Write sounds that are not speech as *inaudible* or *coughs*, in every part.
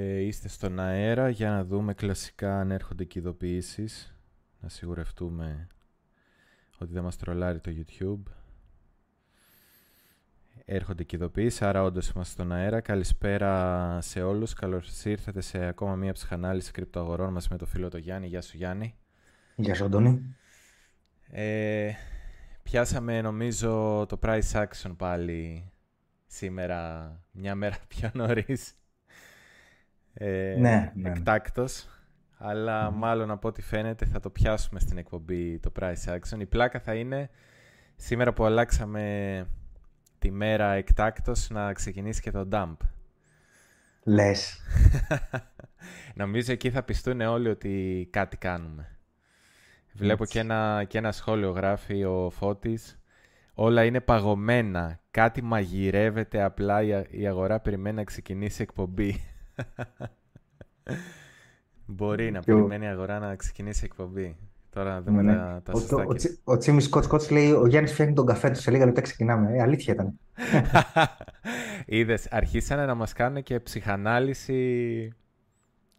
Ε, είστε στον αέρα για να δούμε κλασικά αν έρχονται και ειδοποιήσεις. Να σιγουρευτούμε ότι δεν μας τρολάρει το YouTube. Έρχονται και ειδοποιήσεις, άρα όντως είμαστε στον αέρα. Καλησπέρα σε όλους. Καλώς ήρθατε σε ακόμα μία ψυχανάλυση κρυπτοαγορών μας με το φίλο το Γιάννη. Γεια σου Γιάννη. Γεια σου Αντώνη. Ε, πιάσαμε νομίζω το price action πάλι σήμερα, μια μέρα *laughs* πιο νωρίς. Ε, ναι, ναι. Εκτάκτος. Αλλά μάλλον από ό,τι φαίνεται θα το πιάσουμε στην εκπομπή το price action. Η πλάκα θα είναι σήμερα που αλλάξαμε τη μέρα εκτάκτος να ξεκινήσει και το dump. Λες. *laughs* Νομίζω εκεί θα πιστούν όλοι ότι κάτι κάνουμε. Βλέπω και ένα, και ένα σχόλιο γράφει ο Φώτης. Όλα είναι παγωμένα. Κάτι μαγειρεύεται απλά η αγορά περιμένει να ξεκινήσει εκπομπή. Μπορεί να περιμένει η αγορά να ξεκινήσει εκπομπή. Τώρα να δούμε ναι, ναι. τα, τα ο, ο, ο, ο Τσίμις Κότς λέει ο Γιάννης φτιάχνει τον καφέ του σε λίγα λεπτά ξεκινάμε. Ε, αλήθεια ήταν. *laughs* Είδες, αρχίσανε να μας κάνουν και ψυχανάλυση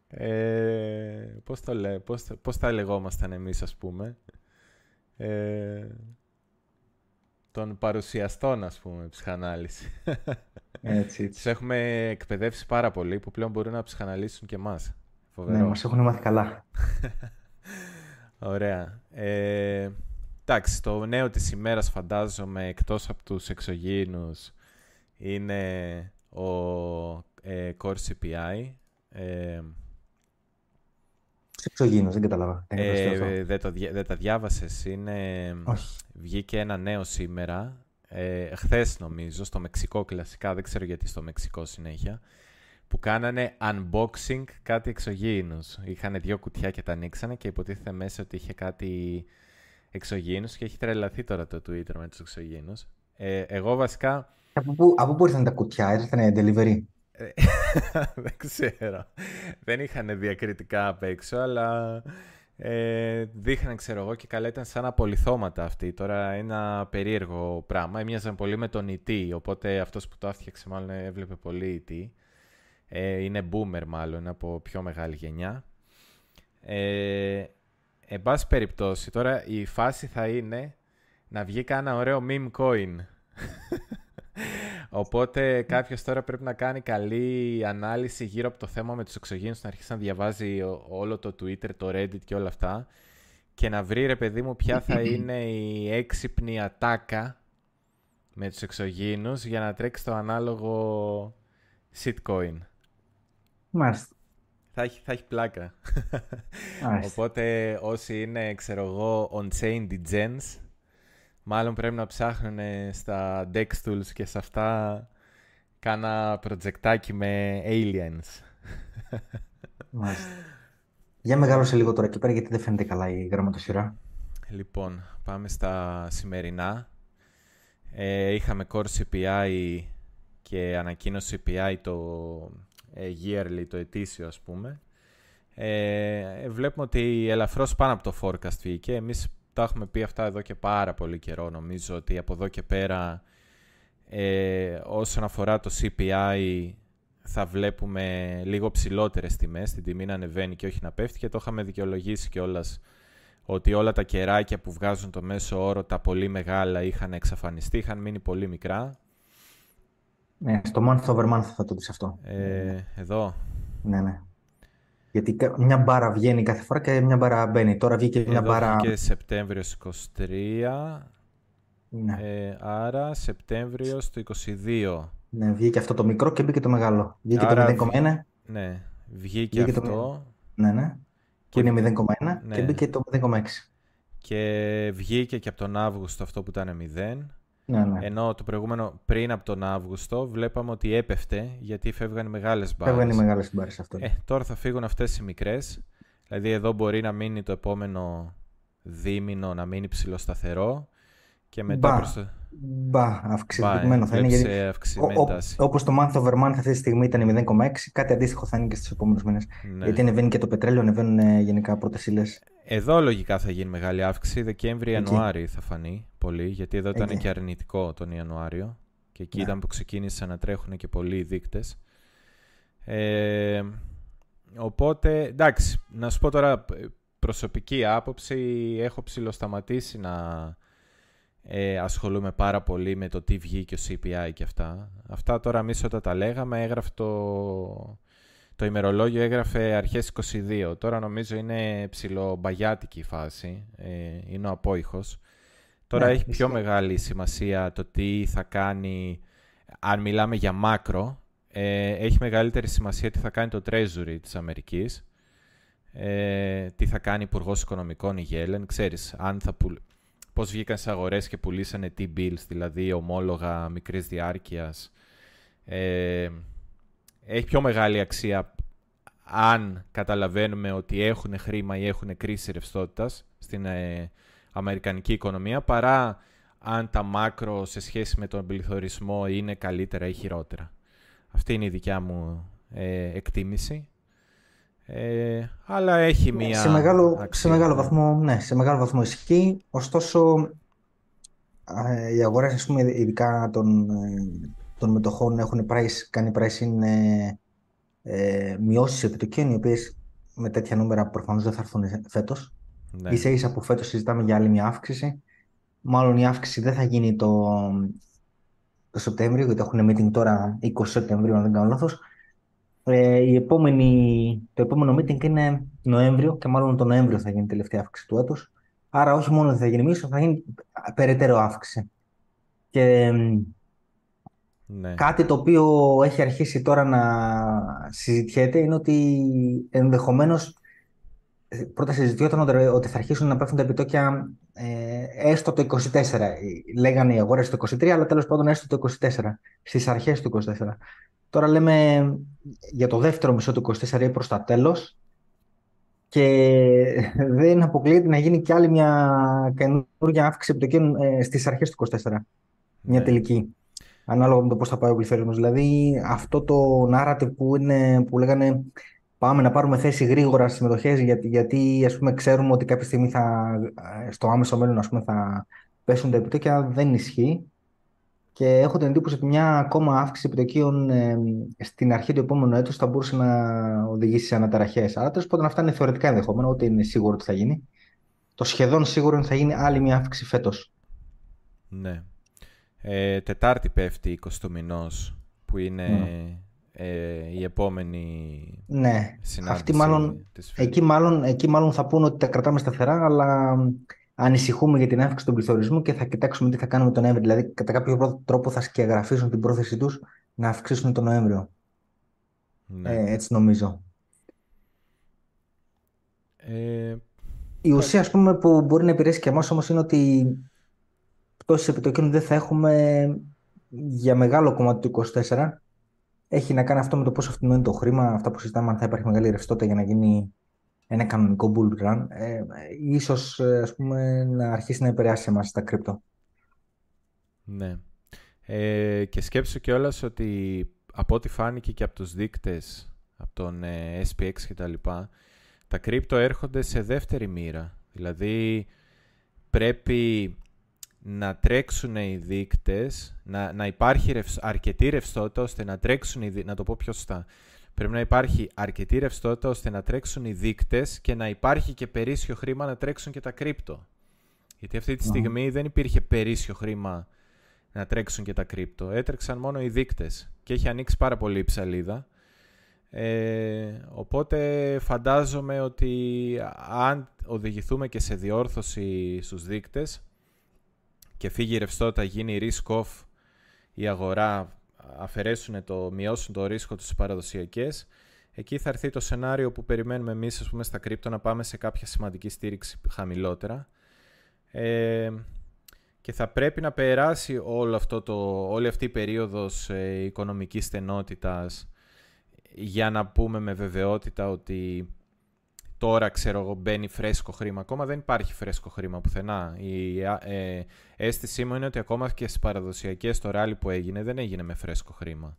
ε, πώς το λέει, πώς, πώς θα λεγόμασταν εμείς ας πούμε. Ε, των παρουσιαστών ας πούμε, ψυχανάλυση. Έτσι, έτσι. Τους έχουμε εκπαιδεύσει πάρα πολύ που πλέον μπορούν να ψυχαναλύσουν και εμάς. Φοβερό. Ναι, μας έχουν μάθει καλά. *laughs* Ωραία. Ε, εντάξει, το νέο της ημέρας φαντάζομαι εκτός από τους εξωγήινους είναι ο ε, Core CPI. Ε, εξωγήινος, δεν κατάλαβα. Ε, δεν, το, δεν τα διάβασες. Είναι... Βγήκε ένα νέο σήμερα. Ε, χθες νομίζω, στο Μεξικό κλασικά. Δεν ξέρω γιατί στο Μεξικό συνέχεια. Που κάνανε unboxing κάτι εξωγήινους. Είχαν δύο κουτιά και τα ανοίξανε και υποτίθεται μέσα ότι είχε κάτι εξωγήινους και έχει τρελαθεί τώρα το Twitter με τους εξωγήινους. Ε, εγώ βασικά... Από πού, από πού ήρθαν τα κουτιά, ήρθαν delivery; *laughs* δεν ξέρω. Δεν είχαν διακριτικά απ' έξω, αλλά ε, δείχναν, ξέρω εγώ, και καλά ήταν σαν απολυθώματα αυτοί. Τώρα ένα περίεργο πράγμα. Έμοιαζαν πολύ με τον E.T., οπότε αυτός που το έφτιαξε μάλλον έβλεπε πολύ E.T. Ε, είναι boomer μάλλον, από πιο μεγάλη γενιά. Ε, εν πάση περιπτώσει, τώρα η φάση θα είναι να βγει κάνα ωραίο meme coin. *laughs* Οπότε κάποιος τώρα πρέπει να κάνει καλή ανάλυση γύρω από το θέμα με τους εξωγήνους, να αρχίσει να διαβάζει όλο το Twitter, το Reddit και όλα αυτά. Και να βρει ρε παιδί μου ποια θα *clears throat* είναι η έξυπνη ατάκα με τους εξωγήνους για να τρέξει το ανάλογο shitcoin. Μάλιστα. Θα έχει, θα έχει πλάκα. Οπότε όσοι είναι, ξέρω εγώ, on-chain degens, Μάλλον πρέπει να ψάχνουν στα Dex Tools και σε αυτά κάνα προτζεκτάκι με aliens. Μάλιστα. Για μεγάλωσε λίγο τώρα εκεί πέρα γιατί δεν φαίνεται καλά η γραμματοσυρά. Λοιπόν, πάμε στα σημερινά. Ε, είχαμε Core CPI και ανακοίνωση CPI το ε, yearly, το ετήσιο ας πούμε. Ε, βλέπουμε ότι ελαφρώς πάνω από το forecast βγήκε. Εμείς τα έχουμε πει αυτά εδώ και πάρα πολύ καιρό. Νομίζω ότι από εδώ και πέρα ε, όσον αφορά το CPI θα βλέπουμε λίγο ψηλότερες τιμές, την τιμή να ανεβαίνει και όχι να πέφτει και το είχαμε δικαιολογήσει κιόλας ότι όλα τα κεράκια που βγάζουν το μέσο όρο, τα πολύ μεγάλα είχαν εξαφανιστεί, είχαν μείνει πολύ μικρά. Ναι, στο month over month θα το δεις αυτό. Ε, εδώ. Ναι, ναι. Γιατί μια μπάρα βγαίνει κάθε φορά και μια μπάρα μπαίνει. Τώρα βγήκε μια Εδώ μπάρα. Βγήκε Σεπτέμβριος 23. Ναι. Ε, άρα Σεπτέμβριος του 22. Ναι, βγήκε αυτό το μικρό και μπήκε το μεγάλο. Βγήκε άρα, το 0,1. Ναι, βγήκε, αυτό. Το... Ναι, ναι. Και... Που είναι 0,1 ναι. και μπήκε το 0,6. Και βγήκε και από τον Αύγουστο αυτό που ήταν 0. Ναι, ναι. Ενώ το προηγούμενο πριν από τον Αύγουστο βλέπαμε ότι έπεφτε γιατί φεύγαν οι μεγάλες μπάρες. Φεύγαν οι μεγάλες μπάρες αυτό. Ε, τώρα θα φύγουν αυτές οι μικρές. Δηλαδή εδώ μπορεί να μείνει το επόμενο δίμηνο να μείνει ψηλοσταθερό και μετά Μπα, προς το... μπα αυξημένο θα είναι. Γιατί... Όπως το month over month αυτή τη στιγμή ήταν 0,6, κάτι αντίστοιχο θα είναι και στους επόμενους μήνες. Ναι. Γιατί ανεβαίνει και το πετρέλαιο, ανεβαίνουν ε, γενικά πρώτες ύλες. Εδώ λογικά θα γίνει μεγάλη αύξηση. Δεκέμβρη-Ιανουάρη θα φανεί πολύ, γιατί εδώ ήταν και αρνητικό τον Ιανουάριο. Και εκεί ναι. ήταν που ξεκίνησαν να τρέχουν και πολλοί οι δείκτες. Ε, οπότε, εντάξει, να σου πω τώρα προσωπική άποψη, έχω ψηλοσταματήσει να ε, ασχολούμαι πάρα πολύ με το τι βγήκε ο CPI και αυτά. Αυτά τώρα εμείς όταν τα λέγαμε έγραφε το, το ημερολόγιο έγραφε αρχές 22. Τώρα νομίζω είναι ψιλομπαγιάτικη η φάση, ε, είναι ο απόϊχος. Τώρα ναι, έχει πιο μεγάλη σημασία το τι θα κάνει, αν μιλάμε για μάκρο, ε, έχει μεγαλύτερη σημασία τι θα κάνει το Treasury της Αμερικής, ε, τι θα κάνει υπουργός Οικονομικών η Γέλεν. Ξέρεις, αν θα πουλ... πώς βγήκαν στις αγορές και πουλήσανε T-bills, δηλαδή ομόλογα μικρής διάρκειας. Ε, έχει πιο μεγάλη αξία αν καταλαβαίνουμε ότι έχουν χρήμα ή έχουν κρίση ρευστότητας στην ε, αμερικανική οικονομία, παρά αν τα μάκρο σε σχέση με τον πληθωρισμό είναι καλύτερα ή χειρότερα. Αυτή είναι η δικιά μου ε, εκτίμηση. Ε, αλλά έχει ναι, μία. Σε μεγάλο, σε μεγάλο βαθμό, ναι, σε μεγάλο βαθμό ισχύει. Ωστόσο, ε, οι αγορές, ας πούμε, ειδικά των, ε, των μετοχών, έχουν price, κάνει pricing ε, ε, μειώσεις επιτοκίων, οι οποίες με τέτοια νούμερα προφανώς δεν θα έρθουν φέτος. Ναι. σα ίσα που φέτος συζητάμε για άλλη μια αύξηση. Μάλλον η αύξηση δεν θα γίνει το, το Σεπτέμβριο, γιατί έχουν meeting τώρα 20 Σεπτεμβρίου, αν δεν κάνω λάθος. Ε, η επόμενη, το επόμενο meeting είναι Νοέμβριο και μάλλον το Νοέμβριο θα γίνει η τελευταία αύξηση του έτους. Άρα όχι μόνο θα γίνει μίσο, θα γίνει περαιτέρω αύξηση. Και ναι. κάτι το οποίο έχει αρχίσει τώρα να συζητιέται είναι ότι ενδεχομένως πρώτα συζητιόταν ότι θα αρχίσουν να πέφτουν τα επιτόκια ε, έστω το 24. Λέγανε οι αγορές το 23, αλλά τέλος πάντων έστω το 24, στις αρχές του 24. Τώρα λέμε για το δεύτερο μισό του 24 ή προς τα τέλος και δεν αποκλείεται να γίνει κι άλλη μια καινούργια αύξηση επιτοκίων ε, στις αρχές του 24. Μια ναι. τελική. Ανάλογα με το πώς θα πάει ο πληθωρισμός. Δηλαδή αυτό το narrative που, είναι, που λέγανε πάμε να πάρουμε θέση γρήγορα στις συμμετοχές, γιατί, γιατί ας πούμε, ξέρουμε ότι κάποια στιγμή θα, στο άμεσο μέλλον ας πούμε, θα πέσουν τα επιτόκια, δεν ισχύει. Και έχω την εντύπωση ότι μια ακόμα αύξηση επιτοκίων ε, στην αρχή του επόμενου έτους θα μπορούσε να οδηγήσει σε αναταραχές. Άρα τέλος πάντων αυτά είναι θεωρητικά ενδεχόμενο, ότι είναι σίγουρο ότι θα γίνει. Το σχεδόν σίγουρο είναι ότι θα γίνει άλλη μια αύξηση φέτος. Ναι. Ε, τετάρτη πέφτει 20 του μηνό, που είναι ναι ε, η επόμενη ναι. συνάντηση μάλλον, της εκεί, μάλλον, εκεί μάλλον θα πούνε ότι τα κρατάμε σταθερά, αλλά ανησυχούμε για την αύξηση του πληθωρισμού και θα κοιτάξουμε τι θα κάνουμε τον Νοέμβριο. Δηλαδή, κατά κάποιο τρόπο θα σκιαγραφίσουν την πρόθεσή τους να αυξήσουν τον Νοέμβριο. Ναι. Ε, έτσι νομίζω. Ε... Η ουσία, ας πούμε, που μπορεί να επηρεάσει και εμάς όμως είναι ότι πτώσεις επιτοκίων δεν θα έχουμε για μεγάλο κομμάτι του 24 έχει να κάνει αυτό με το πόσο φθηνό είναι το χρήμα, αυτά που συζητάμε, αν θα υπάρχει μεγάλη ρευστότητα για να γίνει ένα κανονικό bull run, ε, ίσως ε, ας πούμε, να αρχίσει να επηρεάσει εμάς τα κρύπτο. Ναι. Ε, και σκέψου κιόλας ότι από ό,τι φάνηκε και από τους δείκτες, από τον ε, SPX και τα λοιπά, τα κρύπτο έρχονται σε δεύτερη μοίρα. Δηλαδή πρέπει να τρέξουν οι δείκτες, να, να υπάρχει αρκετή ρευστότητα ώστε να τρέξουν οι να το πω πιο σωστά. Πρέπει να υπάρχει αρκετή ρευστότητα ώστε να τρέξουν οι δείκτες και να υπάρχει και περίσσιο χρήμα να τρέξουν και τα κρύπτο. Γιατί αυτή τη στιγμή δεν υπήρχε περίσσιο χρήμα να τρέξουν και τα κρύπτο. Έτρεξαν μόνο οι δείκτες και έχει ανοίξει πάρα πολύ η ψαλίδα. Ε, οπότε φαντάζομαι ότι αν οδηγηθούμε και σε διόρθωση στους δείκτες και φύγει η ρευστότητα, γίνει risk off, η αγορά αφαιρέσουν το, μειώσουν το ρίσκο τους παραδοσιακές, εκεί θα έρθει το σενάριο που περιμένουμε εμείς ας πούμε, στα κρύπτο να πάμε σε κάποια σημαντική στήριξη χαμηλότερα. Ε, και θα πρέπει να περάσει όλο αυτό το, όλη αυτή η περίοδος ε, οικονομικής στενότητας για να πούμε με βεβαιότητα ότι τώρα ξέρω εγώ μπαίνει φρέσκο χρήμα. Ακόμα δεν υπάρχει φρέσκο χρήμα πουθενά. Η ε, αίσθησή μου είναι ότι ακόμα και στις παραδοσιακές το ράλι που έγινε δεν έγινε με φρέσκο χρήμα.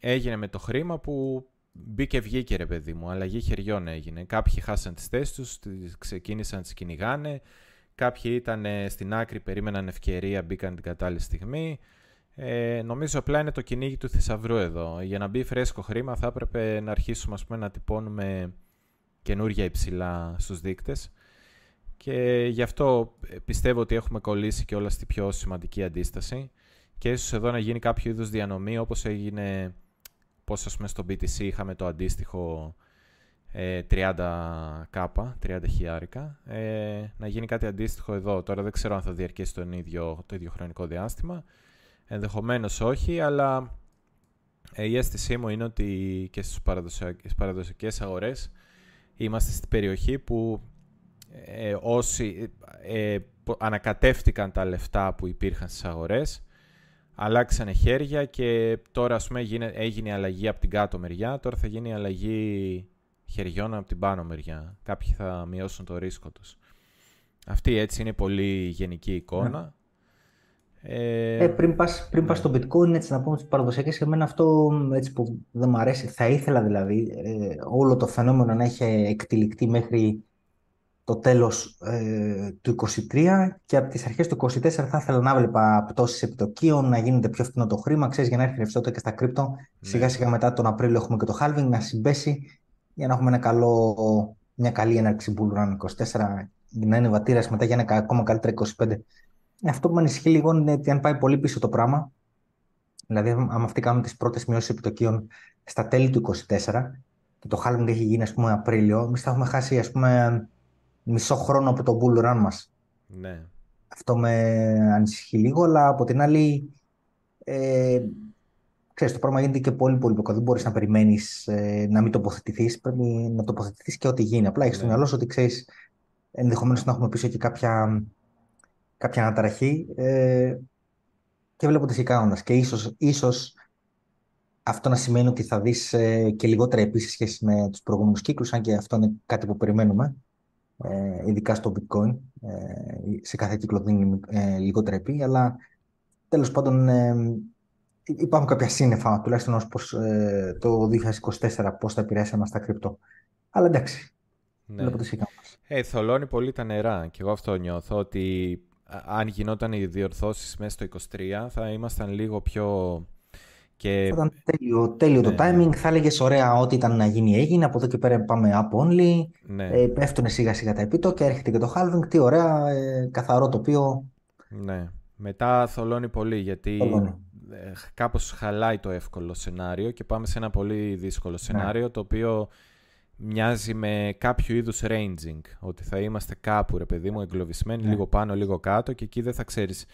Έγινε με το χρήμα που μπήκε βγήκε ρε παιδί μου, αλλαγή χεριών έγινε. Κάποιοι χάσαν τις θέσεις τους, ξεκίνησαν να τις κυνηγάνε, κάποιοι ήταν στην άκρη, περίμεναν ευκαιρία, μπήκαν την κατάλληλη στιγμή. Ε, νομίζω απλά είναι το κυνήγι του θησαυρού εδώ. Για να μπει φρέσκο χρήμα θα έπρεπε να αρχίσουμε ας πούμε, να τυπώνουμε καινούργια υψηλά στους δείκτες και γι' αυτό ε, πιστεύω ότι έχουμε κολλήσει και όλα στη πιο σημαντική αντίσταση και ίσως εδώ να γίνει κάποιο είδους διανομή όπως έγινε πώς ας πούμε στο BTC είχαμε το αντίστοιχο 30 κάπα, 30 χιλιάρικα. Ε, να γίνει κάτι αντίστοιχο εδώ. Τώρα δεν ξέρω αν θα διαρκέσει τον ίδιο, το ίδιο χρονικό διάστημα. Ενδεχομένως όχι, αλλά ε, η αίσθησή μου είναι ότι και στις παραδοσιακές, παραδοσιακές αγορές είμαστε στην περιοχή που ε, όσοι ε, ανακατεύτηκαν τα λεφτά που υπήρχαν στις αγορές αλλάξανε χέρια και τώρα ας πούμε έγινε, έγινε αλλαγή από την κάτω μεριά, τώρα θα γίνει αλλαγή χεριών από την πάνω μεριά. Κάποιοι θα μειώσουν το ρίσκο τους. Αυτή έτσι είναι πολύ γενική εικόνα. Ναι. Ε, ε, πριν πας, πριν πας ναι. στο bitcoin, έτσι να πούμε τις παραδοσιακές, εμένα αυτό έτσι που δεν μου αρέσει, θα ήθελα δηλαδή ε, όλο το φαινόμενο να έχει εκτυλιχτεί μέχρι το τέλος ε, του 2023 και από τις αρχές του 2024 θα ήθελα να βλέπα πτώσεις επιτοκίων, να γίνεται πιο φθηνό το χρήμα, ξέρεις, για να έρθει ρευστότητα και στα κρύπτο. Ναι. Σιγά σιγά μετά τον Απρίλιο έχουμε και το halving να συμπέσει για να έχουμε ένα καλό, μια καλή έναρξη bull run 24, να είναι βατήρας μετά για ένα ακόμα καλύτερα 25. Αυτό που με ανησυχεί λίγο είναι ότι αν πάει πολύ πίσω το πράγμα, δηλαδή αν αυτοί κάνουν τις πρώτες μειώσεις επιτοκίων στα τέλη του 24 και το halving έχει γίνει ας πούμε Απρίλιο, εμείς θα έχουμε χάσει ας πούμε μισό χρόνο από το bull run μας. Ναι. Αυτό με ανησυχεί λίγο, αλλά από την άλλη ε, ξέρεις, το πράγμα γίνεται και πολύ πολύ Δεν μπορείς να περιμένεις ε, να μην τοποθετηθείς. Πρέπει να τοποθετηθείς και ό,τι γίνει. Απλά έχεις στο ναι. μυαλό σου ότι ξέρεις, ενδεχομένως να έχουμε πίσω και κάποια, κάποια αναταραχή. Ε, και βλέπω τι κάνοντα. Και ίσως ίσως αυτό να σημαίνει ότι θα δεις ε, και λιγότερα επίσης σχέση με τους προηγούμενους κύκλους, αν και αυτό είναι κάτι που περιμένουμε. Ε, ειδικά στο bitcoin. Ε, σε κάθε κύκλο δίνει ε, λιγότερα επί, αλλά τέλος πάντων ε, υπάρχουν κάποια σύννεφα, τουλάχιστον ως πως, ε, το 2024, πώς θα επηρεάσει μας τα κρυπτο. Αλλά εντάξει, ναι. βλέπω τι Ε, θολώνει πολύ τα νερά και εγώ αυτό νιώθω, ότι αν γινόταν οι διορθώσεις μέσα στο 2023 θα ήμασταν λίγο πιο... Και... Θα ήταν τέλειο, τέλειο το ναι, timing. Ναι. Θα έλεγες ωραία, ό,τι ήταν να γίνει έγινε. Από εδώ και πέρα πάμε up only. Ναι. Ε, πέφτουν σιγά σιγά τα επιτόκια. Έρχεται και το halving. Τι ωραία, ε, καθαρό τοπίο. Ναι. Μετά θολώνει πολύ γιατί θολώνει. Ε, κάπως χαλάει το εύκολο σενάριο και πάμε σε ένα πολύ δύσκολο ναι. σενάριο το οποίο μοιάζει με κάποιο είδους ranging ότι θα είμαστε κάπου ρε παιδί μου εγκλωβισμένοι ναι. λίγο πάνω λίγο κάτω και εκεί δεν θα ξέρεις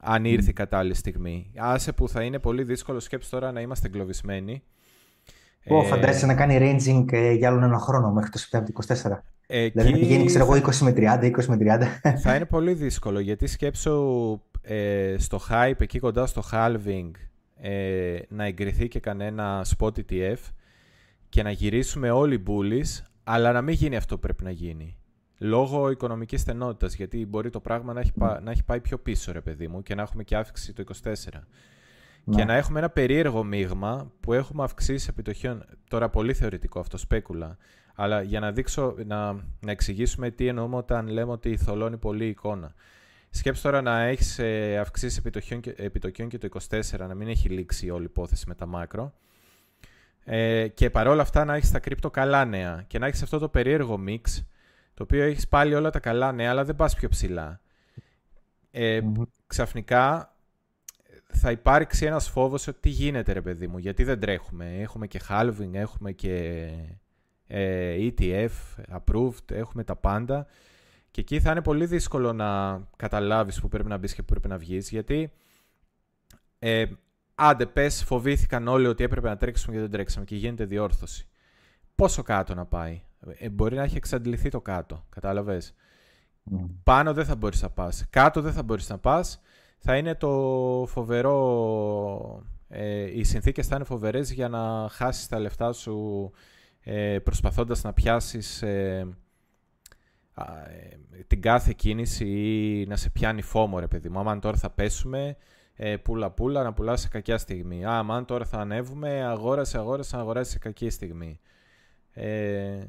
αν ήρθε η κατάλληλη στιγμή. Άσε που θα είναι πολύ δύσκολο σκέψη τώρα να είμαστε εγκλωβισμένοι. Ω, ε, φαντάζεσαι να κάνει ranging ε, για άλλον ένα χρόνο μέχρι το Σεπτέμβριο 24. Εκεί... Δηλαδή να πηγαίνει, ξέρω εγώ, 20 με 30, 20 με 30. Θα είναι πολύ δύσκολο γιατί σκέψω ε, στο hype, εκεί κοντά στο halving, ε, να εγκριθεί και κανένα spot ETF και να γυρίσουμε όλοι bullies, αλλά να μην γίνει αυτό που πρέπει να γίνει. Λόγω οικονομικής στενότητας, γιατί μπορεί το πράγμα να έχει, να έχει πάει πιο πίσω, ρε παιδί μου, και να έχουμε και αύξηση το 24. Ναι. Και να έχουμε ένα περίεργο μείγμα που έχουμε αυξήσει επιτοχιών. Τώρα πολύ θεωρητικό αυτό, σπέκουλα. Αλλά για να δείξω, να, να εξηγήσουμε τι εννοούμε όταν λέμε ότι θολώνει πολύ η εικόνα. Σκέψου τώρα να έχεις ε, αυξήσεις επιτοκίων και, επιτοκίων και το 24, να μην έχει λήξει όλη η υπόθεση με τα μάκρο. Ε, και παρόλα αυτά να έχεις τα κρύπτο καλά νέα και να έχεις αυτό το περίεργο μίξ, το οποίο έχεις πάλι όλα τα καλά νέα, αλλά δεν πας πιο ψηλά. Ε, ξαφνικά θα υπάρξει ένας φόβος ότι τι γίνεται ρε παιδί μου, γιατί δεν τρέχουμε. Έχουμε και halving, έχουμε και ε, ETF, approved, έχουμε τα πάντα. Και εκεί θα είναι πολύ δύσκολο να καταλάβεις που πρέπει να μπεις και που πρέπει να βγεις, γιατί ε, άντε πες φοβήθηκαν όλοι ότι έπρεπε να τρέξουμε και δεν τρέξαμε και γίνεται διόρθωση. Πόσο κάτω να πάει; Ε, μπορεί να έχει εξαντληθεί το κάτω, κατάλαβες; Mm. Πάνω δεν θα μπορείς να πας. Κάτω δεν θα μπορείς να πας. Θα είναι το φοβερό... Ε, οι συνθήκες θα είναι φοβερές για να χάσεις τα λεφτά σου ε, προσπαθώντας να πιάσεις... Ε, ε, την κάθε κίνηση ή να σε πιάνει φόμο ρε παιδί μου. Άμα τώρα θα πέσουμε, ε, πουλα πουλα να πουλάς σε κακιά στιγμή. Α, αν τώρα θα ανέβουμε, αγόρασε, αγόρασε, να αγοράσει σε κακή στιγμή. Ε,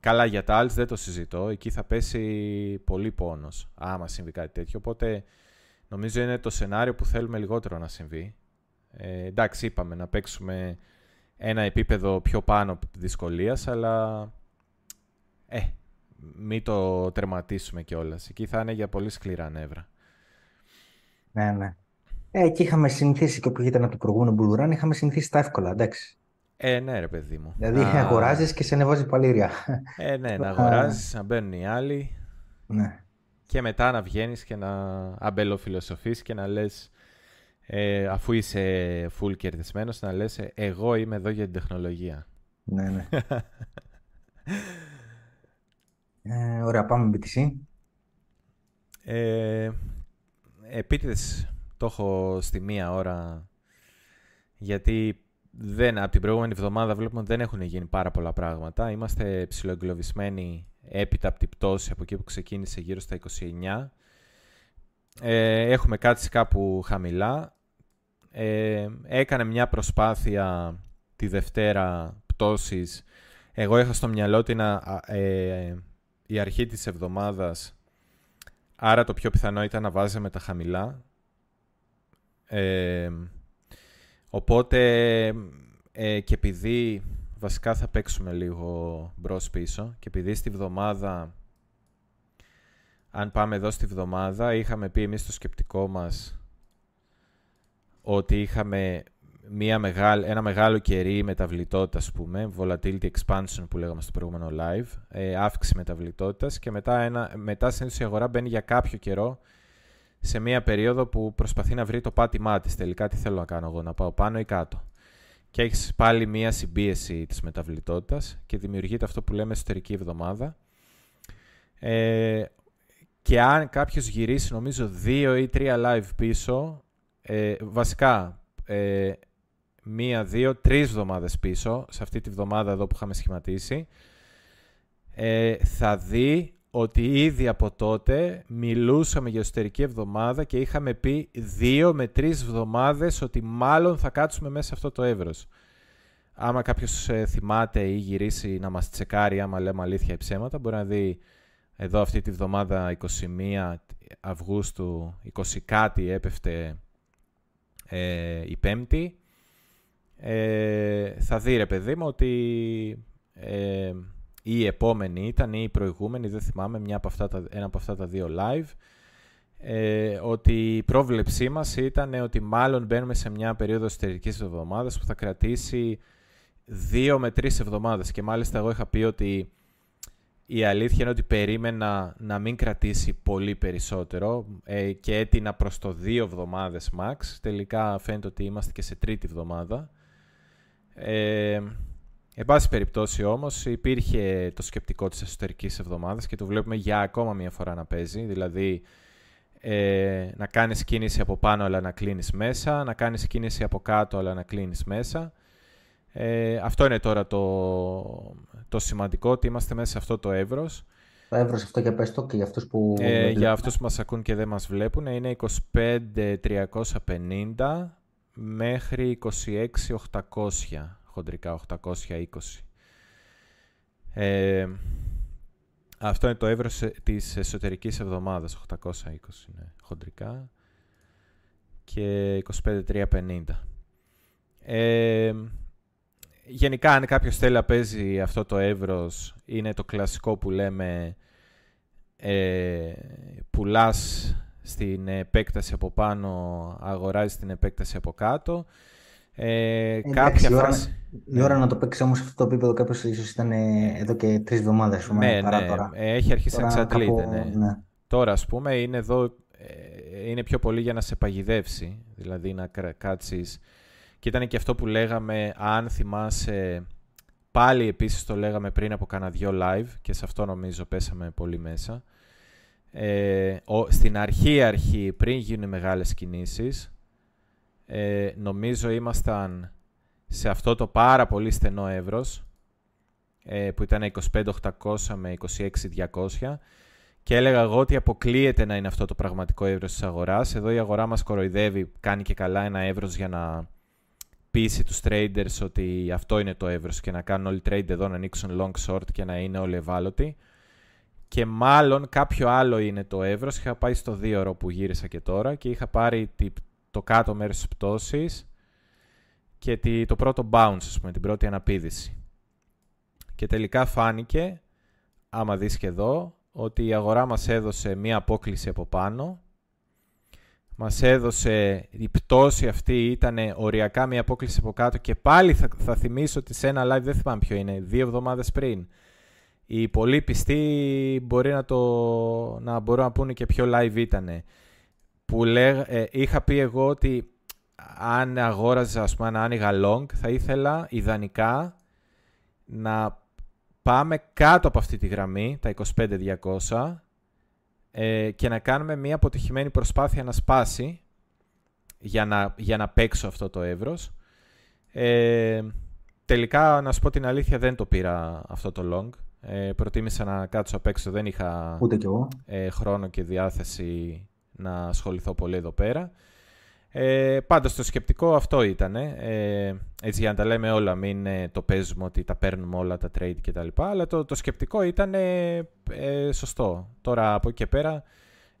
καλά για τα άλλα δεν το συζητώ. Εκεί θα πέσει πολύ πόνος, άμα συμβεί κάτι τέτοιο. Οπότε νομίζω είναι το σενάριο που θέλουμε λιγότερο να συμβεί. Ε, εντάξει, είπαμε να παίξουμε ένα επίπεδο πιο πάνω δυσκολίας, αλλά ε, μην το τερματίσουμε κιόλας. Εκεί θα είναι για πολύ σκληρά νεύρα. Ναι, ναι. Ε, εκεί είχαμε συνηθίσει και όπου ήταν από το προηγούμενο Μπουλουράν, είχαμε συνηθίσει τα εύκολα, εντάξει. Ε, ναι, ρε παιδί μου. Δηλαδή, να... αγοράζεις και σε ανεβάζει παλήρια. Ε, ναι, να αγοράζεις, να μπαίνουν οι άλλοι. Ναι. Και μετά να βγαίνεις και να αμπελοφιλοσοφείς και να λες, ε, αφού είσαι full κερδισμένος, να λες: Εγώ είμαι εδώ για την τεχνολογία. Ναι, ναι. *laughs* ε, ωραία, πάμε BTC. Ε, επίτηδες το έχω στη μία ώρα γιατί δεν, από την προηγούμενη εβδομάδα βλέπουμε ότι δεν έχουν γίνει πάρα πολλά πράγματα. Είμαστε ψηλοεγκλωβισμένοι έπειτα από την πτώση από εκεί που ξεκίνησε γύρω στα 29. Ε, έχουμε κάτσει κάπου χαμηλά. Ε, έκανε μια προσπάθεια τη Δευτέρα πτώσης. Εγώ είχα στο μυαλό την ε, η αρχή της εβδομάδας, άρα το πιο πιθανό ήταν να βάζαμε τα χαμηλά. Ε, οπότε ε, και επειδή βασικά θα παίξουμε λίγο μπρος πίσω και επειδή στη βδομάδα αν πάμε εδώ στη βδομάδα είχαμε πει εμείς το σκεπτικό μας ότι είχαμε μια μεγάλη, ένα μεγάλο κερί μεταβλητότητας, ας πούμε, volatility expansion που λέγαμε στο προηγούμενο live, ε, αύξηση μεταβλητότητας και μετά, ένα, μετά η αγορά μπαίνει για κάποιο καιρό σε μια περίοδο που προσπαθεί να βρει το πάτημά της. Τελικά τι θέλω να κάνω εγώ, να πάω πάνω ή κάτω; Και έχεις πάλι μια συμπίεση της μεταβλητότητας και δημιουργείται αυτό που λέμε εσωτερική εβδομάδα. Ε, και αν κάποιος γυρίσει, νομίζω, δύο ή τρία live πίσω, ε, βασικά ε, μία, δύο, τρεις εβδομάδες πίσω, σε αυτή τη βδομάδα εδώ που είχαμε σχηματίσει, ε, θα δει ότι ήδη από τότε μιλούσαμε για εσωτερική εβδομάδα και είχαμε πει δύο με τρεις εβδομάδες ότι μάλλον θα κάτσουμε μέσα σε αυτό το εύρος. Άμα κάποιος ε, θυμάται ή γυρίσει να μας τσεκάρει άμα λέμε αλήθεια ή ψέματα, μπορεί να δει εδώ αυτή τη βδομάδα 21 Αυγούστου, 20 κάτι έπεφτε ε, η Πέμπτη. Ε, θα δει ρε παιδί μου ότι ε, η επόμενη ήταν ή η προηγούμενη, δεν θυμάμαι, μια από αυτά τα, ένα από αυτά τα δύο live, ε, ότι η πρόβλεψή μας ήταν ότι μάλλον μπαίνουμε σε μια περίοδο εσωτερικής εβδομάδας που θα κρατήσει δύο με τρεις εβδομάδες και μάλιστα εγώ είχα πει ότι η αλήθεια είναι ότι περίμενα να μην κρατήσει πολύ περισσότερο ε, και έτεινα προς το δύο εβδομάδες max. Τελικά φαίνεται ότι είμαστε και σε τρίτη εβδομάδα. Ε, Εν πάση περιπτώσει όμως υπήρχε το σκεπτικό της εσωτερικής εβδομάδας και το βλέπουμε για ακόμα μια φορά να παίζει, δηλαδή ε, να κάνεις κίνηση από πάνω αλλά να κλείνεις μέσα, να κάνεις κίνηση από κάτω αλλά να κλείνεις μέσα. Ε, αυτό είναι τώρα το, το σημαντικό, ότι είμαστε μέσα σε αυτό το εύρος. Το εύρος αυτό και πες το και για αυτούς που... Ε, για αυτούς που μας ακούν και δεν μας βλέπουν είναι 25.350 μέχρι 26.800 χοντρικά 820. Ε, αυτό είναι το εύρος της εσωτερικής εβδομάδας, 820 ναι, χοντρικά και 25-350. Ε, γενικά, αν κάποιος θέλει να παίζει αυτό το εύρος, είναι το κλασικό που λέμε ε, πουλάς στην επέκταση από πάνω, αγοράζεις την επέκταση από κάτω ε, κάποια η ώρα, η ώρα να το παίξει όμως σε αυτό το επίπεδο κάποιο ίσως ήταν ε, εδώ και τρεις εβδομάδες. Ναι, ναι, τώρα. έχει αρχίσει να εξαντλείται. Ναι. ναι. Τώρα, ας πούμε, είναι εδώ. Ε, είναι πιο πολύ για να σε παγιδεύσει. Δηλαδή να κάτσεις. Και ήταν και αυτό που λέγαμε, αν θυμάσαι. Πάλι επίσης το λέγαμε πριν από κάνα δυο live και σε αυτό νομίζω πέσαμε πολύ μέσα. Ε, ο, στην αρχή αρχή, πριν γίνουν μεγάλες κινήσεις, ε, νομίζω ήμασταν σε αυτό το πάρα πολύ στενό εύρος ε, που ήταν 25.800 με 26.200 και έλεγα εγώ ότι αποκλείεται να είναι αυτό το πραγματικό εύρος της αγοράς. Εδώ η αγορά μας κοροϊδεύει, κάνει και καλά ένα εύρος για να πείσει τους traders ότι αυτό είναι το εύρος και να κάνουν όλοι trade εδώ να ανοίξουν long short και να είναι όλοι ευάλωτοι. και μάλλον κάποιο άλλο είναι το εύρος. Είχα πάει στο 2 ώρο που γύρισα και τώρα και είχα πάρει το κάτω μέρος της πτώσης και το πρώτο bounce, ας πούμε, την πρώτη αναπήδηση. Και τελικά φάνηκε, άμα δεις και εδώ, ότι η αγορά μας έδωσε μία απόκληση από πάνω. Μας έδωσε, η πτώση αυτή ήταν οριακά μία απόκληση από κάτω και πάλι θα, θα θυμίσω ότι σε ένα live, δεν θυμάμαι ποιο είναι, δύο εβδομάδες πριν, οι πολύ πιστοί μπορεί να, το, να μπορούν να πούνε και ποιο live ήταν. Που ε, είχα πει εγώ ότι αν αγόραζα, ας πούμε, αν άνοιγα long, θα ήθελα ιδανικά να πάμε κάτω από αυτή τη γραμμή, τα 25-200, ε, και να κάνουμε μια αποτυχημένη προσπάθεια να σπάσει για να, για να παίξω αυτό το εύρος. Ε, τελικά, να σου πω την αλήθεια, δεν το πήρα αυτό το long. Ε, προτίμησα να κάτσω απ' έξω, δεν είχα Ούτε Ε, χρόνο και διάθεση να ασχοληθώ πολύ εδώ πέρα. Ε, πάντως το σκεπτικό αυτό ήταν. Ε, έτσι για να τα λέμε όλα, μην ε, το παίζουμε ότι τα παίρνουμε όλα τα trade και τα λοιπά, αλλά το, το σκεπτικό ήταν ε, ε, σωστό. Τώρα από εκεί και πέρα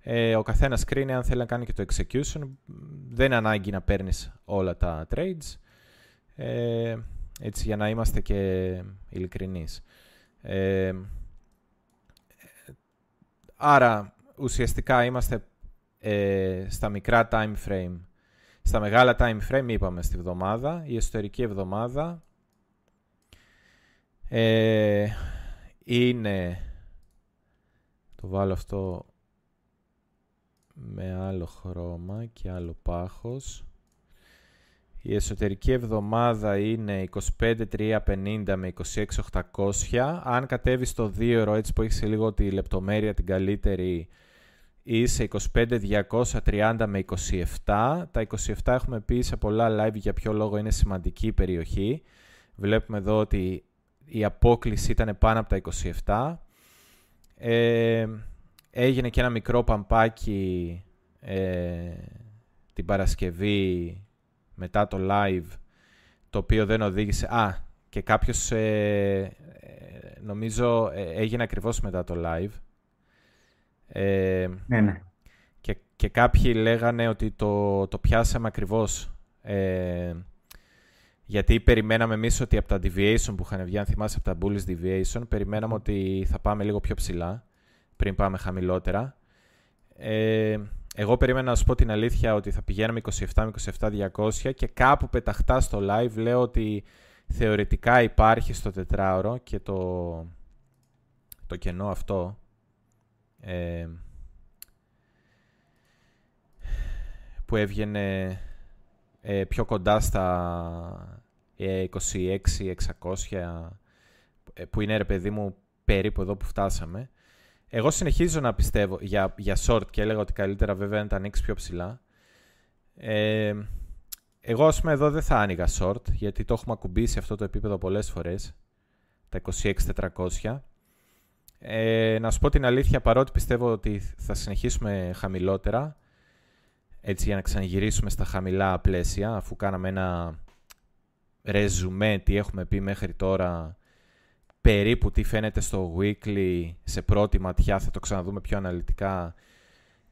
ε, ο καθένας κρίνει αν θέλει να κάνει και το execution. Δεν είναι ανάγκη να παίρνεις όλα τα trades. Ε, έτσι για να είμαστε και ειλικρινείς. Ε, άρα ουσιαστικά είμαστε ε, στα μικρά time frame. Στα μεγάλα time frame είπαμε στη βδομάδα. Η ιστορική εβδομάδα ε, είναι... Το βάλω αυτό με άλλο χρώμα και άλλο πάχος. Η εσωτερική εβδομάδα είναι 25.350 με 26.800. Αν κατέβεις το 2 ώρο έτσι που έχεις λίγο τη λεπτομέρεια την καλύτερη είσαι 25.230 με 27. Τα 27 έχουμε πει σε πολλά live για ποιο λόγο είναι σημαντική περιοχή. Βλέπουμε εδώ ότι η απόκληση ήταν πάνω από τα 27. Ε, έγινε και ένα μικρό παμπάκι ε, την Παρασκευή μετά το live, το οποίο δεν οδήγησε... Α, και κάποιος, ε, ε νομίζω, ε, έγινε ακριβώς μετά το live. Ε, ναι, ναι. Και, και κάποιοι λέγανε ότι το, το πιάσαμε ακριβώς. Ε, γιατί περιμέναμε εμείς ότι από τα deviation που είχαν βγει, αν θυμάσαι από τα bullish deviation, περιμέναμε ότι θα πάμε λίγο πιο ψηλά πριν πάμε χαμηλότερα. Ε, εγώ περίμενα να σου πω την αλήθεια ότι θα πηγαίναμε 27 27-200 και κάπου πεταχτά στο live λέω ότι θεωρητικά υπάρχει στο τετράωρο και το, το κενό αυτό ε, που έβγαινε ε, πιο κοντά στα 26-600 ε, που είναι ρε παιδί μου περίπου εδώ που φτάσαμε εγώ συνεχίζω να πιστεύω για, για short και έλεγα ότι καλύτερα βέβαια να τα ανοίξει πιο ψηλά. Ε, εγώ, ας πούμε, εδώ δεν θα άνοιγα short, γιατί το έχουμε ακουμπήσει αυτό το επίπεδο πολλές φορές, τα 26-400. Ε, να σου πω την αλήθεια, παρότι πιστεύω ότι θα συνεχίσουμε χαμηλότερα, έτσι για να ξαναγυρίσουμε στα χαμηλά πλαίσια, αφού κάναμε ένα ρεζουμέ τι έχουμε πει μέχρι τώρα περίπου τι φαίνεται στο weekly σε πρώτη ματιά, θα το ξαναδούμε πιο αναλυτικά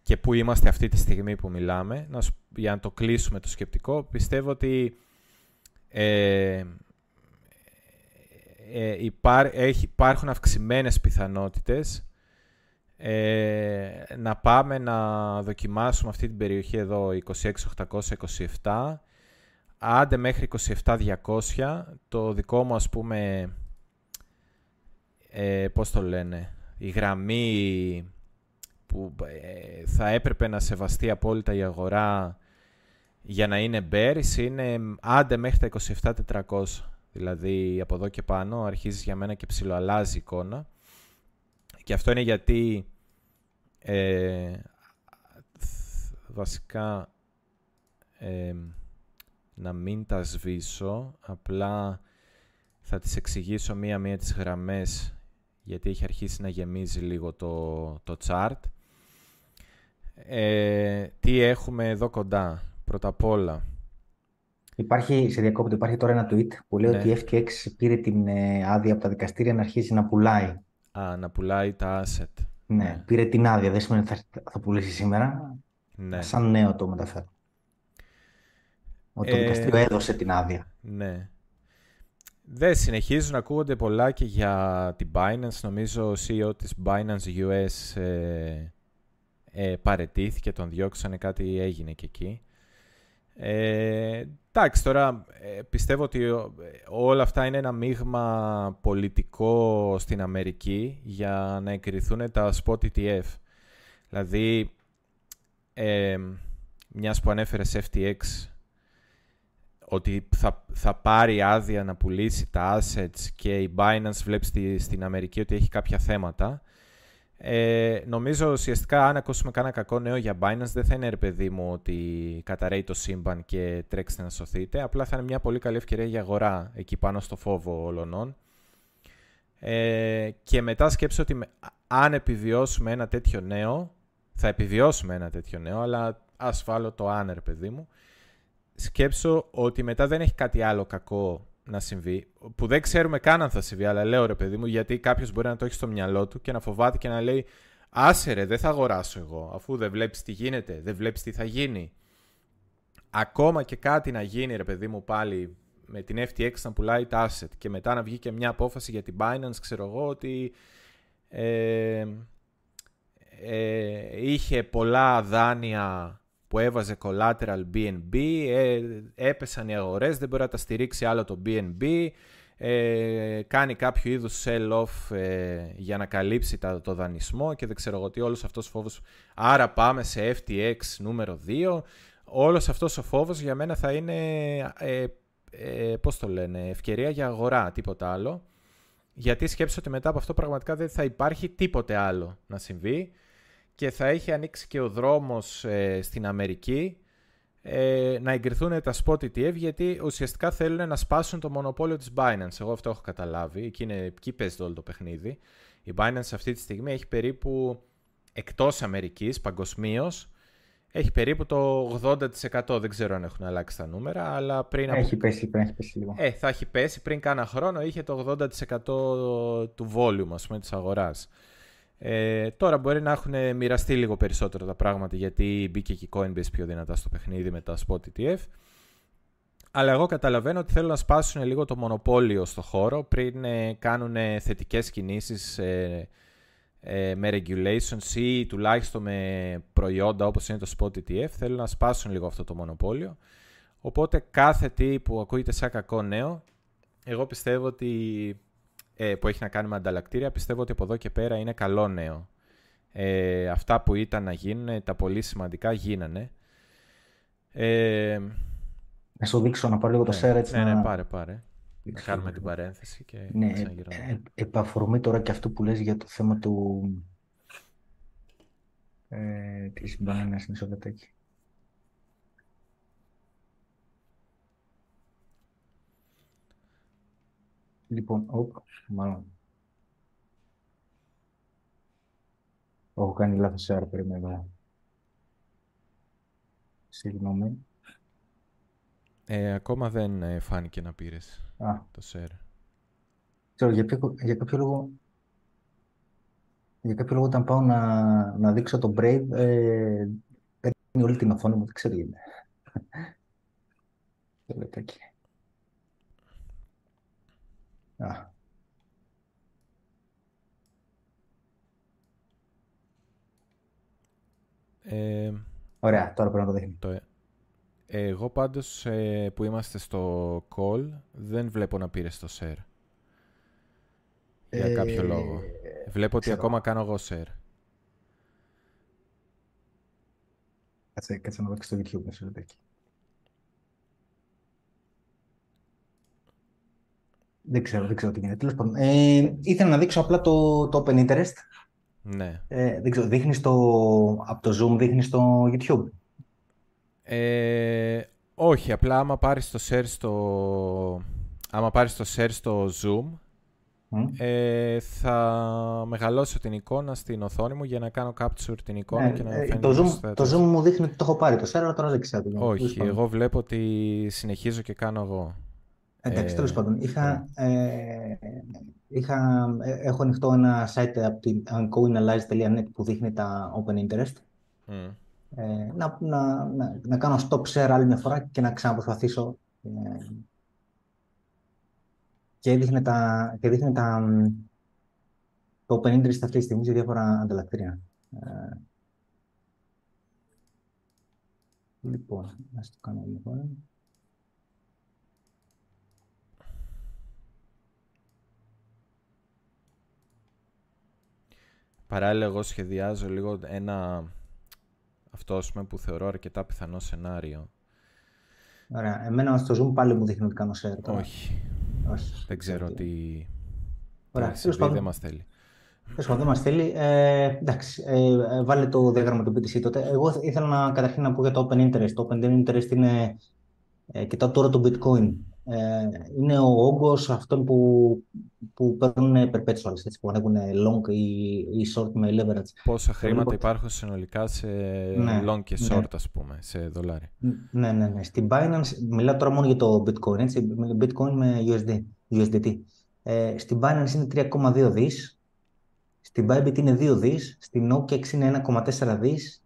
και πού είμαστε αυτή τη στιγμή που μιλάμε. Να, για να το κλείσουμε το σκεπτικό, πιστεύω ότι ε, ε, υπάρχουν αυξημένες πιθανότητες ε, να πάμε να δοκιμάσουμε αυτή την περιοχή εδώ 26.827 άντε μέχρι 27.200 το δικό μου ας πούμε ε, πώς το λένε, η γραμμή που ε, θα έπρεπε να σεβαστεί απόλυτα η αγορά για να είναι bearish είναι άντε μέχρι τα 27.400. Δηλαδή από εδώ και πάνω αρχίζεις για μένα και ψηλοαλλάζει η εικόνα. Και αυτό είναι γιατί ε, βασικά ε, να μην τα σβήσω, απλά θα τις εξηγήσω μία-μία τις γραμμές γιατί έχει αρχίσει να γεμίζει λίγο το, το chart. Ε, τι έχουμε εδώ κοντά, πρώτα απ' όλα. Υπάρχει, σε διακόπτω, υπάρχει τώρα ένα tweet που λέει ναι. ότι η FTX πήρε την ε, άδεια από τα δικαστήρια να αρχίσει να πουλάει. Α, να πουλάει τα asset. Ναι, ναι. πήρε την άδεια. Δεν σημαίνει ότι θα, θα πουλήσει σήμερα. Ναι. Σαν νέο το μεταφέρω. Ότι το ε... δικαστήριο έδωσε την άδεια. Ναι. Δεν συνεχίζουν να ακούγονται πολλά και για την Binance. Νομίζω ο CEO της Binance US ε, ε, παρετήθηκε, τον διώξανε, κάτι έγινε και εκεί. Ε, εντάξει, τώρα ε, πιστεύω ότι όλα αυτά είναι ένα μείγμα πολιτικό στην Αμερική για να εγκριθούν τα spot ETF. Δηλαδή, ε, μιας που ανέφερες FTX, ότι θα, θα πάρει άδεια να πουλήσει τα assets και η Binance βλέπεις στην Αμερική ότι έχει κάποια θέματα, ε, νομίζω ουσιαστικά αν ακούσουμε κανένα κακό νέο για Binance δεν θα είναι ρε παιδί μου ότι καταραίει το σύμπαν και τρέξτε να σωθείτε. Απλά θα είναι μια πολύ καλή ευκαιρία για αγορά εκεί πάνω στο φόβο όλων. Ε, και μετά σκέψω ότι αν επιβιώσουμε ένα τέτοιο νέο, θα επιβιώσουμε ένα τέτοιο νέο, αλλά ασφάλω το άνερ παιδί μου, σκέψω ότι μετά δεν έχει κάτι άλλο κακό να συμβεί, που δεν ξέρουμε καν αν θα συμβεί, αλλά λέω ρε παιδί μου, γιατί κάποιος μπορεί να το έχει στο μυαλό του και να φοβάται και να λέει Άσε ρε, δεν θα αγοράσω εγώ, αφού δεν βλέπεις τι γίνεται, δεν βλέπεις τι θα γίνει. Ακόμα και κάτι να γίνει, ρε παιδί μου, πάλι με την FTX να πουλάει τα asset και μετά να βγει και μια απόφαση για την Binance, ξέρω εγώ, ότι ε, ε, είχε πολλά δάνεια που έβαζε collateral BNB, ε, έπεσαν οι αγορές, δεν μπορεί να τα στηρίξει άλλο το BNB, ε, κάνει κάποιο είδους sell-off ε, για να καλύψει τα, το δανεισμό και δεν ξέρω εγώ τι, όλος αυτός ο φόβος. Άρα πάμε σε FTX νούμερο 2. Όλος αυτός ο φόβος για μένα θα είναι, ε, ε, πώς το λένε, ευκαιρία για αγορά, τίποτα άλλο. Γιατί σκέψω ότι μετά από αυτό πραγματικά δεν θα υπάρχει τίποτε άλλο να συμβεί και θα έχει ανοίξει και ο δρόμος ε, στην Αμερική ε, να εγκριθούν τα spot ETF γιατί ουσιαστικά θέλουν να σπάσουν το μονοπόλιο της Binance. Εγώ αυτό έχω καταλάβει. Εκεί, είναι, εκεί παίζει όλο το παιχνίδι. Η Binance αυτή τη στιγμή έχει περίπου εκτός Αμερικής παγκοσμίως. Έχει περίπου το 80%. Δεν ξέρω αν έχουν αλλάξει τα νούμερα, αλλά πριν... Έχει πέσει, πριν έχει πέσει λίγο. Ε, θα έχει πέσει. Πριν κάνα χρόνο είχε το 80% του volume, ας πούμε, της αγοράς. Ε, τώρα μπορεί να έχουν μοιραστεί λίγο περισσότερο τα πράγματα γιατί μπήκε και η Coinbase πιο δυνατά στο παιχνίδι με τα Spot ETF. Αλλά εγώ καταλαβαίνω ότι θέλουν να σπάσουν λίγο το μονοπόλιο στο χώρο πριν ε, κάνουν θετικές κινήσεις ε, ε, με regulations ή τουλάχιστον με προϊόντα όπως είναι το Spot ETF. Θέλουν να σπάσουν λίγο αυτό το μονοπόλιο. Οπότε κάθε τι που ακούγεται σαν κακό νέο, εγώ πιστεύω ότι ε, που έχει να κάνει με ανταλλακτήρια, πιστεύω ότι από εδώ και πέρα είναι καλό νέο. Ε, αυτά που ήταν να γίνουν, τα πολύ σημαντικά γίνανε. Ε, να σου δείξω να πάρω λίγο το ναι, σέρ έτσι. Ναι, ναι, πάρε, πάρε. Να κάνουμε την παρένθεση και ναι, ε, επαφορμή τώρα και αυτό που λες για το θέμα του ε, της μπάνας μισό Λοιπόν, οπ, μάλλον. Έχω κάνει λάθος share, περίμενα. Συγγνώμη. Ε, ακόμα δεν ε, φάνηκε να πήρες Α. το share. Ξέρω, για, ποιο, για κάποιο λόγο για κάποιο λόγο όταν πάω να, να δείξω το Brave ε, παίρνει όλη την οθόνη μου, δεν ξέρω γιατί. *laughs* Το λεπτάκι. Ε, Ωραία, τώρα πρέπει να το δείχνει. Το... Εγώ πάντως ε, που είμαστε στο call δεν βλέπω να πήρε το share. Για κάποιο ε, λόγο. Βλέπω ότι ακόμα κάνω εγώ share. Κάτσε, κάτσε να δω στο YouTube μισό λεπτάκι. Δεν ξέρω, δεν ξέρω τι γίνεται. Τέλος πάντων, ε, ήθελα να δείξω απλά το, το Open Interest. Ναι. Ε, δεν ξέρω, δείχνεις το, από το Zoom, δείχνεις στο YouTube. Ε, όχι, απλά άμα πάρεις το share στο, άμα πάρεις το share στο Zoom, ε, θα μεγαλώσω την εικόνα στην οθόνη μου για να κάνω capture την εικόνα ε, και να ε, το, zoom, το Zoom μου δείχνει ότι το έχω πάρει το share, αλλά τώρα δεν ξέρω. Όχι, εγώ βλέπω ότι συνεχίζω και κάνω εγώ. Εντάξει, τέλος πάντων. Είχα, ναι. ε, είχα, έχω ανοιχτό ένα site από την coinalize.net που δείχνει τα open interest. Mm. Ε, να, να, να, να, κάνω stop share άλλη μια φορά και να ξαναπροσπαθήσω. Ε, και δείχνει τα, και δείχνει τα, το open interest αυτή τη στιγμή σε διάφορα ανταλλακτήρια. Ε, λοιπόν, να το κάνω άλλη φορά. Παράλληλα, εγώ σχεδιάζω λίγο ένα αυτό που θεωρώ αρκετά πιθανό σενάριο. Ωραία. Εμένα στο Zoom πάλι μου δείχνει ότι κάνω share. Όχι. Όχι. Δεν ξέρω τι. Ωραία. Τι δεν μας θέλει. Τέλος δεν μας θέλει. Ε, εντάξει, ε, βάλε το διάγραμμα του BTC τότε. Εγώ ήθελα να, καταρχήν να πω για το Open Interest. Το Open Interest είναι. Ε, κοιτάω τώρα το Bitcoin. Ε, είναι ο όγκος αυτών που, που παίρνουν perpetuals, έτσι, που ανέβουν long ή, ή short με leverage. Πόσα χρήματα υπάρχουν συνολικά σε ναι, long και ναι. short, ναι. ας πούμε, σε δολάρια; Ναι, ναι, ναι. Στην Binance, μιλάω τώρα μόνο για το Bitcoin, έτσι, Bitcoin με USD, USDT. Ε, στην Binance είναι 3,2 δις, στην Bybit είναι 2 δις, στην OKEX είναι 1,4 δις,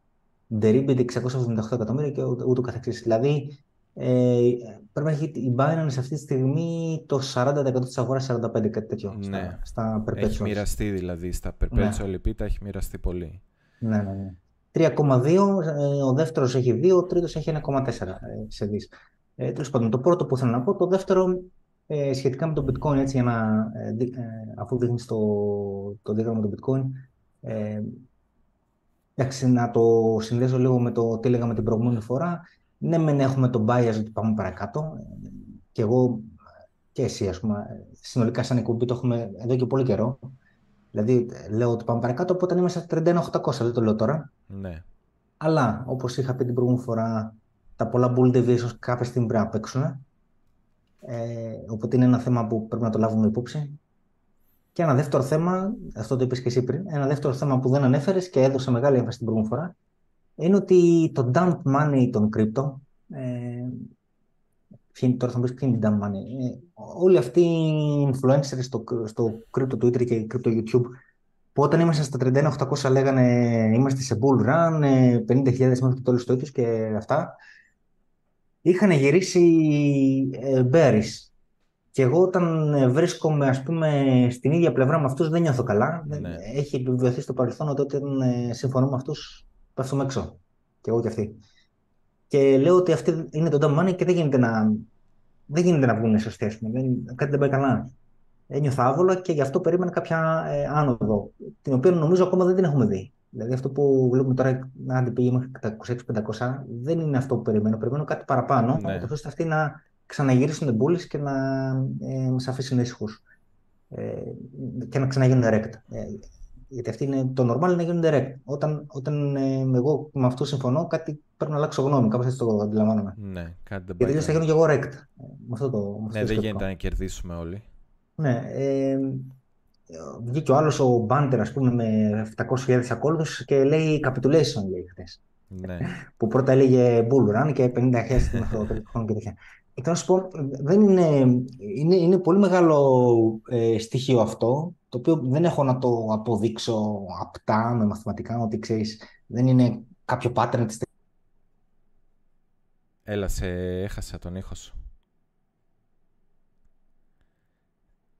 Deribit 678 εκατομμύρια και ούτω καθεξής. Δηλαδή, ε, πρέπει να έχει η Binance αυτή τη στιγμή το 40% της αγοράς, 45% κάτι τέτοιο. Ναι. Στα, στα Έχει μοιραστεί δηλαδή. Στα perpetual ναι. έχει μοιραστεί πολύ. Ναι, ναι, ναι. 3,2, ε, ο δεύτερος έχει 2, ο τρίτος έχει 1,4 ε, σε δις. Ε, τέλος πάντων, το πρώτο που θέλω να πω, το δεύτερο ε, σχετικά με το bitcoin, έτσι, για να, ε, ε αφού δείχνεις το, το διάγραμμα του bitcoin, ε, εντάξει, να το συνδέσω λίγο με το τι λέγαμε την προηγούμενη φορά. Ναι, μεν έχουμε τον bias ότι πάμε παρακάτω. Και εγώ και εσύ, ας πούμε, συνολικά σαν εκπομπή το έχουμε εδώ και πολύ καιρό. Δηλαδή, λέω ότι πάμε παρακάτω, οπότε είμαστε στα 31.800, δεν το λέω τώρα. Ναι. Αλλά, όπως είχα πει την προηγούμενη φορά, τα πολλά bull deviations κάποια στιγμή πρέπει να παίξουν. Ε, οπότε είναι ένα θέμα που πρέπει να το λάβουμε υπόψη. Και ένα δεύτερο θέμα, αυτό το είπες και εσύ πριν, ένα δεύτερο θέμα που δεν ανέφερες και έδωσε μεγάλη έμφαση την προηγούμενη φορά, είναι ότι το dump money των crypto, ε, τώρα θα μου πεις ποιο είναι η dump money, ε, όλοι αυτοί οι influencers στο, στο crypto Twitter και crypto YouTube, που όταν ήμασταν στα 31.800 λέγανε είμαστε σε bull run, 50.000 ε, μέχρι το τέλος του έτους και αυτά, είχαν γυρίσει ε, bearish. Και εγώ όταν ε, βρίσκομαι ας πούμε στην ίδια πλευρά με αυτούς δεν νιώθω καλά. Ναι. Έχει επιβεβαιωθεί στο παρελθόν ότι όταν ε, συμφωνώ με αυτούς πέφτουμε έξω. Και εγώ και αυτοί. Και λέω ότι αυτή είναι το dumb money και δεν γίνεται να, δεν γίνεται να βγουν σωστοί. Δεν, κάτι δεν πάει καλά. Ένιωθα άβολα και γι' αυτό περίμενα κάποια ε, άνοδο, την οποία νομίζω ακόμα δεν την έχουμε δει. Δηλαδή αυτό που βλέπουμε τώρα να αντιπήγει μέχρι τα 26-500 δεν είναι αυτό που περιμένω. Περιμένω κάτι παραπάνω, ναι. ώστε αυτοί να ξαναγυρίσουν την και να ε, μας αφήσουν ήσυχους. Ε, και να ξαναγίνουν direct. Ε, γιατί αυτή είναι το normal να γίνουν direct. Όταν, όταν ε, εγώ με αυτό συμφωνώ, κάτι πρέπει να αλλάξω γνώμη. Κάπως έτσι το αντιλαμβάνομαι. Ναι, κάτι δεν πάει. Γιατί θα γίνω και εγώ rect. Ε, με αυτό το, με ναι, δεν γίνεται να κερδίσουμε όλοι. Ναι. Ε, βγήκε ο άλλος ο Μπάντερ, ας πούμε, με 700.000 ακόλουθους και λέει capitulation, λέει χθες. Ναι. *laughs* που πρώτα έλεγε bull run και 50.000 μέχρι το χρόνο και τέτοια. Και θέλω να σου πω, δεν είναι, είναι, είναι πολύ μεγάλο ε, στοιχείο αυτό, το οποίο δεν έχω να το αποδείξω απτά με μαθηματικά, ότι ξέρεις, δεν είναι κάποιο pattern της Έλα, σε έχασα τον ήχο σου.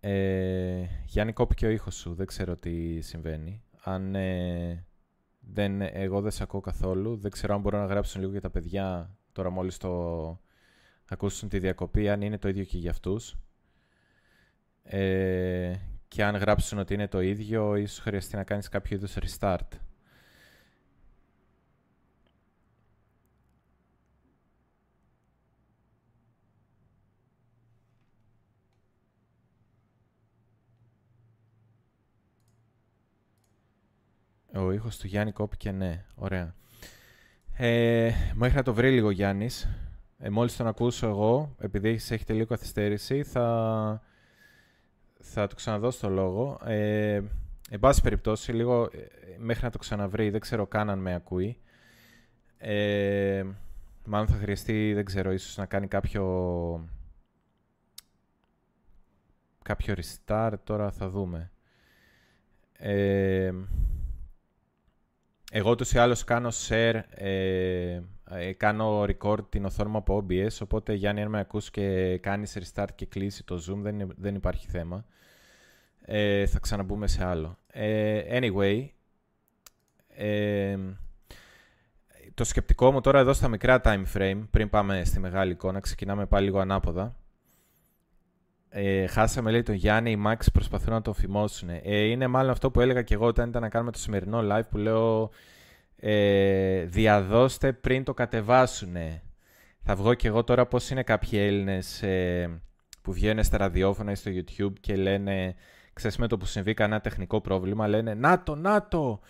Ε, Γιάννη, κόπηκε ο ήχος σου. Δεν ξέρω τι συμβαίνει. Αν ε, δεν, εγώ δεν σε ακούω καθόλου, δεν ξέρω αν μπορώ να γράψω λίγο για τα παιδιά τώρα μόλις το ακούσουν τη διακοπή, αν είναι το ίδιο και για αυτούς. Ε, και αν γράψουν ότι είναι το ίδιο, ίσως χρειαστεί να κάνεις κάποιο είδους restart. Ο ήχος του Γιάννη κόπηκε, ναι. Ωραία. Ε, μέχρι να το βρει λίγο Γιάννης. Ε, μόλις τον ακούσω εγώ, επειδή έχετε λίγο καθυστέρηση, θα, θα του ξαναδώσω το λόγο. Ε, εν πάση περιπτώσει, λίγο ε, μέχρι να το ξαναβρει, δεν ξέρω καν αν με ακούει. Ε, μάλλον θα χρειαστεί, δεν ξέρω, ίσως να κάνει κάποιο κάποιο restart, τώρα θα δούμε. Ε, εγώ τους ή άλλως κάνω share, ε, ε, κάνω record την οθόνη μου από OBS, οπότε Γιάννη αν με ακούς και κάνεις restart και κλείσει το zoom δεν, δεν υπάρχει θέμα. Ε, θα ξαναμπούμε σε άλλο. Ε, anyway, ε, το σκεπτικό μου τώρα εδώ στα μικρά time frame, πριν πάμε στη μεγάλη εικόνα, ξεκινάμε πάλι λίγο ανάποδα. Ε, χάσαμε λέει τον Γιάννη, οι Max προσπαθούν να τον φημώσουν. Ε, είναι μάλλον αυτό που έλεγα και εγώ όταν ήταν να κάνουμε το σημερινό live που λέω ε, διαδώστε πριν το κατεβάσουν. Θα βγω και εγώ τώρα πώς είναι κάποιοι Έλληνες ε, που βγαίνουν στα ραδιόφωνα ή στο YouTube και λένε, ξέρεις με το που συμβεί κανένα τεχνικό πρόβλημα, λένε «Να το, το,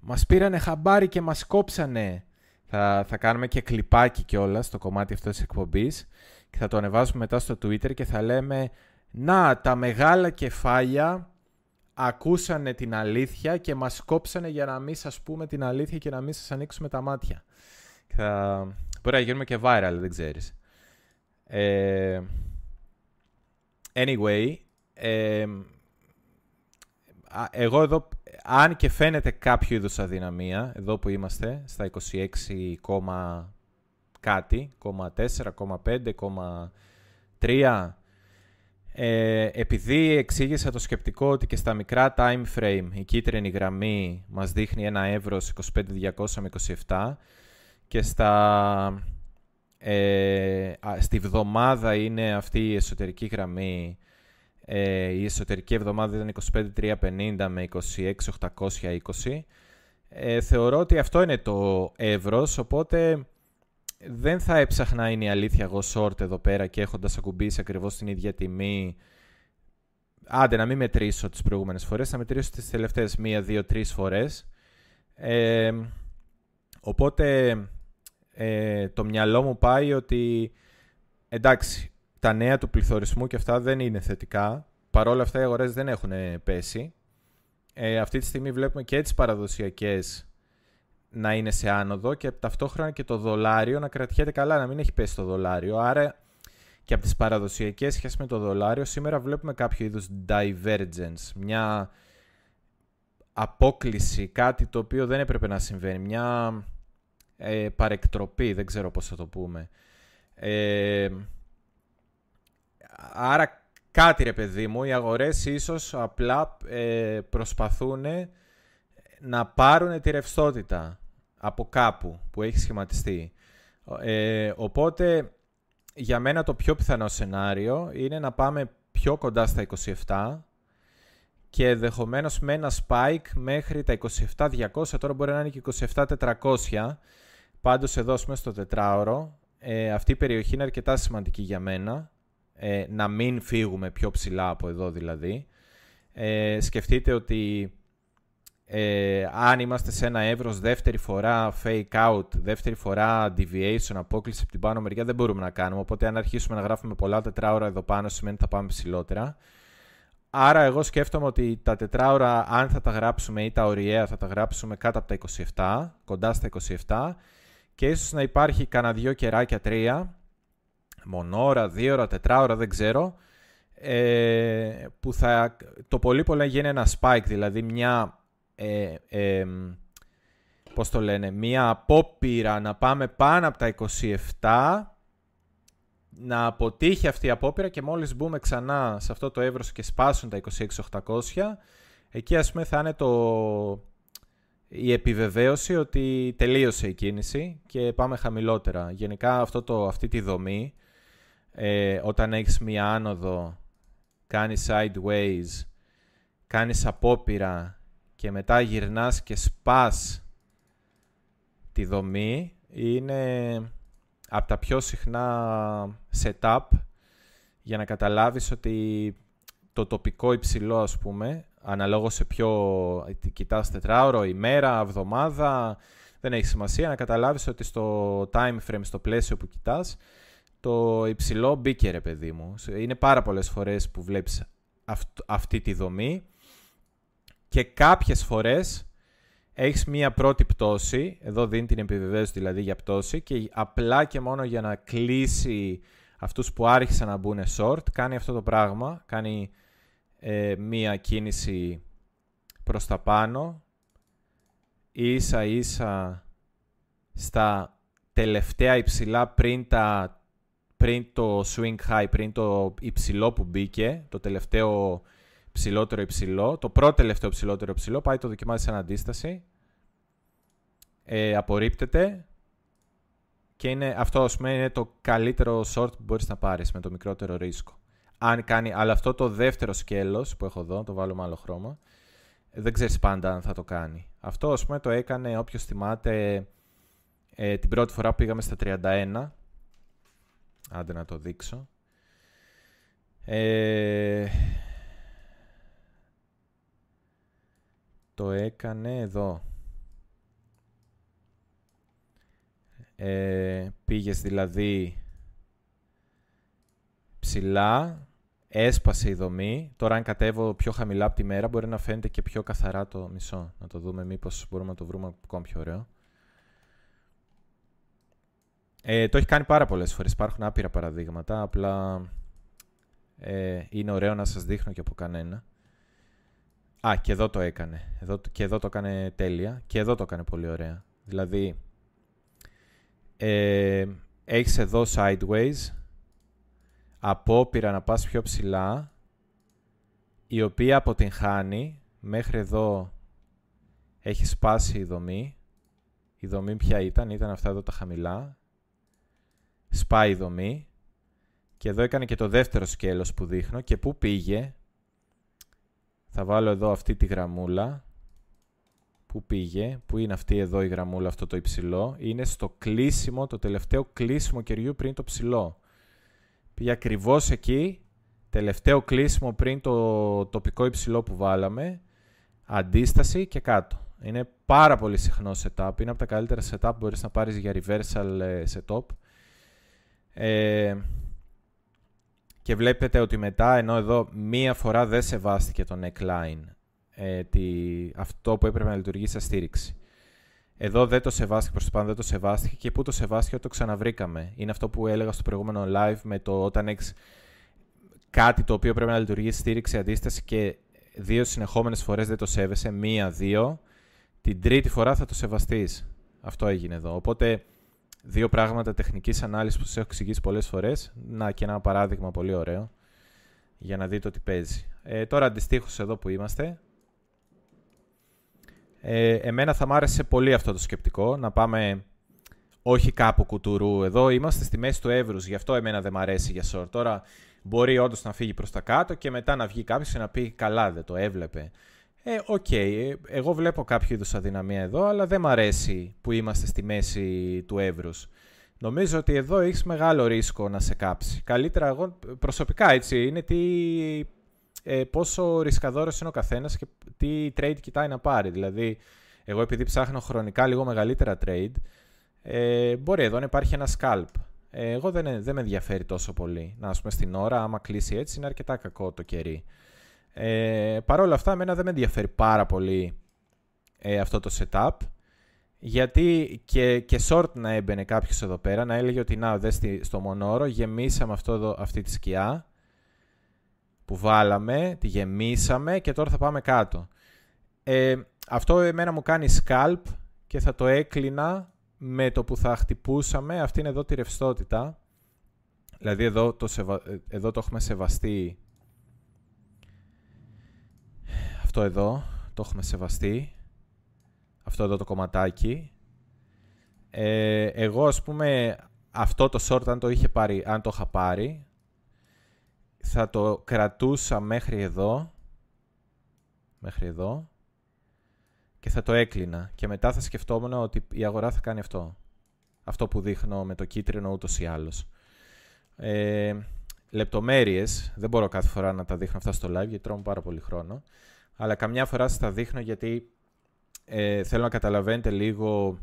μας πήρανε χαμπάρι και μας κόψανε». Θα, θα κάνουμε και κλιπάκι κιόλας στο κομμάτι αυτό της εκπομπής και θα το ανεβάσουμε μετά στο Twitter και θα λέμε «Να, τα μεγάλα κεφάλια ακούσανε την αλήθεια και μας κόψανε για να μην σας πούμε την αλήθεια και να μην σας ανοίξουμε τα μάτια». θα... Μπορεί να γίνουμε και viral, δεν ξέρεις. Ε... Anyway, ε... εγώ εδώ, αν και φαίνεται κάποιο είδους αδυναμία, εδώ που είμαστε, στα 26, κάτι, 4,5, 3. Ε, επειδή εξήγησα το σκεπτικό ότι και στα μικρά time frame η κίτρινη γραμμή μας δείχνει ένα εύρος 25.200 με 27 και στα, ε, στη βδομάδα είναι αυτή η εσωτερική γραμμή ε, η εσωτερική εβδομάδα ήταν 25.350 με 26.820 ε, θεωρώ ότι αυτό είναι το εύρος οπότε δεν θα έψαχνα είναι η αλήθεια εγώ short εδώ πέρα και έχοντας ακουμπήσει ακριβώς την ίδια τιμή. Άντε να μην μετρήσω τις προηγούμενες φορές θα μετρήσω τις τελευταίες μία, δύο, τρεις φορές. Ε, οπότε ε, το μυαλό μου πάει ότι εντάξει τα νέα του πληθωρισμού και αυτά δεν είναι θετικά παρόλα αυτά οι αγορές δεν έχουν πέσει ε, αυτή τη στιγμή βλέπουμε και τις παραδοσιακές να είναι σε άνοδο και ταυτόχρονα και το δολάριο να κρατιέται καλά, να μην έχει πέσει το δολάριο. Άρα και από τις παραδοσιακές σχέσεις με το δολάριο σήμερα βλέπουμε κάποιο είδους divergence, μια απόκληση, κάτι το οποίο δεν έπρεπε να συμβαίνει, μια ε, παρεκτροπή, δεν ξέρω πώς θα το πούμε. Ε, άρα κάτι ρε παιδί μου, οι αγορές ίσως απλά ε, προσπαθούν να πάρουν τη ρευστότητα από κάπου που έχει σχηματιστεί. Ε, οπότε, για μένα το πιο πιθανό σενάριο είναι να πάμε πιο κοντά στα 27 και ενδεχομένως με ένα spike μέχρι τα 27.200, τώρα μπορεί να είναι και 27.400. Πάντως εδώ, πούμε, στο τετράωρο, ε, αυτή η περιοχή είναι αρκετά σημαντική για μένα. Ε, να μην φύγουμε πιο ψηλά από εδώ δηλαδή. Ε, σκεφτείτε ότι ε, αν είμαστε σε ένα εύρος δεύτερη φορά fake out, δεύτερη φορά deviation, απόκληση από την πάνω μεριά δεν μπορούμε να κάνουμε. Οπότε αν αρχίσουμε να γράφουμε πολλά τετράωρα εδώ πάνω σημαίνει ότι θα πάμε ψηλότερα. Άρα εγώ σκέφτομαι ότι τα τετράωρα αν θα τα γράψουμε ή τα ωριαία θα τα γράψουμε κάτω από τα 27, κοντά στα 27 και ίσως να υπάρχει κανένα δυο κεράκια τρία, μονόρα, δύο ώρα, τετράωρα, δεν ξέρω, ε, που θα, το πολύ πολύ γίνει ένα spike, δηλαδή μια ε, ε, πώς το λένε, μία απόπειρα να πάμε πάνω από τα 27, να αποτύχει αυτή η απόπειρα και μόλις μπούμε ξανά σε αυτό το εύρος και σπάσουν τα 26.800, εκεί ας πούμε θα είναι το... η επιβεβαίωση ότι τελείωσε η κίνηση και πάμε χαμηλότερα. Γενικά αυτό το, αυτή τη δομή, ε, όταν έχεις μία άνοδο, κάνεις sideways, κάνεις απόπειρα και μετά γυρνάς και σπάς τη δομή είναι από τα πιο συχνά setup για να καταλάβεις ότι το τοπικό υψηλό ας πούμε αναλόγως σε ποιο κοιτάς τετράωρο, ημέρα, εβδομάδα δεν έχει σημασία να καταλάβεις ότι στο time frame, στο πλαίσιο που κοιτάς το υψηλό μπήκε ρε παιδί μου. Είναι πάρα πολλές φορές που βλέπεις αυτή τη δομή και κάποιες φορές έχεις μία πρώτη πτώση, εδώ δίνει την επιβεβαίωση δηλαδή για πτώση και απλά και μόνο για να κλείσει αυτούς που άρχισαν να μπουν short, κάνει αυτό το πράγμα, κάνει ε, μία κίνηση προς τα πάνω, ίσα ίσα στα τελευταία υψηλά πριν, τα, πριν το swing high, πριν το υψηλό που μπήκε, το τελευταίο ψηλότερο υψηλό, το πρώτο τελευταίο ψηλότερο υψηλό, πάει το δοκιμάζει σαν αντίσταση, ε, απορρίπτεται και είναι, αυτό ας πούμε, είναι το καλύτερο short που μπορείς να πάρεις με το μικρότερο ρίσκο. Αν κάνει, αλλά αυτό το δεύτερο σκέλος που έχω εδώ, το βάλω με άλλο χρώμα, δεν ξέρεις πάντα αν θα το κάνει. Αυτό ας πούμε το έκανε όποιος θυμάται ε, την πρώτη φορά που πήγαμε στα 31. Άντε να το δείξω. Ε, το έκανε εδώ. Ε, πήγες δηλαδή ψηλά, έσπασε η δομή. Τώρα αν κατέβω πιο χαμηλά από τη μέρα μπορεί να φαίνεται και πιο καθαρά το μισό. Να το δούμε μήπως μπορούμε να το βρούμε ακόμα πιο ωραίο. Ε, το έχει κάνει πάρα πολλές φορές. Υπάρχουν άπειρα παραδείγματα. Απλά ε, είναι ωραίο να σας δείχνω και από κανένα. Α, και εδώ το έκανε. Εδώ, και εδώ το έκανε τέλεια. Και εδώ το έκανε πολύ ωραία. Δηλαδή, ε, έχεις εδώ sideways, απόπειρα να πας πιο ψηλά, η οποία αποτυγχάνει, μέχρι εδώ έχει σπάσει η δομή. Η δομή ποια ήταν, ήταν αυτά εδώ τα χαμηλά. Σπάει η δομή. Και εδώ έκανε και το δεύτερο σκέλος που δείχνω. Και πού πήγε. Θα βάλω εδώ αυτή τη γραμμούλα. Πού πήγε, πού είναι αυτή εδώ η γραμμούλα, αυτό το υψηλό. Είναι στο κλείσιμο, το τελευταίο κλείσιμο κεριού πριν το ψηλό. Πήγε ακριβώς εκεί, τελευταίο κλείσιμο πριν το τοπικό υψηλό που βάλαμε. Αντίσταση και κάτω. Είναι πάρα πολύ συχνό setup. Είναι από τα καλύτερα setup που μπορείς να πάρεις για reversal ε, setup. Ε, και βλέπετε ότι μετά, ενώ εδώ μία φορά δεν σεβάστηκε το neckline, ε, τη, αυτό που έπρεπε να λειτουργήσει σαν στήριξη. Εδώ δεν το σεβάστηκε προς το πάνω, δεν το σεβάστηκε και πού το σεβάστηκε το ξαναβρήκαμε. Είναι αυτό που έλεγα στο προηγούμενο live με το όταν έχεις κάτι το οποίο πρέπει να λειτουργήσει στήριξη, αντίσταση και δύο συνεχόμενες φορές δεν το σέβεσαι, μία, δύο, την τρίτη φορά θα το σεβαστείς. Αυτό έγινε εδώ. Οπότε δύο πράγματα τεχνικής ανάλυσης που σας έχω εξηγήσει πολλές φορές. Να και ένα παράδειγμα πολύ ωραίο για να δείτε ότι παίζει. Ε, τώρα αντιστοίχως εδώ που είμαστε. Ε, εμένα θα μ' άρεσε πολύ αυτό το σκεπτικό, να πάμε όχι κάπου κουτουρού. Εδώ είμαστε στη μέση του εύρους, γι' αυτό εμένα δεν μ' αρέσει για short. Τώρα μπορεί όντως να φύγει προς τα κάτω και μετά να βγει κάποιος και να πει καλά, δεν το έβλεπε. Ε, OK, okay. εγώ βλέπω κάποιο είδους αδυναμία εδώ, αλλά δεν μ' αρέσει που είμαστε στη μέση του εύρους. Νομίζω ότι εδώ έχεις μεγάλο ρίσκο να σε κάψει. Καλύτερα εγώ προσωπικά έτσι είναι τι, ε, πόσο ρισκαδόρος είναι ο καθένας και τι trade κοιτάει να πάρει. Δηλαδή, εγώ επειδή ψάχνω χρονικά λίγο μεγαλύτερα trade, ε, μπορεί εδώ να υπάρχει ένα scalp. Ε, εγώ δεν, δεν με ενδιαφέρει τόσο πολύ. Να, ας πούμε, στην ώρα, άμα κλείσει έτσι, είναι αρκετά κακό το κερί. Ε, Παρ' όλα αυτά, εμένα δεν με ενδιαφέρει πάρα πολύ ε, αυτό το setup. Γιατί και, και short να έμπαινε κάποιος εδώ πέρα, να έλεγε ότι να, δες στο μονόρο, γεμίσαμε αυτό εδώ, αυτή τη σκιά που βάλαμε, τη γεμίσαμε και τώρα θα πάμε κάτω. Ε, αυτό εμένα μου κάνει scalp και θα το έκλεινα με το που θα χτυπούσαμε. Αυτή είναι εδώ τη ρευστότητα. Δηλαδή εδώ το, εδώ το έχουμε σεβαστεί αυτό εδώ το έχουμε σεβαστεί. Αυτό εδώ το κομματάκι. Ε, εγώ ας πούμε αυτό το short αν το, είχε πάρει, αν το είχα πάρει θα το κρατούσα μέχρι εδώ μέχρι εδώ και θα το έκλεινα και μετά θα σκεφτόμουν ότι η αγορά θα κάνει αυτό. Αυτό που δείχνω με το κίτρινο ούτως ή άλλως. Ε, λεπτομέρειες, δεν μπορώ κάθε φορά να τα δείχνω αυτά στο live γιατί τρώω πάρα πολύ χρόνο αλλά καμιά φορά σας τα δείχνω γιατί ε, θέλω να καταλαβαίνετε λίγο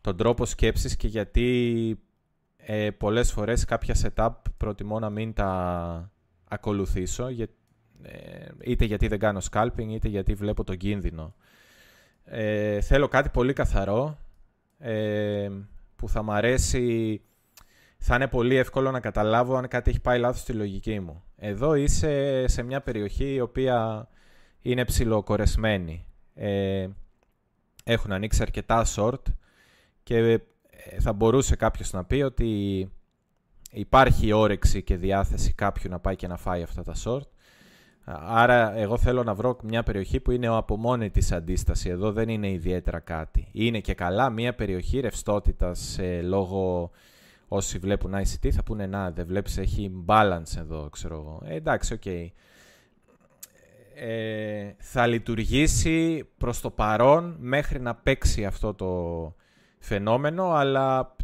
τον τρόπο σκέψης και γιατί ε, πολλές φορές κάποια setup προτιμώ να μην τα ακολουθήσω για, ε, είτε γιατί δεν κάνω scalping είτε γιατί βλέπω τον κίνδυνο. Ε, θέλω κάτι πολύ καθαρό ε, που θα μ' αρέσει θα είναι πολύ εύκολο να καταλάβω αν κάτι έχει πάει λάθος στη λογική μου. Εδώ είσαι σε μια περιοχή η οποία είναι ψηλοκορεσμένη. Ε, έχουν ανοίξει αρκετά short και ε, θα μπορούσε κάποιος να πει ότι υπάρχει όρεξη και διάθεση κάποιου να πάει και να φάει αυτά τα short. Άρα εγώ θέλω να βρω μια περιοχή που είναι από μόνη της αντίσταση. Εδώ δεν είναι ιδιαίτερα κάτι. Είναι και καλά μια περιοχή ρευστότητας ε, λόγω όσοι βλέπουν ICT θα πούνε να δεν βλέπεις έχει balance εδώ ξέρω εγώ. Ε, εντάξει, OK. Okay. Ε, θα λειτουργήσει προς το παρόν μέχρι να παίξει αυτό το φαινόμενο αλλά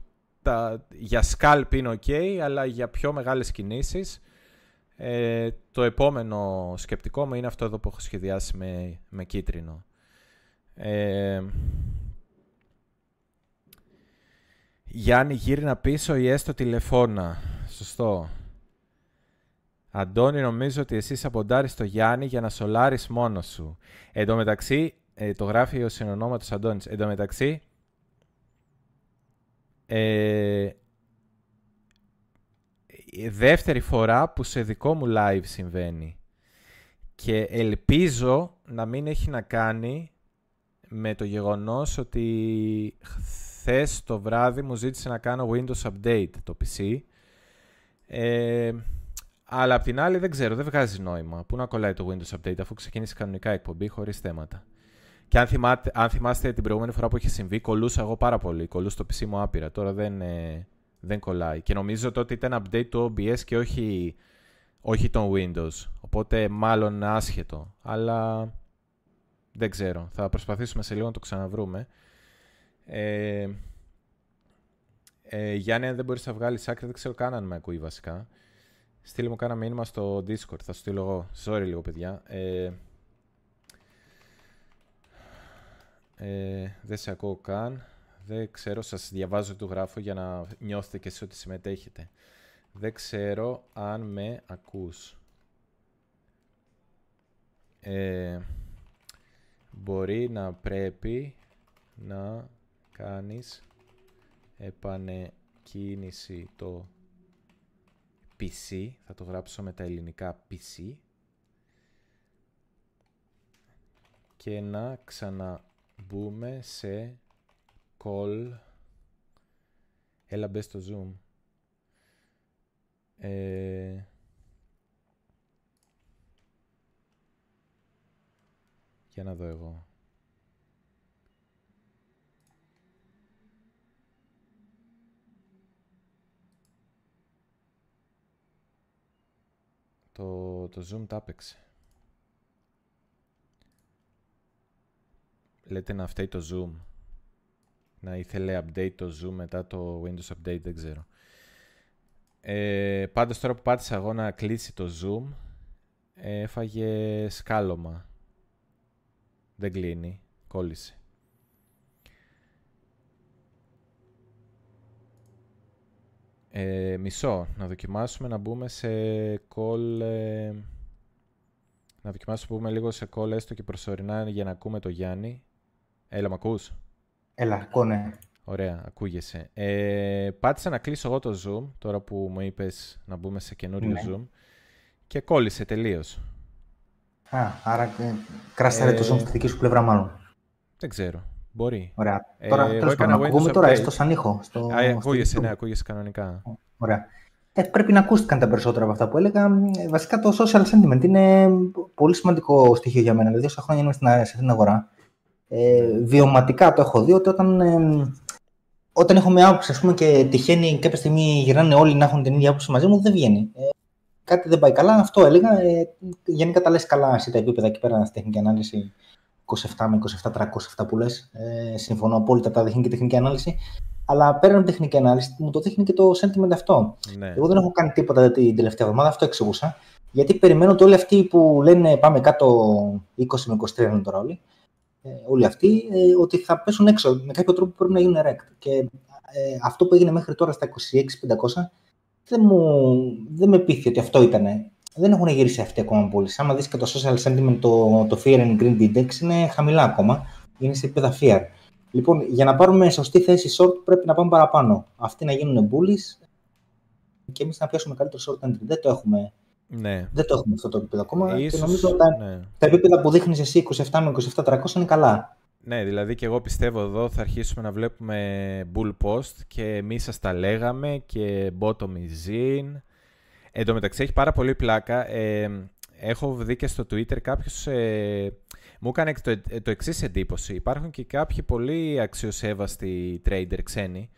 τα, για scalp είναι ok αλλά για πιο μεγάλες κινήσεις ε, το επόμενο σκεπτικό μου είναι αυτό εδώ που έχω σχεδιάσει με, με κίτρινο. Ε, Γιάννη γύρνα πίσω ή έστω τηλεφώνα. Σωστό. Αντώνη, νομίζω ότι εσύ σαμποντάρεις το Γιάννη για να σολάρεις μόνος σου. Εν τω μεταξύ, ε, το γράφει ο συνονόματος Αντώνης. Εν τω μεταξύ, ε, δεύτερη φορά που σε δικό μου live συμβαίνει. Και ελπίζω να μην έχει να κάνει με το γεγονός ότι χθες το βράδυ μου ζήτησε να κάνω Windows Update το PC. Ε, αλλά απ' την άλλη δεν ξέρω, δεν βγάζει νόημα. Πού να κολλάει το Windows Update αφού ξεκίνησε κανονικά εκπομπή χωρίς θέματα. Και αν, θυμάτε, αν θυμάστε την προηγούμενη φορά που είχε συμβεί, κολούσα εγώ πάρα πολύ. Κολούσα το PC μου άπειρα. Τώρα δεν, ε, δεν κολλάει. Και νομίζω ότι ήταν update του OBS και όχι, όχι τον Windows. Οπότε μάλλον άσχετο. Αλλά δεν ξέρω. Θα προσπαθήσουμε σε λίγο να το ξαναβρούμε. Ε, ε, Γιάννη, αν δεν μπορείς να βγάλεις άκρη, δεν ξέρω καν αν με ακούει βασικά. Στείλε μου κάνα μήνυμα στο Discord, θα σου στείλω εγώ. Sorry λίγο, παιδιά. Ε, ε, δεν σε ακούω καν. Δεν ξέρω, σας διαβάζω το γράφω για να νιώθετε και εσείς ότι συμμετέχετε. Δεν ξέρω αν με ακούς. Ε, μπορεί να πρέπει να κάνεις επανεκκίνηση το PC, θα το γράψω με τα ελληνικά PC και να ξαναμπούμε σε call. Έλα μπες στο Zoom. Ε... Για να δω εγώ. Το, το Zoom τα έπαιξε. Λέτε να φταίει το Zoom να ήθελε update το Zoom μετά το Windows Update, δεν ξέρω. Ε, πάντως τώρα που πάτησα εγώ να κλείσει το Zoom, έφαγε σκάλωμα. Δεν κλείνει, κόλλησε. Ε, μισό, να δοκιμάσουμε να μπούμε σε call... Ε, να δοκιμάσουμε να μπούμε λίγο σε call έστω και προσωρινά για να ακούμε το Γιάννη. Έλα, μ' ακούς; Έλα, κόνε. Ωραία, ακούγεσαι. Ε, πάτησα να κλείσω εγώ το Zoom, τώρα που μου είπες να μπούμε σε καινούριο ναι. Zoom, και κόλλησε τελείως. Α, άρα ε, κράσαρε το Zoom στη δική σου πλευρά μάλλον. Δεν ξέρω. Μπορεί. Ωραία. Ε, τώρα, τέλος πάντων, ακούμε τώρα έστω σαν ήχο. Στο, Α, ακούγεσαι, ναι, ακούγεσαι κανονικά. Ωραία. Ε, πρέπει να ακούστηκαν τα περισσότερα από αυτά που έλεγα. Ε, βασικά το social sentiment είναι πολύ σημαντικό στοιχείο για μένα. Δηλαδή, όσα χρόνια είμαι σε αυτήν την αγορά, ε, βιωματικά το έχω δει ότι όταν, ε, όταν έχω μια άποψη ας πούμε, και τυχαίνει κάποια στιγμή γυρνάνε όλοι να έχουν την ίδια άποψη μαζί μου, δεν βγαίνει. Ε, κάτι δεν πάει καλά, αυτό έλεγα. Ε, γενικά τα λες καλά εσύ τα επίπεδα εκεί πέρα στη τεχνική ανάλυση 27 με 27-300 που λες. Ε, συμφωνώ απόλυτα, τα δείχνει και τεχνική ανάλυση. Αλλά πέραν από τεχνική ανάλυση, μου το δείχνει και το sentiment αυτό. Ναι. Εγώ δεν έχω κάνει τίποτα την τελευταία εβδομάδα, αυτό εξηγούσα. Γιατί περιμένω ότι όλοι αυτοί που λένε πάμε κάτω 20 με 23 είναι τώρα όλοι, ε, όλοι αυτοί, ε, ότι θα πέσουν έξω. Με κάποιο τρόπο πρέπει να γίνουν erect. Και ε, αυτό που έγινε μέχρι τώρα στα 26.500 δεν, μου, δεν με πείθει ότι αυτό ήταν. Δεν έχουν γυρίσει αυτοί ακόμα πολύ. Άμα δεις και το social sentiment, το, το fear and greed index είναι χαμηλά ακόμα. Είναι σε επίπεδα fear. Λοιπόν, για να πάρουμε σωστή θέση short πρέπει να πάμε παραπάνω. Αυτοί να γίνουν bullies και εμείς να πιάσουμε καλύτερο short entry. Δεν το έχουμε. Ναι. Δεν το έχουμε αυτό το επίπεδο ακόμα. Ίσως, και νομίζω τα, ναι. τα επίπεδα που δείχνεις εσύ 27 με 27-300 είναι καλά. Ναι, δηλαδή και εγώ πιστεύω εδώ θα αρχίσουμε να βλέπουμε bull post και εμείς σας τα λέγαμε και bottom is in. Εν τω μεταξύ έχει πάρα πολύ πλάκα. Ε, έχω δει και στο Twitter κάποιο. Ε, μου έκανε το, το εξής εντύπωση. Υπάρχουν και κάποιοι πολύ αξιοσέβαστοι trader ξένοι.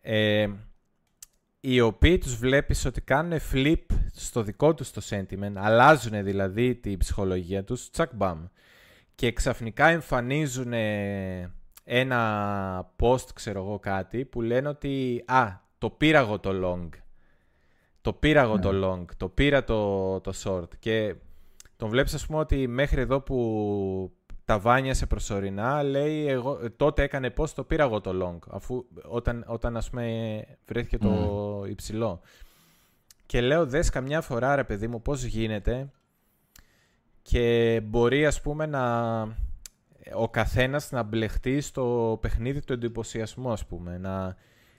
Ε, οι οποίοι τους βλέπεις ότι κάνουν flip στο δικό τους το sentiment, αλλάζουν δηλαδή την ψυχολογία τους, τσακ μπαμ. Και ξαφνικά εμφανίζουν ένα post, ξέρω εγώ κάτι, που λένε ότι «Α, το πήρα εγώ το long». Το πήρα εγώ το long, το πήρα το, το short. Και τον βλέπεις ας πούμε ότι μέχρι εδώ που τα βάνιασε προσωρινά, λέει εγώ, τότε έκανε πώς το πήρα εγώ το long, αφού όταν, όταν ας πούμε βρέθηκε το υψηλό. Και λέω δες καμιά φορά ρε παιδί μου πώς γίνεται και μπορεί ας πούμε να ο καθένας να μπλεχτεί στο παιχνίδι του εντυπωσιασμού ας πούμε, να,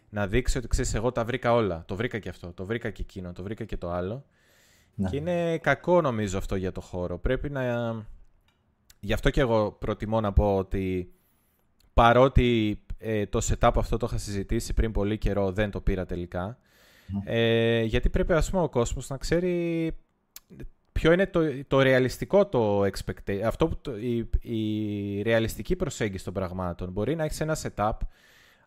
να δείξει ότι ξέρεις εγώ τα βρήκα όλα, το βρήκα και αυτό, το βρήκα και εκείνο, το βρήκα και το άλλο. Και είναι κακό νομίζω αυτό για το χώρο. Πρέπει να... Γι' αυτό και εγώ προτιμώ να πω ότι παρότι ε, το setup αυτό το είχα συζητήσει πριν πολύ καιρό, δεν το πήρα τελικά. Ε, γιατί πρέπει ας πούμε ο κόσμος να ξέρει ποιο είναι το, το ρεαλιστικό το expectation, αυτό που το, η, η ρεαλιστική προσέγγιση των πραγμάτων. Μπορεί να έχεις ένα setup,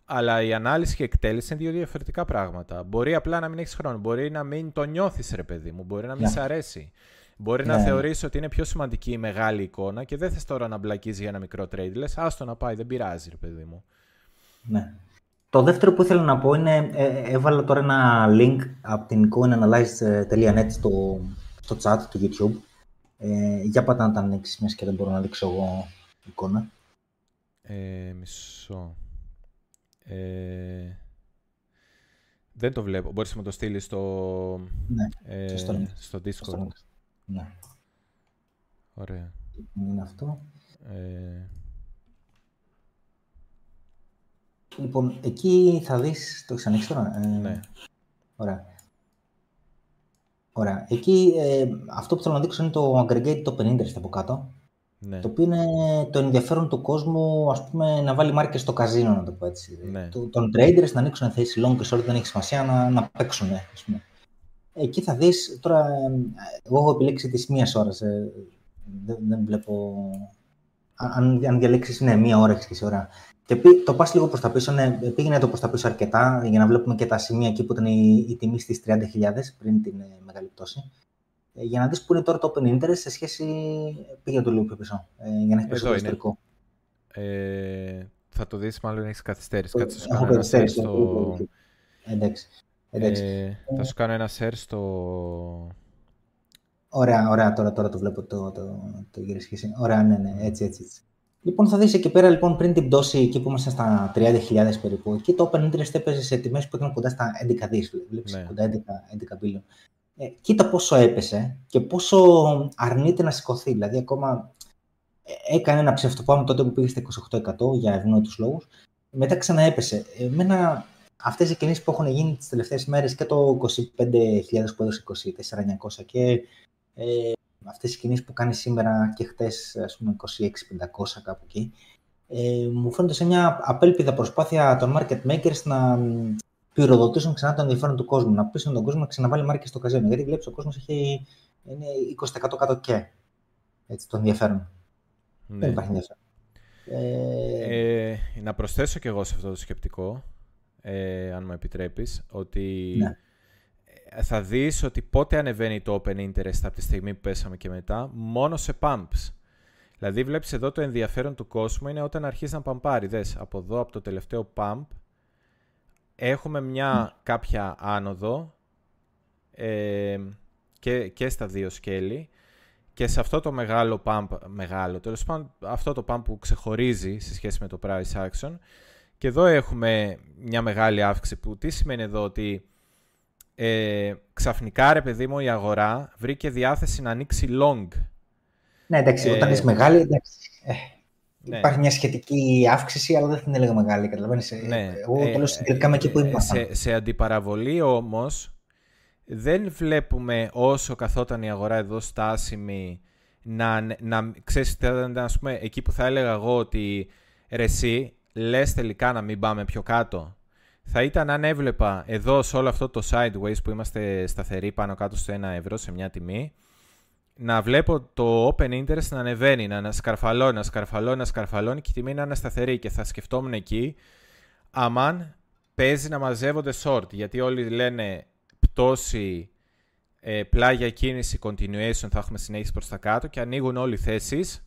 αλλά η ανάλυση και η εκτέλεση είναι δύο διαφορετικά πράγματα. Μπορεί απλά να μην έχεις χρόνο, μπορεί να μην το νιώθεις, ρε παιδί μου, μπορεί να μην yeah. Ναι. σε αρέσει. Μπορεί να ναι. θεωρήσει ότι είναι πιο σημαντική η μεγάλη εικόνα και δεν θες τώρα να μπλακίζεις για ένα μικρό trade. Λες, άστο να πάει, δεν πειράζει, ρε παιδί μου. Ναι. Το δεύτερο που ήθελα να πω είναι, ε, έβαλα τώρα ένα link από την coinanalyze.net στο, στο chat του YouTube. Ε, για πάτα να τα ανοίξει μέσα και δεν μπορώ να δείξω εγώ εικόνα. Ε, μισό. Ε, δεν το βλέπω. Μπορείς να μου το στείλεις στο, ναι, ε, στο Discord. Στο, ναι. Ωραία. Είναι αυτό. Ε... Λοιπόν, εκεί θα δεις... Το έχεις ανοίξει τώρα. Ε, ναι. Ωραία. Ωραία. Εκεί ε, αυτό που θέλω να δείξω είναι το aggregate το 50 από κάτω. Ναι. Το οποίο είναι το ενδιαφέρον του κόσμου ας πούμε, να βάλει μάρκες στο καζίνο, να το πω έτσι. Ναι. Των traders να ανοίξουν θέση long και short, δεν έχει σημασία να, να παίξουν. Ας πούμε. Εκεί θα δεις, τώρα, εγώ έχω επιλέξει τις μίας ώρα. Ε, δεν, δεν, βλέπω... Αν, αν διαλέξεις, ναι, μία ώρα έχεις και ώρα. Και το πας λίγο προς τα πίσω, ναι, πήγαινε το προς τα πίσω αρκετά, για να βλέπουμε και τα σημεία εκεί που ήταν η, η τιμή στις 30.000 πριν την ε, μεγάλη πτώση. Ε, για να δεις που είναι τώρα το open interest σε σχέση, πήγε το λίγο πιο πίσω, ε, για να έχεις περισσότερο ιστορικό. Ε, θα το δεις, μάλλον έχεις καθυστέρηση. Κάτσε σου κάνω ένα share στο... Εντάξει. Ε, θα σου κάνω ένα share στο... Ωραία, ωραία, τώρα, τώρα το βλέπω το, το, το γυρισχύση. Ωραία, ναι, ναι, έτσι, έτσι, έτσι. Λοιπόν, θα δεις εκεί πέρα, λοιπόν, πριν την πτώση, εκεί που είμαστε στα 30.000 περίπου, εκεί το Open Interest έπαιζε σε τιμές που ήταν κοντά στα 11 δις, βλέπεις, ναι. κοντά 11, 11 billion. Ε, κοίτα πόσο έπεσε και πόσο αρνείται να σηκωθεί. Δηλαδή, ακόμα ε, έκανε ένα ψευτοπάμο τότε που πήγε στα 28% για ευνόητους λόγους. Μετά ξαναέπεσε. Εμένα αυτές οι κινήσεις που έχουν γίνει τις τελευταίες μέρες και το 25.000 που έδωσε 24.900 και ε, αυτές οι κινήσεις που κάνει σήμερα και χτες, ας πούμε, 26.500 κάπου εκεί, ε, μου φαίνονται σε μια απέλπιδα προσπάθεια των market makers να πυροδοτήσουν ξανά το ενδιαφέρον του κόσμου, να πείσουν τον κόσμο να ξαναβάλει μάρκες στο καζίνο. Γιατί βλέπεις ο κόσμος έχει, είναι 20% κάτω και έτσι, το ενδιαφέρον. Ναι. Δεν υπάρχει ενδιαφέρον. Ε... Ε, να προσθέσω κι εγώ σε αυτό το σκεπτικό, ε, αν μου επιτρέπεις, ότι ναι. θα δεις ότι πότε ανεβαίνει το open interest από τη στιγμή που πέσαμε και μετά, μόνο σε pumps. Δηλαδή βλέπεις εδώ το ενδιαφέρον του κόσμου είναι όταν αρχίζει να παμπάρει. Δες, από εδώ, από το τελευταίο pump, έχουμε μια κάποια άνοδο ε, και, και στα δύο σκέλη. Και σε αυτό το μεγάλο pump, μεγάλο, τέλος πάντων αυτό το pump που ξεχωρίζει σε σχέση με το price action. Και εδώ έχουμε μια μεγάλη αύξηση που τι σημαίνει εδώ ότι ε, ξαφνικά ρε παιδί μου η αγορά βρήκε διάθεση να ανοίξει long. Ναι εντάξει, ε, όταν είσαι μεγάλη εντάξει, ε, ναι. Υπάρχει μια σχετική αύξηση, αλλά δεν θα είναι λίγο μεγάλη. Καταλαβαίνεις. Ε, ναι. Εγώ ε, τελικά είμαι εκεί που ήμουν. Σε, σε αντιπαραβολή όμως, δεν βλέπουμε όσο καθόταν η αγορά εδώ στάσιμη να, να ξέρεις, ας πούμε, εκεί που θα έλεγα εγώ ότι ρε εσύ, λες τελικά να μην πάμε πιο κάτω. Θα ήταν αν έβλεπα εδώ σε όλο αυτό το sideways που είμαστε σταθεροί πάνω κάτω στο 1 ευρώ σε μια τιμή, να βλέπω το open interest να ανεβαίνει, να σκαρφαλώνει, να σκαρφαλώνει, να σκαρφαλώνει και η τιμή να είναι σταθερή και θα σκεφτόμουν εκεί, αμάν παίζει να μαζεύονται short, γιατί όλοι λένε πτώση, ε, πλάγια κίνηση, continuation θα έχουμε συνέχιση προς τα κάτω και ανοίγουν όλοι οι θέσεις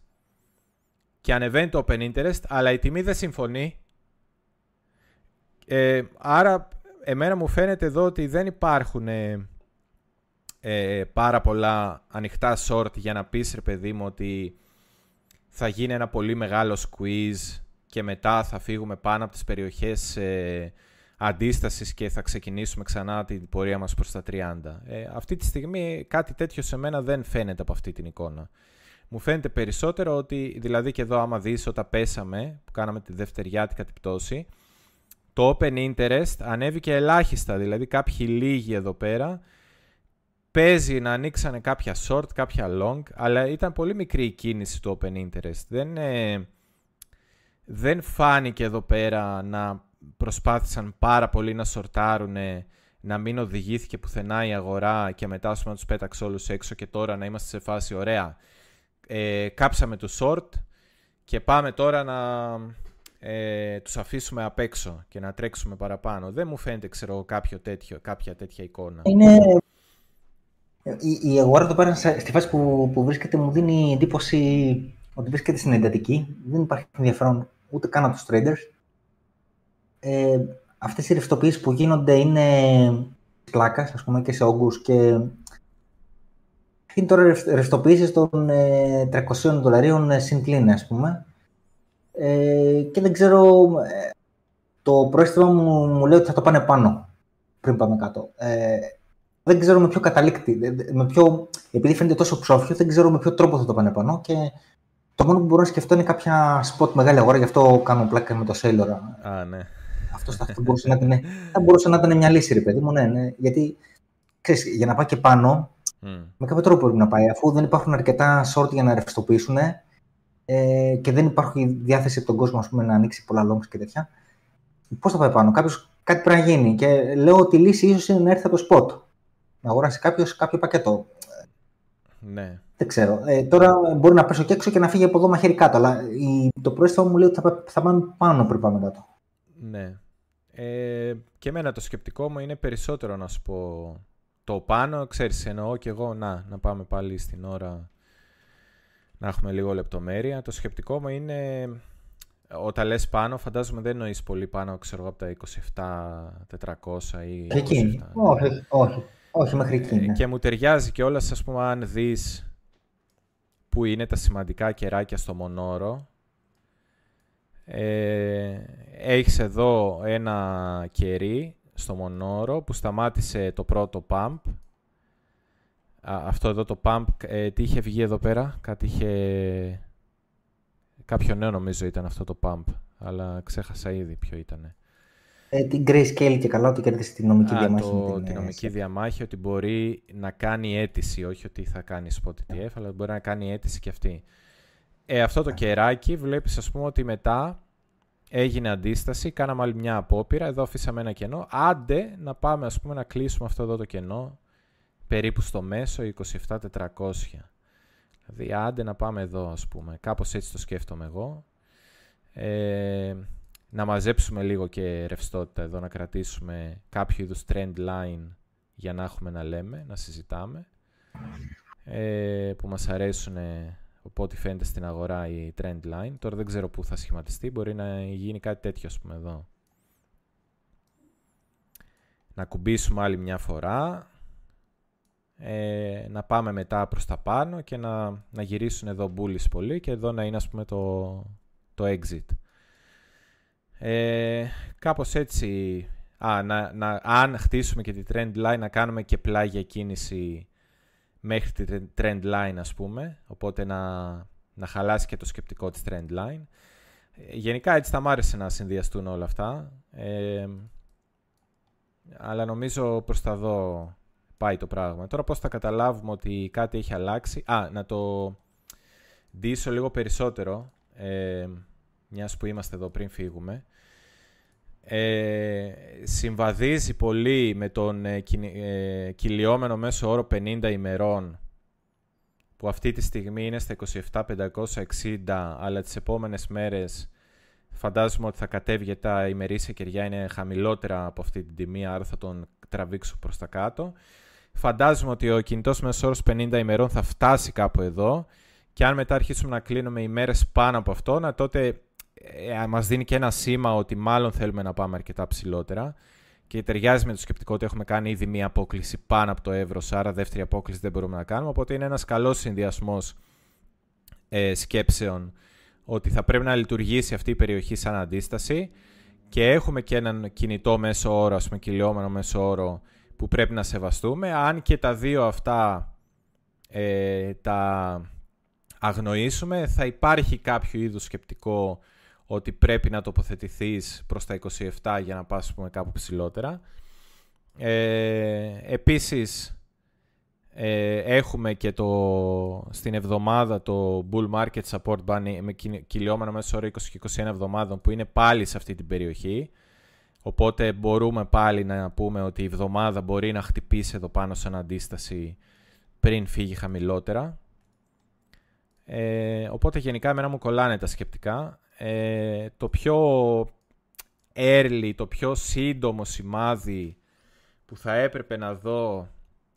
και ανεβαίνει το open interest, αλλά η τιμή δεν συμφωνεί. Ε, άρα, εμένα μου φαίνεται εδώ ότι δεν υπάρχουν ε, ε, πάρα πολλά ανοιχτά short για να πεις, ρε παιδί μου, ότι θα γίνει ένα πολύ μεγάλο squeeze και μετά θα φύγουμε πάνω από τις περιοχές ε, αντίστασης και θα ξεκινήσουμε ξανά την πορεία μας προς τα 30. Ε, αυτή τη στιγμή κάτι τέτοιο σε μένα δεν φαίνεται από αυτή την εικόνα. Μου φαίνεται περισσότερο ότι, δηλαδή και εδώ άμα δεις όταν πέσαμε, που κάναμε τη δευτεριάτικα την πτώση, το open interest ανέβηκε ελάχιστα, δηλαδή κάποιοι λίγοι εδώ πέρα, παίζει να ανοίξανε κάποια short, κάποια long, αλλά ήταν πολύ μικρή η κίνηση του open interest. Δεν, ε, δεν φάνηκε εδώ πέρα να προσπάθησαν πάρα πολύ να σορτάρουν, να μην οδηγήθηκε πουθενά η αγορά και μετά ας πούμε, να τους πέταξε όλους έξω και τώρα να είμαστε σε φάση ωραία. Ε, κάψαμε το short και πάμε τώρα να ε, τους αφήσουμε απ' έξω και να τρέξουμε παραπάνω. Δεν μου φαίνεται, ξέρω, κάποιο τέτοιο, κάποια τέτοια εικόνα. Είναι... Η, η αγορά εδώ πέρα, στη φάση που, που βρίσκεται, μου δίνει εντύπωση ότι βρίσκεται στην εντατική. Δεν υπάρχει ενδιαφέρον ούτε καν από τους traders ε, αυτές οι ρευστοποιήσεις που γίνονται είναι πλάκας, ας πούμε, και σε όγκους και είναι τώρα ρευστοποιήσεις των ε, 300 δολαρίων ε, συν ας πούμε. Ε, και δεν ξέρω, ε, το πρόστιμο μου, μου λέει ότι θα το πάνε πάνω πριν πάμε κάτω. Ε, δεν ξέρω με ποιο καταλήκτη, με ποιο, επειδή φαίνεται τόσο ψόφιο, δεν ξέρω με ποιο τρόπο θα το πάνε πάνω και το μόνο που μπορώ να σκεφτώ είναι κάποια spot μεγάλη αγορά, γι' αυτό κάνω πλάκα με το Sailor. Α, ναι. Αυτό θα, μπορούσε να ήταν, θα μπορούσε να ήταν μια λύση, ρε παιδί μου. Ναι, ναι. Γιατί ξέρεις, για να πάει και πάνω, mm. με κάποιο τρόπο πρέπει να πάει. Αφού δεν υπάρχουν αρκετά short για να ρευστοποιήσουν ε, και δεν υπάρχει διάθεση από τον κόσμο ας πούμε, να ανοίξει πολλά longs και τέτοια. Πώς θα πάει πάνω, κάποιος, κάτι πρέπει να γίνει. Και λέω ότι η λύση ίσως είναι να έρθει από το spot. Να αγοράσει κάποιος κάποιο πακέτο. Ναι. Δεν ξέρω. Ε, τώρα μπορεί να πέσω και έξω και να φύγει από εδώ μαχαίρι κάτω. Αλλά η, το πρόστιμο μου λέει ότι θα, θα πάμε πάνω πριν πάμε κάτω. Ναι. Ε, και εμένα το σκεπτικό μου είναι περισσότερο να σου πω το πάνω, ξέρεις, εννοώ και εγώ να, να πάμε πάλι στην ώρα να έχουμε λίγο λεπτομέρεια. Το σκεπτικό μου είναι όταν λες πάνω, φαντάζομαι δεν εννοείς πολύ πάνω, ξέρω από τα 27, 400 ή... Εκεί, όχι, όχι, όχι μέχρι εκεί. Ναι. Και μου ταιριάζει και όλα, ας πούμε, αν δεις που είναι τα σημαντικά κεράκια στο μονόρο, ε, έχεις εδώ ένα κερί στο μονόρο που σταμάτησε το πρώτο pump. αυτό εδώ το pump, ε, τι είχε βγει εδώ πέρα, κάτι είχε... Κάποιο νέο νομίζω ήταν αυτό το pump, αλλά ξέχασα ήδη ποιο ήταν. Ε, την Grayscale και καλά ότι κέρδισε την νομική διαμάχη. Το, την, την νομική διαμάχη ότι μπορεί να κάνει αίτηση, όχι ότι θα κάνει spot ETF, αλλά μπορεί να κάνει αίτηση και αυτή. Ε, αυτό το κεράκι βλέπεις ας πούμε ότι μετά έγινε αντίσταση, κάναμε άλλη μια απόπειρα, εδώ αφήσαμε ένα κενό. Άντε να πάμε ας πούμε να κλείσουμε αυτό εδώ το κενό περίπου στο μέσο 27.400. Δηλαδή άντε να πάμε εδώ ας πούμε, κάπως έτσι το σκέφτομαι εγώ. Ε, να μαζέψουμε λίγο και ρευστότητα εδώ, να κρατήσουμε κάποιο είδους trend line για να έχουμε να λέμε, να συζητάμε. Ε, που μας αρέσουν Οπότε φαίνεται στην αγορά η trend line. Τώρα δεν ξέρω πού θα σχηματιστεί. Μπορεί να γίνει κάτι τέτοιο, ας πούμε, εδώ. Να κουμπίσουμε άλλη μια φορά. Ε, να πάμε μετά προς τα πάνω και να, να γυρίσουν εδώ bullish πολύ και εδώ να είναι, ας πούμε, το, το exit. Ε, κάπως έτσι, α, να, να, αν χτίσουμε και τη trend line, να κάνουμε και πλάγια κίνηση μέχρι τη trend line ας πούμε, οπότε να, να χαλάσει και το σκεπτικό της trend line. Ε, γενικά έτσι θα μ' άρεσε να συνδυαστούν όλα αυτά, ε, αλλά νομίζω προς τα δω πάει το πράγμα. Τώρα πώς θα καταλάβουμε ότι κάτι έχει αλλάξει. Α, να το ντύσω λίγο περισσότερο, ε, μιας που είμαστε εδώ πριν φύγουμε. Ε, συμβαδίζει πολύ με τον ε, ε, κυλιόμενο μέσο όρο 50 ημερών που αυτή τη στιγμή είναι στα 27.560 αλλά τις επόμενες μέρες φαντάζομαι ότι θα κατέβει γιατί τα ημερήσια κεριά είναι χαμηλότερα από αυτή την τιμή άρα θα τον τραβήξω προς τα κάτω. Φαντάζομαι ότι ο κινητός μέσος όρος 50 ημερών θα φτάσει κάπου εδώ και αν μετά αρχίσουμε να κλείνουμε ημέρες πάνω από αυτό, να τότε ε, μας δίνει και ένα σήμα ότι μάλλον θέλουμε να πάμε αρκετά ψηλότερα και ταιριάζει με το σκεπτικό ότι έχουμε κάνει ήδη μία απόκληση πάνω από το ευρώ, άρα δεύτερη απόκληση δεν μπορούμε να κάνουμε, οπότε είναι ένας καλός συνδυασμός ε, σκέψεων ότι θα πρέπει να λειτουργήσει αυτή η περιοχή σαν αντίσταση και έχουμε και έναν κινητό μέσο όρο, ας πούμε κυλιόμενο μέσο όρο που πρέπει να σεβαστούμε. Αν και τα δύο αυτά ε, τα αγνοήσουμε, θα υπάρχει κάποιο είδους σκεπτικό ότι πρέπει να τοποθετηθείς προς τα 27 για να πας πούμε, κάπου ψηλότερα. Ε, επίσης, ε, έχουμε και το, στην εβδομάδα το Bull Market Support Bunny με κυλιόμενο μέσο όρο 20 και 21 εβδομάδων που είναι πάλι σε αυτή την περιοχή. Οπότε μπορούμε πάλι να πούμε ότι η εβδομάδα μπορεί να χτυπήσει εδώ πάνω σαν αντίσταση πριν φύγει χαμηλότερα. Ε, οπότε γενικά εμένα μου κολλάνε τα σκεπτικά. Ε, το πιο early, το πιο σύντομο σημάδι που θα έπρεπε να δω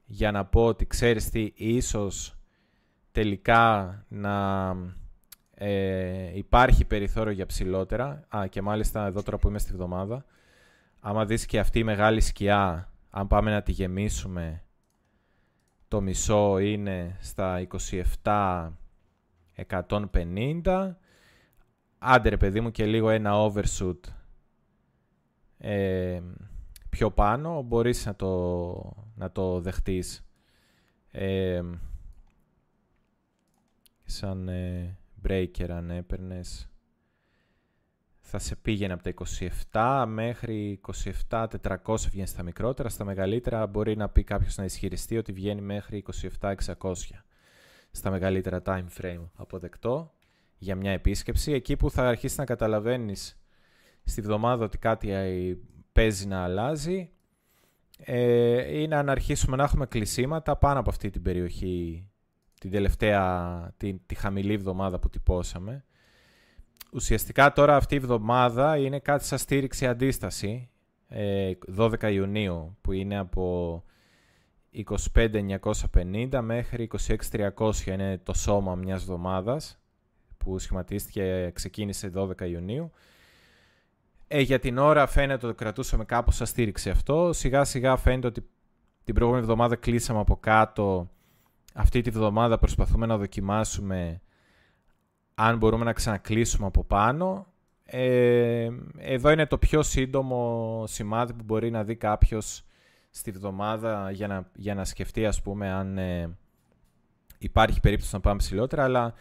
για να πω ότι ξέρεις τι, ίσως τελικά να ε, υπάρχει περιθώριο για ψηλότερα. Α, και μάλιστα εδώ τώρα που είμαι στη βδομάδα, άμα δεις και αυτή η μεγάλη σκιά, αν πάμε να τη γεμίσουμε, το μισό είναι στα 27 150. Άντε ρε παιδί μου και λίγο ένα overshoot ε, πιο πάνω, μπορείς να το, να το δεχτείς. Ε, σαν ε, breaker αν έπαιρνες θα σε πήγαινε από τα 27 μέχρι 27 400 βγαίνεις στα μικρότερα, στα μεγαλύτερα μπορεί να πει κάποιος να ισχυριστεί ότι βγαίνει μέχρι 27 600 στα μεγαλύτερα time frame αποδεκτό για μια επίσκεψη. Εκεί που θα αρχίσεις να καταλαβαίνεις στη βδομάδα ότι κάτι παίζει να αλλάζει ε, είναι να αρχίσουμε να έχουμε κλεισίματα πάνω από αυτή την περιοχή την τελευταία, τη, τη χαμηλή εβδομάδα που τυπώσαμε. Ουσιαστικά τώρα αυτή η εβδομάδα είναι κάτι σαν στήριξη αντίσταση 12 ε, Ιουνίου που είναι από 25.950 μέχρι 26.300 είναι το σώμα μιας εβδομάδας που σχηματίστηκε, ξεκίνησε 12 Ιουνίου. Ε, για την ώρα φαίνεται ότι κρατούσαμε κάπως σαν στήριξη αυτό. Σιγά σιγά φαίνεται ότι την προηγούμενη εβδομάδα κλείσαμε από κάτω. Αυτή τη βδομάδα προσπαθούμε να δοκιμάσουμε αν μπορούμε να ξανακλείσουμε από πάνω. Ε, εδώ είναι το πιο σύντομο σημάδι που μπορεί να δει κάποιος στη βδομάδα για να, για να σκεφτεί ας πούμε αν ε, υπάρχει περίπτωση να πάμε ψηλότερα αλλά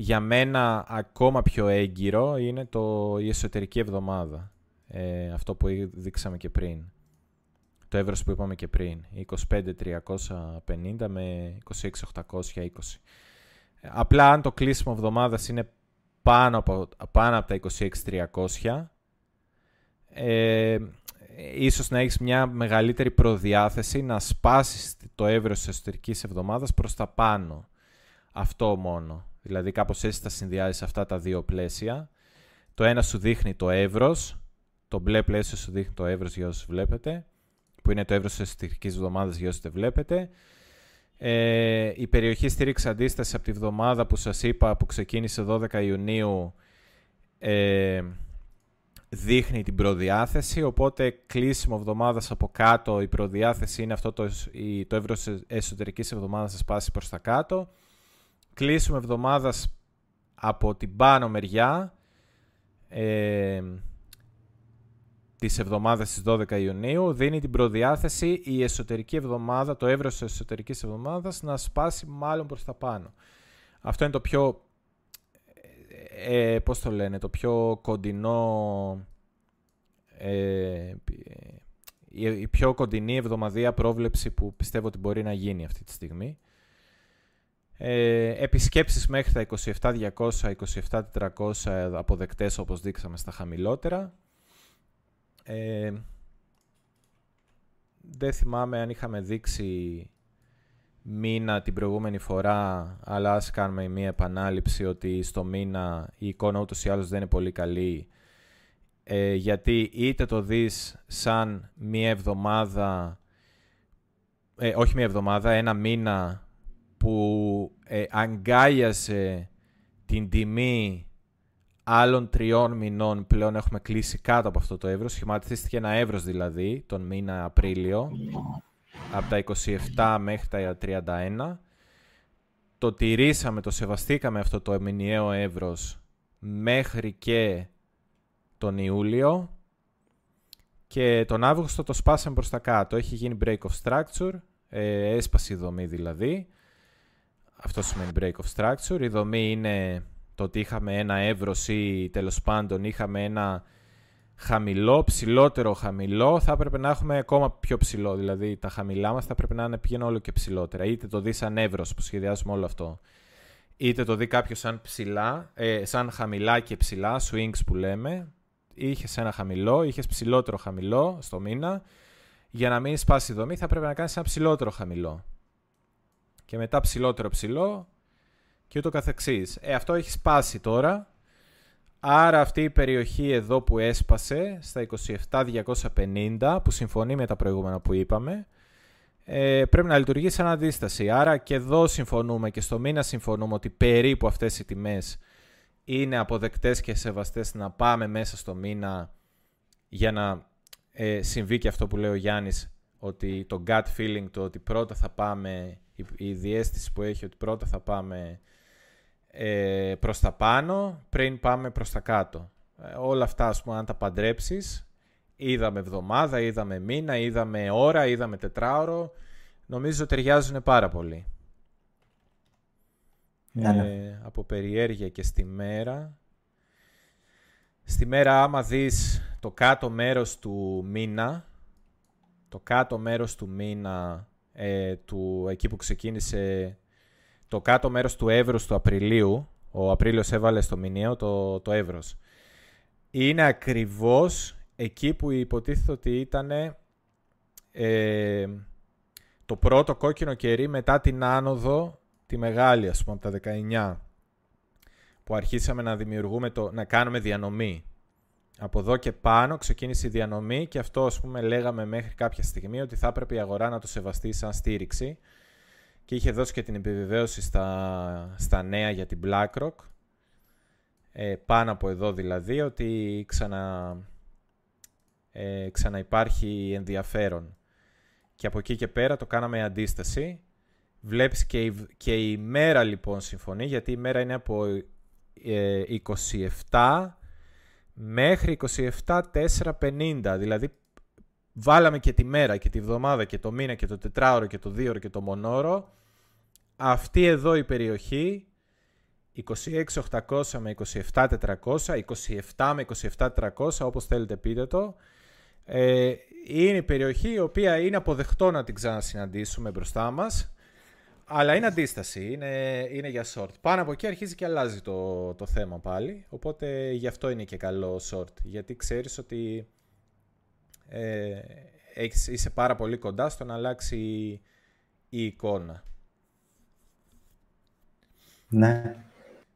για μένα ακόμα πιο έγκυρο είναι το, η εσωτερική εβδομάδα ε, αυτό που δείξαμε και πριν το εύρος που είπαμε και πριν 25.350 με 26.820 απλά αν το κλείσιμο εβδομάδας είναι πάνω από, πάνω από τα 26.300 ε, ίσως να έχεις μια μεγαλύτερη προδιάθεση να σπάσεις το εύρος της εσωτερικής εβδομάδας προς τα πάνω. Αυτό μόνο. Δηλαδή κάπως έτσι θα συνδυάζεις αυτά τα δύο πλαίσια. Το ένα σου δείχνει το εύρος, το μπλε πλαίσιο σου δείχνει το εύρος για όσους βλέπετε, που είναι το εύρος της εσωτερικής εβδομάδας για όσους δεν βλέπετε. Ε, η περιοχή στήριξη αντίσταση από τη βδομάδα που σας είπα που ξεκίνησε 12 Ιουνίου ε, δείχνει την προδιάθεση, οπότε κλείσιμο εβδομάδας από κάτω η προδιάθεση είναι αυτό το, η, το εύρος εσωτερικής εβδομάδας θα σπάσει προς τα κάτω. Κλείσιμο εβδομάδας από την πάνω μεριά ε, της εβδομάδας της 12 Ιουνίου δίνει την προδιάθεση η εσωτερική εβδομάδα, το εύρος της εσωτερικής εβδομάδας να σπάσει μάλλον προς τα πάνω. Αυτό είναι το πιο ε, πώς το λένε, το πιο κοντινό ε, η πιο κοντινή εβδομαδία πρόβλεψη που πιστεύω ότι μπορεί να γίνει αυτή τη στιγμή. Ε, επισκέψεις μέχρι τα 27.200, 27.400 αποδεκτές όπως δείξαμε στα χαμηλότερα. Ε, δεν θυμάμαι αν είχαμε δείξει μήνα την προηγούμενη φορά, αλλά ας κάνουμε μια επανάληψη ότι στο μήνα η εικόνα ούτως ή άλλως δεν είναι πολύ καλή, ε, γιατί είτε το δεις σαν μια εβδομάδα, ε, όχι μια εβδομάδα, ένα μήνα που ε, αγκάλιασε την τιμή άλλων τριών μηνών πλέον έχουμε κλείσει κάτω από αυτό το εύρος. Σχηματίστηκε ένα εύρος δηλαδή τον μήνα Απρίλιο από τα 27 μέχρι τα 31. Το τηρήσαμε, το σεβαστήκαμε αυτό το μηνιαίο εύρος μέχρι και τον Ιούλιο και τον Αύγουστο το σπάσαμε προς τα κάτω. Έχει γίνει break of structure, ε, έσπασε η δομή δηλαδή. Αυτό σημαίνει break of structure. Η δομή είναι το ότι είχαμε ένα εύρος ή τέλος πάντων είχαμε ένα χαμηλό, ψηλότερο χαμηλό, θα έπρεπε να έχουμε ακόμα πιο ψηλό. Δηλαδή τα χαμηλά μας θα έπρεπε να είναι πηγαίνουν όλο και ψηλότερα. Είτε το δεις σαν εύρος που σχεδιάζουμε όλο αυτό. Είτε το δει κάποιος σαν ψηλά, ε, σαν χαμηλά και ψηλά, swings που λέμε. Είχες ένα χαμηλό, είχες ψηλότερο χαμηλό στο μήνα. Για να μην σπάσει η δομή θα πρέπει να κάνεις ένα ψηλότερο χαμηλό. Και μετά ψηλότερο ψηλό και ούτω καθεξής. Ε, αυτό έχει σπάσει τώρα Άρα αυτή η περιοχή εδώ που έσπασε στα 27.250 που συμφωνεί με τα προηγούμενα που είπαμε ε, πρέπει να λειτουργεί σαν αντίσταση. Άρα και εδώ συμφωνούμε και στο μήνα συμφωνούμε ότι περίπου αυτές οι τιμές είναι αποδεκτές και σεβαστές να πάμε μέσα στο μήνα για να ε, συμβεί και αυτό που λέει ο Γιάννης ότι το gut feeling το ότι πρώτα θα πάμε η, η διέστηση που έχει ότι πρώτα θα πάμε ε, προς τα πάνω πριν πάμε προς τα κάτω. Ε, όλα αυτά, ας πούμε, αν τα παντρέψεις, είδαμε εβδομάδα, είδαμε μήνα, είδαμε ώρα, είδαμε τετράωρο, νομίζω ταιριάζουν πάρα πολύ. Ναι, ναι. Ε, από περιέργεια και στη μέρα. Στη μέρα άμα δεις το κάτω μέρος του μήνα, το κάτω μέρος του μήνα, ε, του, εκεί που ξεκίνησε το κάτω μέρος του εύρους του Απριλίου, ο Απρίλιος έβαλε στο μηνιαίο το, το εύρος, είναι ακριβώς εκεί που υποτίθεται ότι ήταν ε, το πρώτο κόκκινο κερί μετά την άνοδο, τη μεγάλη ας πούμε, από τα 19, που αρχίσαμε να δημιουργούμε, το, να κάνουμε διανομή. Από εδώ και πάνω ξεκίνησε η διανομή και αυτό ας πούμε λέγαμε μέχρι κάποια στιγμή ότι θα έπρεπε η αγορά να το σεβαστεί σαν στήριξη και είχε δώσει και την επιβεβαίωση στα, στα νέα για την BlackRock, ε, πάνω από εδώ δηλαδή, ότι ξανα, ε, ξαναυπάρχει ενδιαφέρον. Και από εκεί και πέρα το κάναμε αντίσταση. Βλέπεις και η, και η μέρα λοιπόν συμφωνεί, γιατί η μέρα είναι από ε, 27 μέχρι 27.450, δηλαδή βάλαμε και τη μέρα και τη βδομάδα και το μήνα και το τετράωρο και το δίωρο και το μονόρο αυτή εδώ η περιοχή 26.800 με 27.400, 27 με 27.400 όπως θέλετε πείτε το ε, είναι η περιοχή η οποία είναι αποδεκτό να την ξανασυναντήσουμε μπροστά μας αλλά είναι αντίσταση, είναι, είναι για short. Πάνω από εκεί αρχίζει και αλλάζει το, το θέμα πάλι, οπότε γι' αυτό είναι και καλό short, γιατί ξέρεις ότι ε, έχεις, είσαι πάρα πολύ κοντά στο να αλλάξει η εικόνα. Ναι.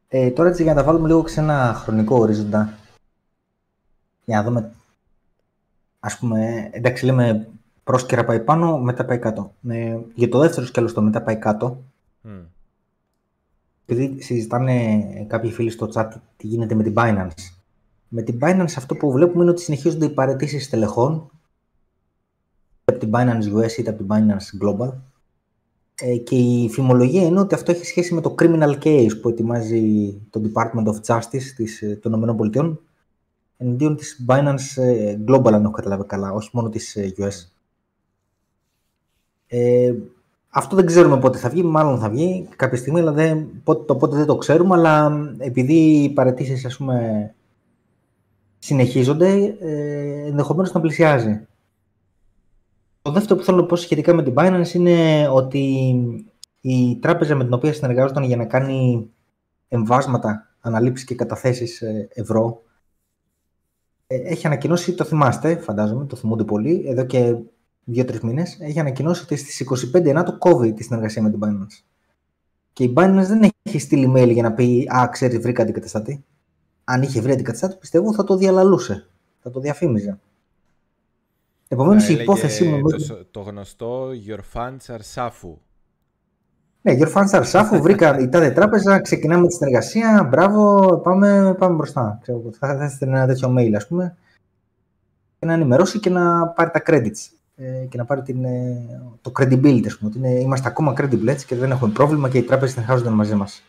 Ε, τώρα έτσι για να τα βάλουμε λίγο σε ένα χρονικό ορίζοντα. Για να δούμε. Ας πούμε, εντάξει λέμε πρόσκαιρα πάει πάνω, μετά πάει κάτω. Ε, για το δεύτερο σκέλος το μετά πάει κάτω. Mm. Επειδή συζητάνε κάποιοι φίλοι στο chat τι γίνεται με την Binance. Με την Binance αυτό που βλέπουμε είναι ότι συνεχίζονται οι παρετήσεις τελεχών από την Binance US είτε από την Binance Global ε, και η φημολογία είναι ότι αυτό έχει σχέση με το criminal case που ετοιμάζει το Department of Justice της, ε, των ΗΠΑ εναντίον της Binance ε, Global, αν έχω καταλάβει καλά, όχι μόνο της US. Ε, αυτό δεν ξέρουμε πότε θα βγει, μάλλον θα βγει κάποια στιγμή, αλλά δεν, το πότε δεν το ξέρουμε, αλλά επειδή οι παρετήσεις, ας πούμε, συνεχίζονται, ε, ενδεχομένως να πλησιάζει. Το δεύτερο που θέλω να πω σχετικά με την Binance είναι ότι η τράπεζα με την οποία συνεργάζονταν για να κάνει εμβάσματα, αναλήψεις και καταθέσεις ε, ευρώ ε, έχει ανακοινώσει, το θυμάστε, φαντάζομαι, το θυμούνται πολύ, εδώ και δύο-τρεις μήνες, έχει ανακοινώσει ότι στις 25 Ιανουαρίου κόβει τη συνεργασία με την Binance. Και η Binance δεν έχει στείλει mail για να πει Α, ξέρει, βρήκα αντικαταστάτη. Αν είχε βρει αντικαταστάτη, πιστεύω θα το διαλαλούσε. Θα το διαφήμιζε. Επομένως η υπόθεσή μου. Το, το γνωστό Your funds are safu. Ναι, Your funds are safu. Βρήκα *laughs* η τάδε τράπεζα, ξεκινάμε τη συνεργασία. Μπράβο, πάμε, πάμε μπροστά. Ξέρω, θα, θα ένα τέτοιο mail, ας πούμε. Και να ενημερώσει και να πάρει τα credits. Ε, και να πάρει την, ε, το credibility, ας πούμε. Ότι είναι, είμαστε ακόμα credible έτσι και δεν έχουμε πρόβλημα και οι τράπεζες συνεργάζονται μαζί μας.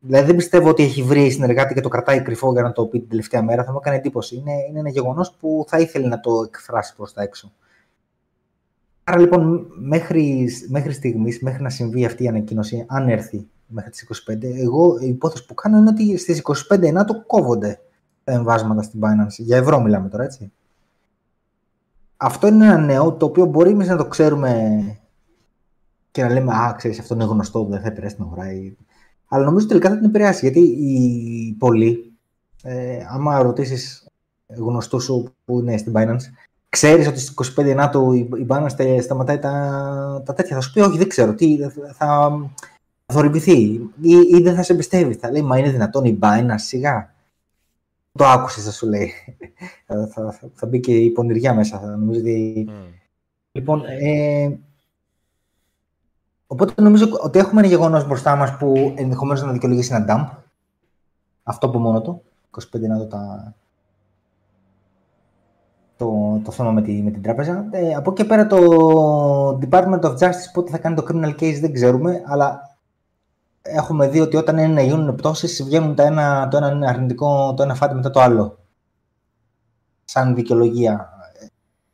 Δηλαδή δεν πιστεύω ότι έχει βρει συνεργάτη και το κρατάει κρυφό για να το πει την τελευταία μέρα. Θα μου έκανε εντύπωση. Είναι, είναι ένα γεγονός που θα ήθελε να το εκφράσει προς τα έξω. Άρα λοιπόν μέχρι, μέχρι στιγμής, μέχρι να συμβεί αυτή η ανακοίνωση, αν έρθει μέχρι τις 25, εγώ η υπόθεση που κάνω είναι ότι στις 25 να το κόβονται τα εμβάσματα στην Binance. Για ευρώ μιλάμε τώρα, έτσι. Αυτό είναι ένα νέο το οποίο μπορεί εμείς να το ξέρουμε και να λέμε «Α, ξέρεις, αυτό είναι γνωστό, δεν θα επηρεάσει την αγορά». Αλλά νομίζω τελικά θα την επηρεάσει, γιατί οι πολλοί, ε, άμα ρωτήσεις γνωστούς σου που είναι στην Binance, ξέρεις ότι στις 25 Ιανουαρίου η μπάνα σταματάει τα, τα τέτοια. Θα σου πει, Όχι, δεν ξέρω. Τι, θα, θα θορυβηθεί ή, ή δεν θα σε εμπιστεύει. Θα λέει, Μα είναι δυνατόν η μπάνα, σιγά. Το άκουσες, θα σου λέει. θα, θα, θα, μπει και η πονηριά μέσα. Θα νομίζω ότι... Mm. Λοιπόν, ε, οπότε νομίζω ότι έχουμε ένα γεγονός μπροστά μας που ενδεχομένως να δικαιολογήσει ένα dump. Αυτό από μόνο του. 25 να τα, το, το θέμα με, τη, με την τράπεζα. Ε, από εκεί πέρα το Department of Justice πότε θα κάνει το criminal case δεν ξέρουμε, αλλά έχουμε δει ότι όταν είναι να γίνουν πτώσεις βγαίνουν τα ένα, το ένα είναι αρνητικό, το ένα φάτι μετά το άλλο. Σαν δικαιολογία.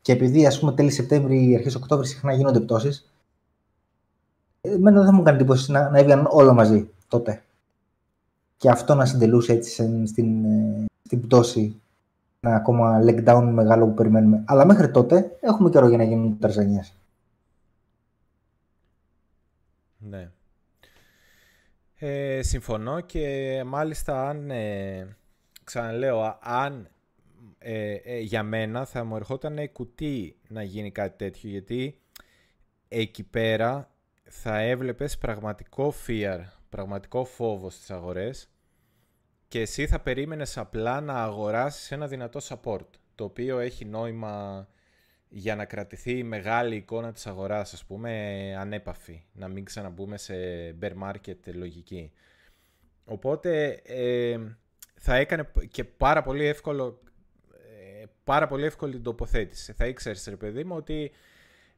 Και επειδή ας πούμε τέλη Σεπτέμβρη, αρχές Οκτώβρη συχνά γίνονται πτώσεις, εμένα δεν μου κάνει εντύπωση να, να έβγαιναν όλα μαζί τότε. Και αυτό να συντελούσε έτσι στην, ε, στην πτώση ένα ακόμα leg down μεγάλο που περιμένουμε. Αλλά μέχρι τότε έχουμε καιρό για να γίνουν τερζανιές. Ναι. Ε, συμφωνώ και μάλιστα αν, ε, ξαναλέω, αν ε, ε, για μένα θα μου ερχόταν κουτί να γίνει κάτι τέτοιο, γιατί εκεί πέρα θα έβλεπες πραγματικό fear, πραγματικό φόβο στις αγορές και εσύ θα περίμενες απλά να αγοράσεις ένα δυνατό support, το οποίο έχει νόημα για να κρατηθεί η μεγάλη εικόνα της αγοράς, ας πούμε, ανέπαφη, να μην ξαναμπούμε σε bear market λογική. Οπότε ε, θα έκανε και πάρα πολύ εύκολο ε, πάρα πολύ εύκολη τοποθέτηση. Θα ήξερες, ρε παιδί μου, ότι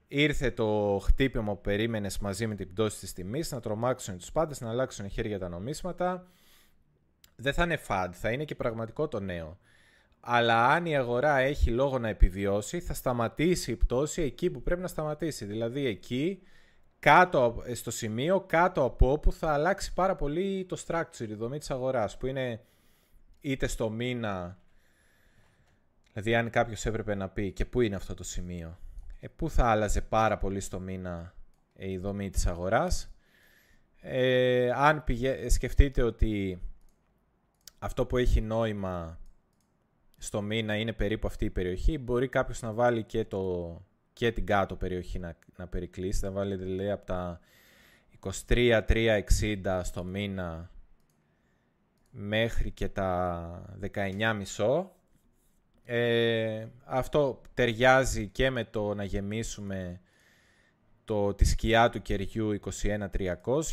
ήρθε το χτύπημα που περίμενες μαζί με την πτώση της τιμής, να τρομάξουν τους πάντες, να αλλάξουν χέρια τα νομίσματα, δεν θα είναι fad, θα είναι και πραγματικό το νέο. Αλλά αν η αγορά έχει λόγο να επιβιώσει, θα σταματήσει η πτώση εκεί που πρέπει να σταματήσει. Δηλαδή εκεί, κάτω, στο σημείο κάτω από όπου θα αλλάξει πάρα πολύ το structure, η δομή της αγοράς, που είναι είτε στο μήνα, δηλαδή αν κάποιος έπρεπε να πει και πού είναι αυτό το σημείο, ε, πού θα άλλαζε πάρα πολύ στο μήνα η δομή της αγοράς. Ε, αν πηγε... σκεφτείτε ότι αυτό που έχει νόημα στο μήνα είναι περίπου αυτή η περιοχή. Μπορεί κάποιος να βάλει και, το, και την κάτω περιοχή να, να περικλείσει. Να βάλει δηλαδή από τα 23-360 στο μήνα μέχρι και τα 19,5. Ε, αυτό ταιριάζει και με το να γεμίσουμε το, τη σκιά του κεριού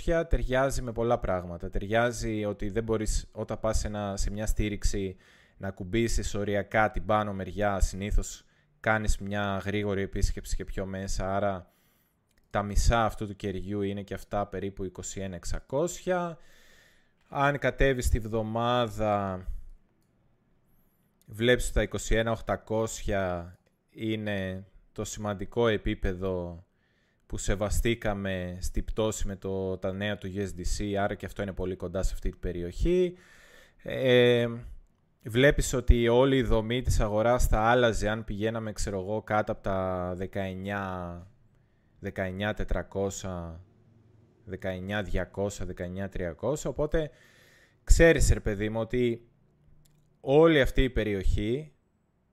21300 ταιριάζει με πολλά πράγματα. Ταιριάζει ότι δεν μπορείς όταν πας σε, σε μια στήριξη να κουμπίσεις οριακά την πάνω μεριά, συνήθως κάνεις μια γρήγορη επίσκεψη και πιο μέσα, άρα τα μισά αυτού του κεριού είναι και αυτά περίπου 21600. Αν κατέβεις τη βδομάδα βλέπεις ότι τα 21800 είναι το σημαντικό επίπεδο που σεβαστήκαμε στη πτώση με το, τα νέα του USDC, άρα και αυτό είναι πολύ κοντά σε αυτή την περιοχή. Ε, βλέπεις ότι όλη η δομή της αγοράς θα άλλαζε αν πηγαίναμε, ξέρω εγώ, κάτω από τα 19, 19.400, 19.200, 19.300, οπότε ξέρεις, ρε παιδί μου, ότι όλη αυτή η περιοχή,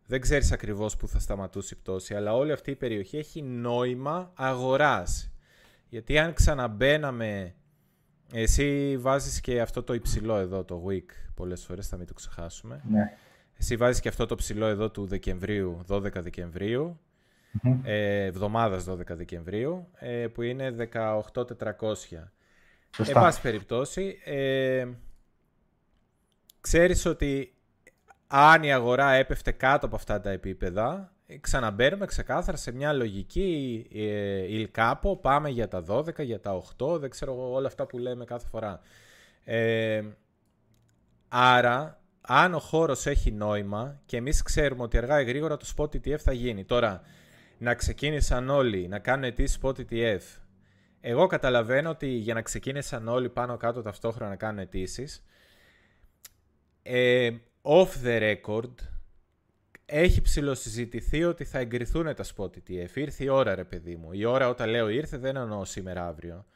δεν ξέρεις ακριβώς που θα σταματούσε η πτώση, αλλά όλη αυτή η περιοχή έχει νόημα αγοράς. Γιατί αν ξαναμπαίναμε εσύ βάζεις και αυτό το υψηλό εδώ, το week, πολλές φορές, θα μην το ξεχάσουμε. Ναι. Εσύ βάζεις και αυτό το ψηλό εδώ του Δεκεμβρίου, 12 Δεκεμβρίου, mm ε, εβδομάδας 12 Δεκεμβρίου, ε, που είναι 18.400. Σωστά. Εν πάση περιπτώσει, ε, ξέρεις ότι αν η αγορά έπεφτε κάτω από αυτά τα επίπεδα, ξαναμπαίνουμε ξεκάθαρα σε μια λογική ε, ηλκάπο, πάμε για τα 12, για τα 8, δεν ξέρω όλα αυτά που λέμε κάθε φορά. Ε, άρα, αν ο χώρος έχει νόημα και εμείς ξέρουμε ότι αργά ή γρήγορα το Spot ETF θα γίνει. Τώρα, να ξεκίνησαν όλοι να κάνουν αιτήσεις Spot ETF. Εγώ καταλαβαίνω ότι για να ξεκίνησαν όλοι πάνω κάτω ταυτόχρονα να κάνουν αιτήσεις. Ε, off the record, έχει ψηλοσυζητηθεί ότι θα εγκριθούν τα spot ETF. Ήρθε η ώρα, ρε παιδί μου. Η ώρα όταν λέω ήρθε δεν εννοώ σήμερα αύριο.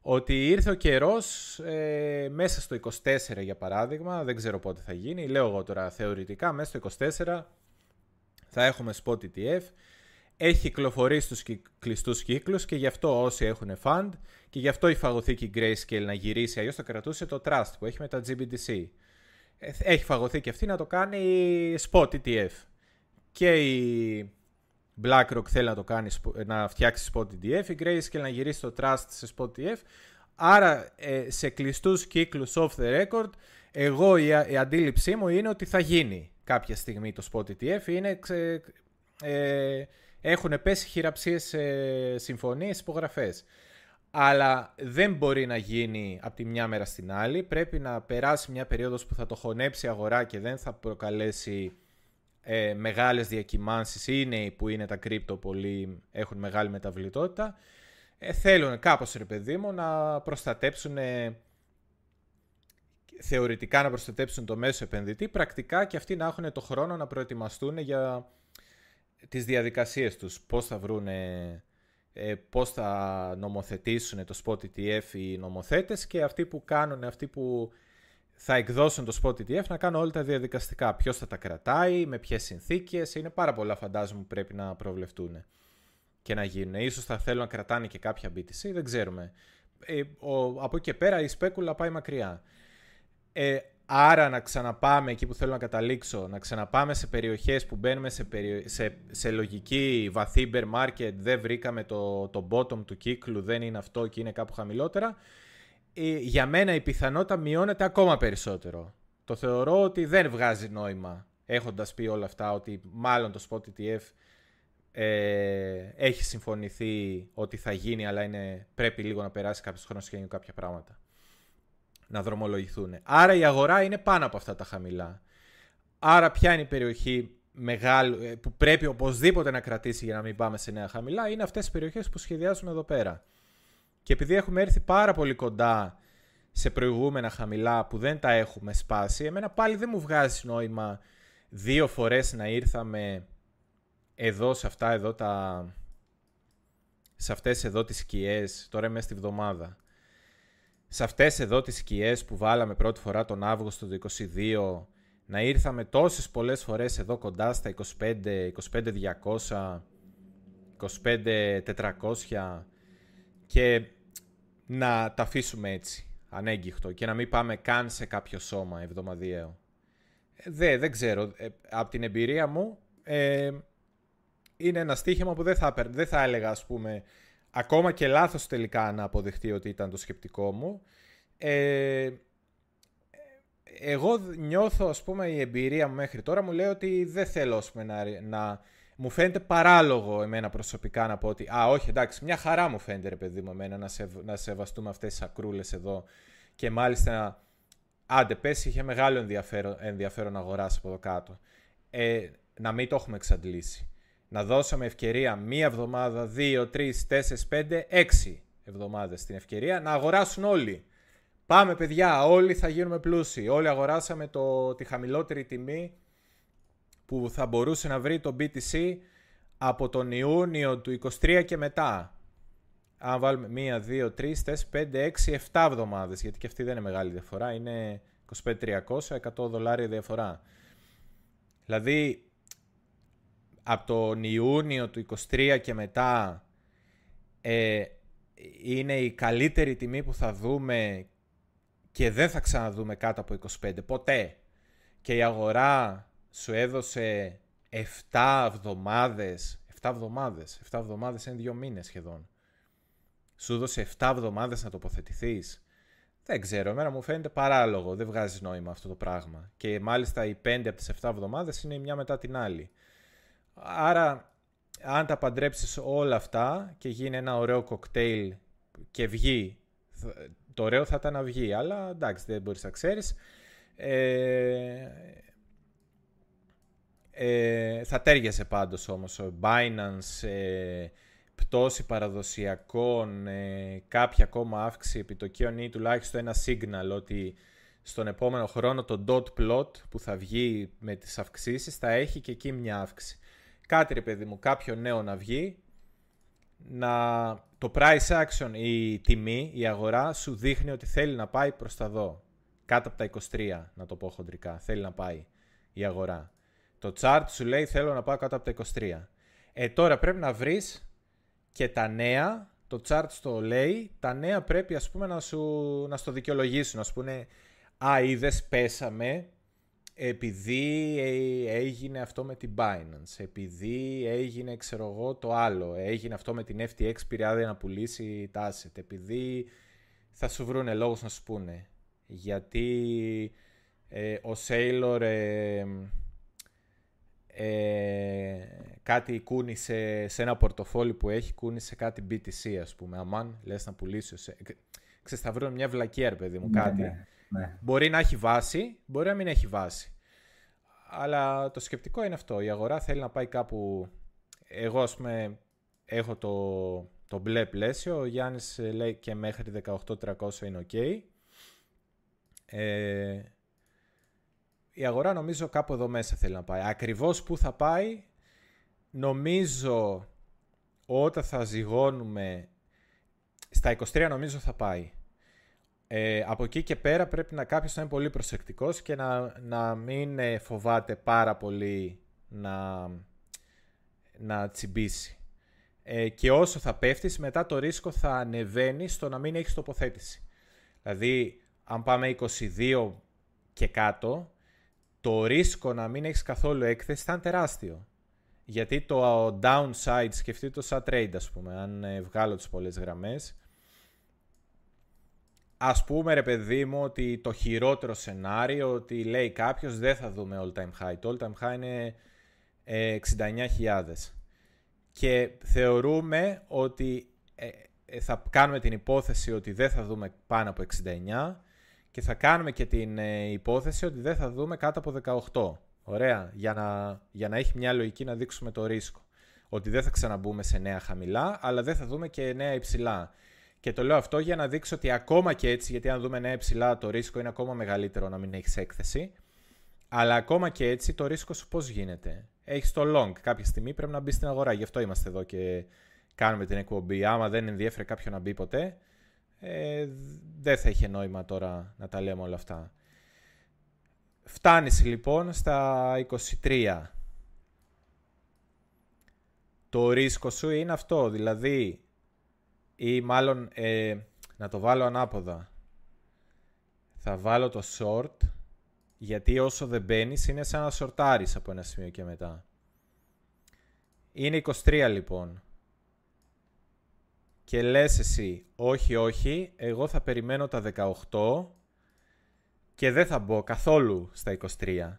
Ότι ήρθε ο καιρός ε, μέσα στο 24 για παράδειγμα, δεν ξέρω πότε θα γίνει, λέω εγώ τώρα θεωρητικά, μέσα στο 24 θα έχουμε spot ETF. Έχει κυκλοφορήσει στους κλειστούς κύκλους και γι' αυτό όσοι έχουν fund και γι' αυτό η φαγωθήκη Grayscale να γυρίσει, αλλιώς θα κρατούσε το Trust που έχει με τα GBDC. Ε, έχει φαγωθεί και αυτή να το κάνει spot ETF. Και η BlackRock θέλει να το κάνει, να φτιάξει spot ETF, η Grayscale να γυρίσει το Trust σε spot ETF. Άρα ε, σε κλειστούς κύκλους off the record, εγώ η, η αντίληψή μου είναι ότι θα γίνει κάποια στιγμή το spot ETF. Είναι, ε, έχουν πέσει χειραψίες σε συμφωνίες, υπογραφές αλλά δεν μπορεί να γίνει από τη μια μέρα στην άλλη. Πρέπει να περάσει μια περίοδος που θα το χωνέψει η αγορά και δεν θα προκαλέσει ε, μεγάλες διακυμάνσεις. Είναι που είναι τα κρύπτο πολύ, έχουν μεγάλη μεταβλητότητα. Ε, θέλουν κάπως, ρε παιδί μου, να προστατέψουν θεωρητικά να προστατέψουν το μέσο επενδυτή, πρακτικά και αυτοί να έχουν το χρόνο να προετοιμαστούν για τις διαδικασίες τους. Πώς θα βρούνε ε, πώς θα νομοθετήσουν το Spot ETF οι νομοθέτες και αυτοί που κάνουν, αυτοί που θα εκδώσουν το Spot ETF να κάνουν όλα τα διαδικαστικά. Ποιος θα τα κρατάει, με ποιες συνθήκες, είναι πάρα πολλά φαντάζομαι που πρέπει να προβλεφτούν και να γίνουν. Ίσως θα θέλουν να κρατάνε και κάποια BTC, δεν ξέρουμε. Ε, ο, από εκεί και πέρα η σπέκουλα πάει μακριά. Ε, Άρα να ξαναπάμε εκεί που θέλω να καταλήξω, να ξαναπάμε σε περιοχές που μπαίνουμε σε, σε, σε λογική βαθύ bear market, δεν βρήκαμε το, το bottom του κύκλου, δεν είναι αυτό και είναι κάπου χαμηλότερα, ε, για μένα η πιθανότητα μειώνεται ακόμα περισσότερο. Το θεωρώ ότι δεν βγάζει νόημα, έχοντας πει όλα αυτά, ότι μάλλον το Spot ETF ε, έχει συμφωνηθεί ότι θα γίνει, αλλά είναι, πρέπει λίγο να περάσει κάποιος χρόνος και γίνουν κάποια πράγματα να δρομολογηθούν. Άρα η αγορά είναι πάνω από αυτά τα χαμηλά. Άρα ποια είναι η περιοχή μεγάλη, ε, που πρέπει οπωσδήποτε να κρατήσει για να μην πάμε σε νέα χαμηλά είναι αυτές οι περιοχές που σχεδιάζουμε εδώ πέρα. Και επειδή έχουμε έρθει πάρα πολύ κοντά σε προηγούμενα χαμηλά που δεν τα έχουμε σπάσει, εμένα πάλι δεν μου βγάζει νόημα δύο φορές να ήρθαμε εδώ σε αυτά εδώ τα... σε αυτές εδώ τις σκιές, τώρα είμαι στη βδομάδα. Σε αυτές εδώ τις σκιές που βάλαμε πρώτη φορά τον Αύγουστο του 2022 να ήρθαμε τόσες πολλές φορές εδώ κοντά στα 25, 25 200, και να τα αφήσουμε έτσι, ανέγκυχτο και να μην πάμε καν σε κάποιο σώμα εβδομαδιαίο. Ε, δε, δεν ξέρω, ε, από την εμπειρία μου ε, είναι ένα στοίχημα που δεν θα, δεν θα έλεγα ας πούμε ακόμα και λάθος τελικά να αποδεχτεί ότι ήταν το σκεπτικό μου. Ε, εγώ νιώθω, ας πούμε, η εμπειρία μου μέχρι τώρα μου λέει ότι δεν θέλω, ας πούμε, να, να... Μου φαίνεται παράλογο εμένα προσωπικά να πω ότι «Α, όχι, εντάξει, μια χαρά μου φαίνεται, ρε παιδί μου, εμένα να, σε, να σεβαστούμε αυτές τις ακρούλες εδώ» και μάλιστα, άντε, πες, είχε μεγάλο ενδιαφέρον, ενδιαφέρον να αγοράσει από εδώ κάτω. Ε, να μην το έχουμε εξαντλήσει να δώσαμε ευκαιρία μία εβδομάδα, δύο, τρεις, τέσσερις, πέντε, έξι εβδομάδες την ευκαιρία να αγοράσουν όλοι. Πάμε παιδιά, όλοι θα γίνουμε πλούσιοι. Όλοι αγοράσαμε το, τη χαμηλότερη τιμή που θα μπορούσε να βρει το BTC από τον Ιούνιο του 23 και μετά. Αν βάλουμε 1, 2, 3, 4, 5, 6, 7 εβδομάδες, γιατί και αυτή δεν είναι μεγάλη διαφορά, είναι 25-300, 100 δολάρια διαφορά. Δηλαδή, από τον Ιούνιο του 23 και μετά ε, είναι η καλύτερη τιμή που θα δούμε και δεν θα ξαναδούμε κάτω από 25. Ποτέ. Και η αγορά σου έδωσε 7 εβδομάδες. 7 εβδομάδες. 7 εβδομάδες είναι 2 μήνες σχεδόν. Σου έδωσε 7 εβδομάδες να τοποθετηθείς. Δεν ξέρω, εμένα μου φαίνεται παράλογο. Δεν βγάζει νόημα αυτό το πράγμα. Και μάλιστα οι 5 από τις 7 εβδομάδες είναι η μια μετά την άλλη. Άρα, αν τα παντρέψεις όλα αυτά και γίνει ένα ωραίο κοκτέιλ και βγει, το ωραίο θα ήταν να βγει, αλλά εντάξει, δεν μπορείς να ξέρεις. Ε, ε, θα τέριαζε πάντως όμως ο Binance, ε, πτώση παραδοσιακών, ε, κάποια ακόμα αύξηση επιτοκίων ή τουλάχιστον ένα signal ότι στον επόμενο χρόνο το dot plot που θα βγει με τις αυξήσεις θα έχει και εκεί μια αύξηση. Κάτι ρε παιδί μου, κάποιο νέο να βγει, να το price action, η τιμή, η αγορά σου δείχνει ότι θέλει να πάει προς τα δω. Κάτω από τα 23, να το πω χοντρικά, θέλει να πάει η αγορά. Το chart σου λέει θέλω να πάω κάτω από τα 23. Ε, τώρα πρέπει να βρεις και τα νέα, το chart στο λέει, τα νέα πρέπει ας πούμε να σου να στο δικαιολογήσουν, να σου πούνε «Α, είδες, πέσαμε, επειδή ε, έγινε αυτό με την Binance, επειδή έγινε ξέρω εγώ το άλλο, έγινε αυτό με την FTX πήρε να πουλήσει τα asset, επειδή θα σου βρούνε λόγους να σου πούνε. Γιατί ε, ο Sailor ε, ε, κάτι κούνησε σε ένα πορτοφόλι που έχει, κούνησε κάτι BTC ας πούμε. Αμάν, λες να πουλήσει. Ξέρεις, θα βρουν μια βλακία, παιδί μου, ναι, κάτι. Ναι. Ναι. Μπορεί να έχει βάση, μπορεί να μην έχει βάση. Αλλά το σκεπτικό είναι αυτό. Η αγορά θέλει να πάει κάπου... Εγώ, ας πούμε, έχω το, το μπλε πλαίσιο. Ο Γιάννης ε, λέει και μέχρι 18.300 είναι ok. Ε, η αγορά νομίζω κάπου εδώ μέσα θέλει να πάει. Ακριβώς που θα πάει, νομίζω όταν θα ζυγώνουμε στα 23 νομίζω θα πάει. Ε, από εκεί και πέρα πρέπει να κάποιος να είναι πολύ προσεκτικός και να, να μην ε, φοβάται πάρα πολύ να, να τσιμπήσει. Ε, και όσο θα πέφτεις, μετά το ρίσκο θα ανεβαίνει στο να μην έχεις τοποθέτηση. Δηλαδή, αν πάμε 22 και κάτω, το ρίσκο να μην έχεις καθόλου έκθεση θα είναι τεράστιο. Γιατί το downside, σκεφτείτε το σαν trade, ας πούμε, αν ε, βγάλω τις πολλές γραμμές, ας πούμε ρε παιδί μου ότι το χειρότερο σενάριο ότι λέει κάποιος δεν θα δούμε all time high. Το all time high είναι 69.000. Ε, και θεωρούμε ότι ε, ε, θα κάνουμε την υπόθεση ότι δεν θα δούμε πάνω από 69 και θα κάνουμε και την υπόθεση ότι δεν θα δούμε κάτω από 18. Ωραία, για να, για να έχει μια λογική να δείξουμε το ρίσκο. Ότι δεν θα ξαναμπούμε σε νέα χαμηλά, αλλά δεν θα δούμε και νέα υψηλά. Και το λέω αυτό για να δείξω ότι ακόμα και έτσι, γιατί αν δούμε νέα ψηλά, το ρίσκο είναι ακόμα μεγαλύτερο να μην έχεις έκθεση. Αλλά ακόμα και έτσι το ρίσκο σου πώς γίνεται; Έχεις το long. Κάποια στιγμή πρέπει να μπεις στην αγορά. Γι' αυτό είμαστε εδώ και κάνουμε την εκπομπή. Άμα δεν ενδιαφέρει κάποιον να μπει ποτέ, ε, δεν θα είχε νόημα τώρα να τα λέμε όλα αυτά. Φτάνεις λοιπόν στα 23. Το ρίσκο σου είναι αυτό, δηλαδή ή μάλλον ε, να το βάλω ανάποδα. Θα βάλω το short γιατί όσο δεν μπαίνεις είναι σαν να σορτάρεις από ένα σημείο και μετά. Είναι 23 λοιπόν. Και λες εσύ, όχι, όχι, εγώ θα περιμένω τα 18 και δεν θα μπω καθόλου στα 23.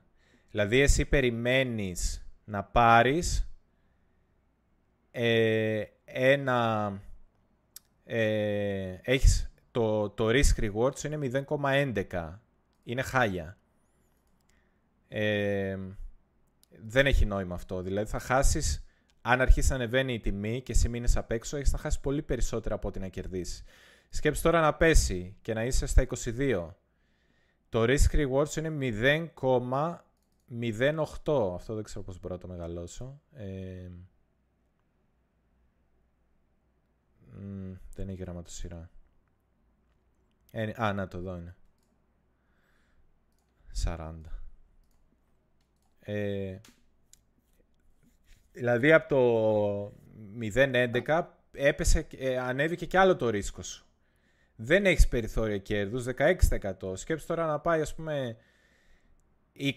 Δηλαδή εσύ περιμένεις να πάρεις ε, ένα ε, έχεις το, το risk reward σου είναι 0,11. Είναι χάλια. Ε, δεν έχει νόημα αυτό. Δηλαδή θα χάσεις, αν αρχίσει να ανεβαίνει η τιμή και εσύ μείνεις απ' έξω, έχεις να χάσεις πολύ περισσότερα από ό,τι να κερδίσεις. Σκέψου τώρα να πέσει και να είσαι στα 22. Το risk rewards είναι 0,08. Αυτό δεν ξέρω πώς μπορώ να το μεγαλώσω. Ε, δεν έχει γραμματοσυρά. Ε, α, να το δω είναι. 40. Ε, δηλαδή από το 0,11 έπεσε, ε, ανέβηκε και άλλο το ρίσκο σου. Δεν έχεις περιθώρια κέρδους, 16%. Σκέψου τώρα να πάει ας πούμε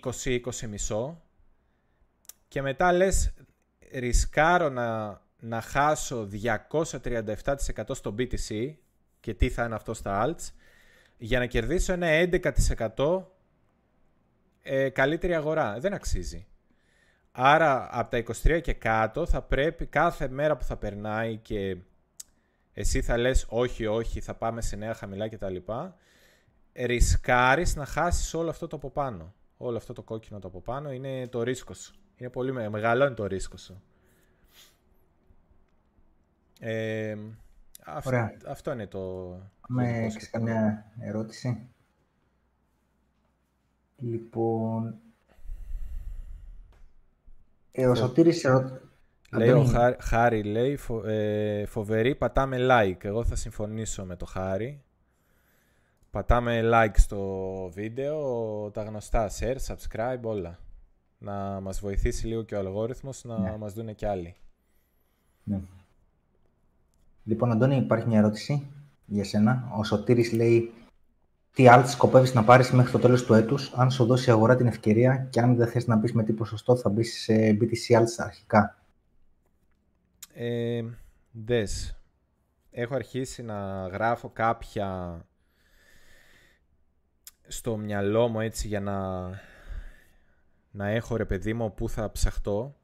20-20 μισό και μετά λες ρισκάρω να, να χάσω 237% στο BTC και τι θα είναι αυτό στα alts για να κερδίσω ένα 11% ε, καλύτερη αγορά. Δεν αξίζει. Άρα από τα 23 και κάτω θα πρέπει κάθε μέρα που θα περνάει και εσύ θα λες όχι, όχι, θα πάμε σε νέα χαμηλά κτλ. Ρισκάρεις να χάσεις όλο αυτό το από πάνω. Όλο αυτό το κόκκινο το από πάνω είναι το ρίσκο σου. Είναι πολύ μεγάλο είναι το ρίσκο σου. Ε, αυτό, αυτό είναι το... Με έχεις καμιά ερώτηση; Λοιπόν, ε, ο Σωτήρης Λέει ο Χάρη, Χάρη λέει, ε, φοβερή, πατάμε like. Εγώ θα συμφωνήσω με το Χάρη. Πατάμε like στο βίντεο, τα γνωστά, share, subscribe, όλα. Να μας βοηθήσει λίγο και ο αλγόριθμος να ναι. μας δούνε κι άλλοι. Ναι. Λοιπόν, Αντώνη, υπάρχει μια ερώτηση για σένα. Ο Σωτήρης λέει τι alt σκοπεύεις να πάρεις μέχρι το τέλος του έτους, αν σου δώσει η αγορά την ευκαιρία και αν δεν θες να πεις με τι ποσοστό θα μπεις σε BTC alts αρχικά. Ε, δες. Έχω αρχίσει να γράφω κάποια στο μυαλό μου έτσι για να, να έχω ρε παιδί μου που θα ψαχτώ.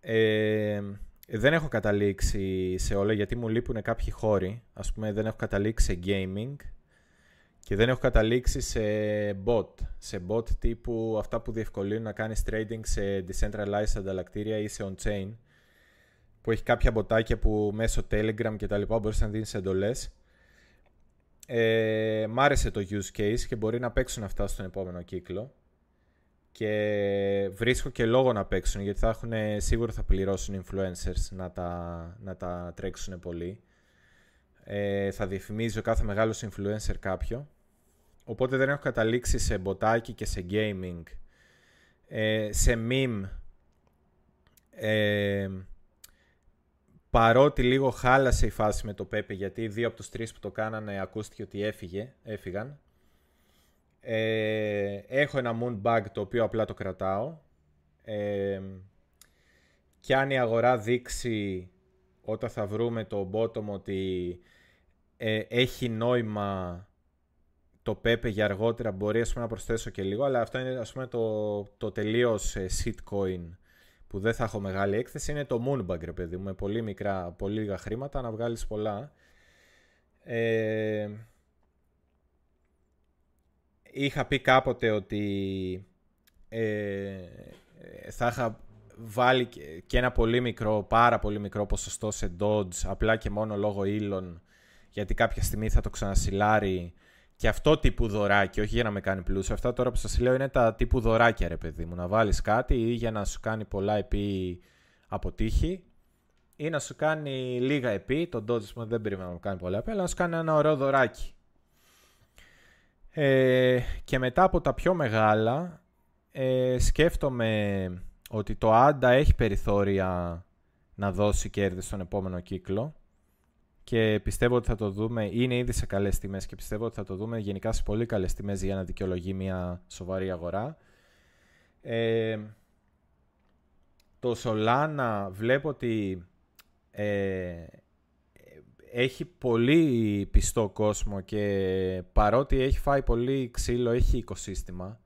Ε, δεν έχω καταλήξει σε όλα γιατί μου λείπουν κάποιοι χώροι. Ας πούμε δεν έχω καταλήξει σε gaming και δεν έχω καταλήξει σε bot. Σε bot τύπου αυτά που διευκολύνουν να κάνεις trading σε decentralized ανταλλακτήρια ή σε on-chain που έχει κάποια μποτάκια που μέσω Telegram και τα λοιπά μπορείς να δίνεις εντολές. Ε, μ' άρεσε το use case και μπορεί να παίξουν αυτά στον επόμενο κύκλο. Και βρίσκω και λόγο να παίξουν γιατί θα έχουν, σίγουρα θα πληρώσουν influencers να τα, να τα τρέξουν πολύ. Ε, θα διαφημίζει ο κάθε μεγάλος influencer κάποιο. Οπότε δεν έχω καταλήξει σε μποτάκι και σε gaming. Ε, σε meme ε, Παρότι λίγο χάλασε η φάση με το Πέπε, γιατί δύο από τους τρεις που το κάνανε ακούστηκε ότι έφυγε, έφυγαν. Ε, έχω ένα Moonbag το οποίο απλά το κρατάω. Ε, και αν η αγορά δείξει όταν θα βρούμε το bottom ότι ε, έχει νόημα το Πέπε για αργότερα μπορεί ας πούμε, να προσθέσω και λίγο αλλά αυτό είναι ας πούμε το, το τελείως ε, shitcoin που δεν θα έχω μεγάλη έκθεση είναι το Moonbag, ρε παιδί μου, με πολύ μικρά, πολύ λίγα χρήματα, να βγάλεις πολλά. Ε, είχα πει κάποτε ότι ε, θα είχα βάλει και ένα πολύ μικρό, πάρα πολύ μικρό ποσοστό σε Dodge, απλά και μόνο λόγω ήλων, γιατί κάποια στιγμή θα το ξανασυλάρει και αυτό τύπου δωράκι, όχι για να με κάνει πλούσιο. Αυτά τώρα που σας λέω είναι τα τύπου δωράκια, ρε παιδί μου. Να βάλεις κάτι ή για να σου κάνει πολλά επί αποτύχει ή να σου κάνει λίγα επί. Το Dodge δεν περίμενα να μου κάνει πολλά επί, αλλά να σου κάνει ένα ωραίο δωράκι. Ε, και μετά από τα πιο μεγάλα, ε, σκέφτομαι ότι το ANDA έχει περιθώρια να δώσει κέρδη στον επόμενο κύκλο και πιστεύω ότι θα το δούμε, είναι ήδη σε καλές τιμές και πιστεύω ότι θα το δούμε γενικά σε πολύ καλές τιμές για να δικαιολογεί μια σοβαρή αγορά. Ε, το Solana βλέπω ότι ε, έχει πολύ πιστό κόσμο και παρότι έχει φάει πολύ ξύλο έχει οικοσύστημα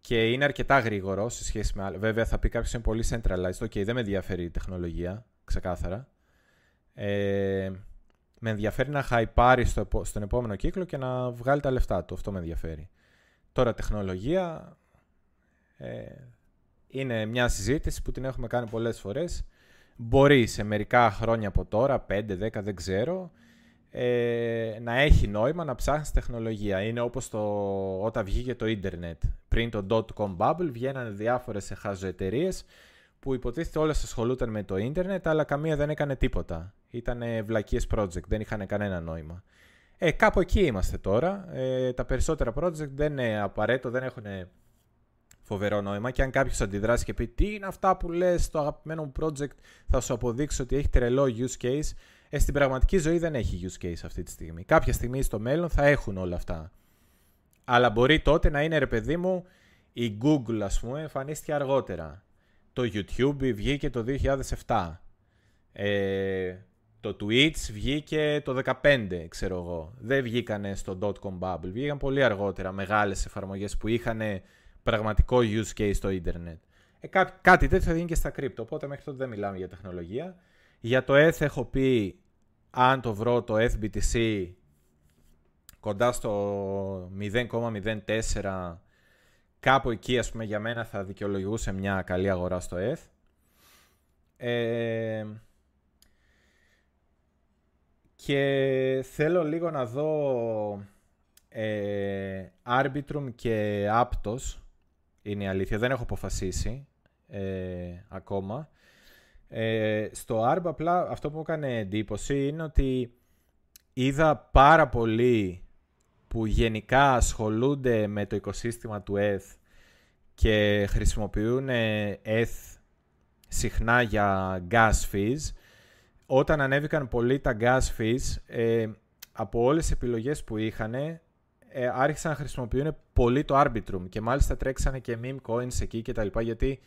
και είναι αρκετά γρήγορο σε σχέση με άλλα. Βέβαια θα πει κάποιος είναι πολύ centralized. OK, okay, δεν με ενδιαφέρει η τεχνολογία, ξεκάθαρα. Ε, με ενδιαφέρει να χαϊπάρει στο, στον επόμενο κύκλο και να βγάλει τα λεφτά του. Αυτό με ενδιαφέρει. Τώρα τεχνολογία ε, είναι μια συζήτηση που την έχουμε κάνει πολλές φορές. Μπορεί σε μερικά χρόνια από τώρα, 5-10 δεν ξέρω, ε, να έχει νόημα να ψάχνεις τεχνολογία. Είναι όπως το, όταν βγήκε το ίντερνετ. Πριν το dot-com bubble βγαίνανε διάφορες εταιρείες που υποτίθεται όλες ασχολούνταν με το ίντερνετ, αλλά καμία δεν έκανε τίποτα. Ήταν βλακίες project, δεν είχαν κανένα νόημα. Ε, κάπου εκεί είμαστε τώρα. Ε, τα περισσότερα project δεν είναι απαραίτητο, δεν έχουν φοβερό νόημα και αν κάποιος αντιδράσει και πει τι είναι αυτά που λες στο αγαπημένο μου project θα σου αποδείξω ότι έχει τρελό use case ε, στην πραγματική ζωή δεν έχει use case αυτή τη στιγμή. Κάποια στιγμή στο μέλλον θα έχουν όλα αυτά. Αλλά μπορεί τότε να είναι ρε παιδί μου η Google ας πούμε εμφανίστηκε αργότερα. Το YouTube βγήκε το 2007. Ε, το Twitch βγήκε το 2015, ξέρω εγώ. Δεν βγήκανε στο dot-com bubble. Βγήκαν πολύ αργότερα μεγάλες εφαρμογές που είχαν πραγματικό use case στο ίντερνετ. Ε, κά- κάτι τέτοιο θα γίνει και στα crypto, οπότε μέχρι τότε δεν μιλάμε για τεχνολογία. Για το ETH έχω πει, αν το βρω το FBTC κοντά στο 0,04 κάπου εκεί ας πούμε για μένα θα δικαιολογούσε μια καλή αγορά στο ETH. Ε, και θέλω λίγο να δω ε, Arbitrum και Aptos είναι η αλήθεια. Δεν έχω αποφασίσει ε, ακόμα. Ε, στο ARB απλά αυτό που μου έκανε εντύπωση είναι ότι είδα πάρα πολλοί που γενικά ασχολούνται με το οικοσύστημα του ETH και χρησιμοποιούν ETH συχνά για gas fees. Όταν ανέβηκαν πολύ τα gas fees, ε, από όλες τις επιλογές που είχαν, ε, άρχισαν να χρησιμοποιούν πολύ το Arbitrum και μάλιστα τρέξανε και meme coins εκεί και τα λοιπά γιατί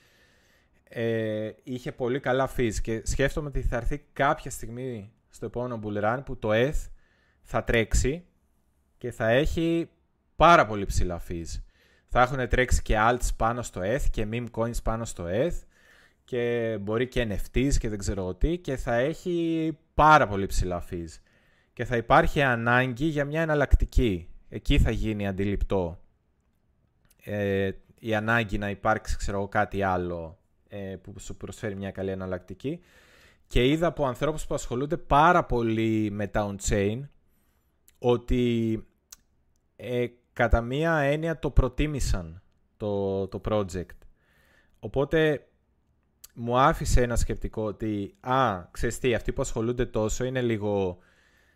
ε, είχε πολύ καλά fees και σκέφτομαι ότι θα έρθει κάποια στιγμή στο επόμενο bull run που το ETH θα τρέξει και θα έχει πάρα πολύ ψηλά fees. Θα έχουν τρέξει και alts πάνω στο ETH και meme coins πάνω στο ETH και μπορεί και NFTs και δεν ξέρω τι και θα έχει πάρα πολύ ψηλά fees. Και θα υπάρχει ανάγκη για μια εναλλακτική. Εκεί θα γίνει αντιληπτό ε, η ανάγκη να υπάρξει ξέρω, κάτι άλλο ε, που σου προσφέρει μια καλή εναλλακτική. Και είδα από ανθρώπους που ασχολούνται πάρα πολύ με τα on-chain ότι ε, κατά μία έννοια το προτίμησαν το, το project. Οπότε μου άφησε ένα σκεπτικό ότι «Α, ξέρεις τι, αυτοί που ασχολούνται τόσο είναι λίγο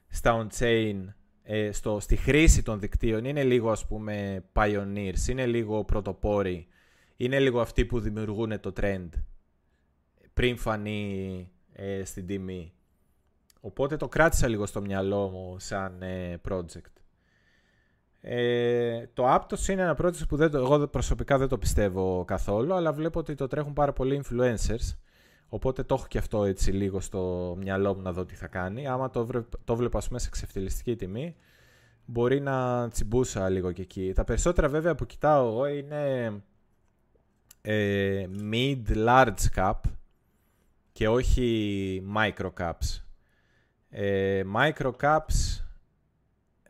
στα on-chain ε, στο, στη χρήση των δικτύων είναι λίγο ας πούμε pioneers, είναι λίγο πρωτοπόροι, είναι λίγο αυτοί που δημιουργούν το trend πριν φανεί ε, στην τιμή. Οπότε το κράτησα λίγο στο μυαλό μου σαν ε, project. Ε, το Aptos είναι ένα project που δεν εγώ προσωπικά δεν το πιστεύω καθόλου, αλλά βλέπω ότι το τρέχουν πάρα πολλοί influencers Οπότε το έχω και αυτό έτσι λίγο στο μυαλό μου να δω τι θα κάνει. Άμα το, βρε, το βλέπω ας πούμε σε ξεφτυλιστική τιμή, μπορεί να τσιμπούσα λίγο και εκεί. Τα περισσότερα βέβαια που κοιτάω εγώ είναι ε, mid-large cap και όχι micro caps. Ε, micro caps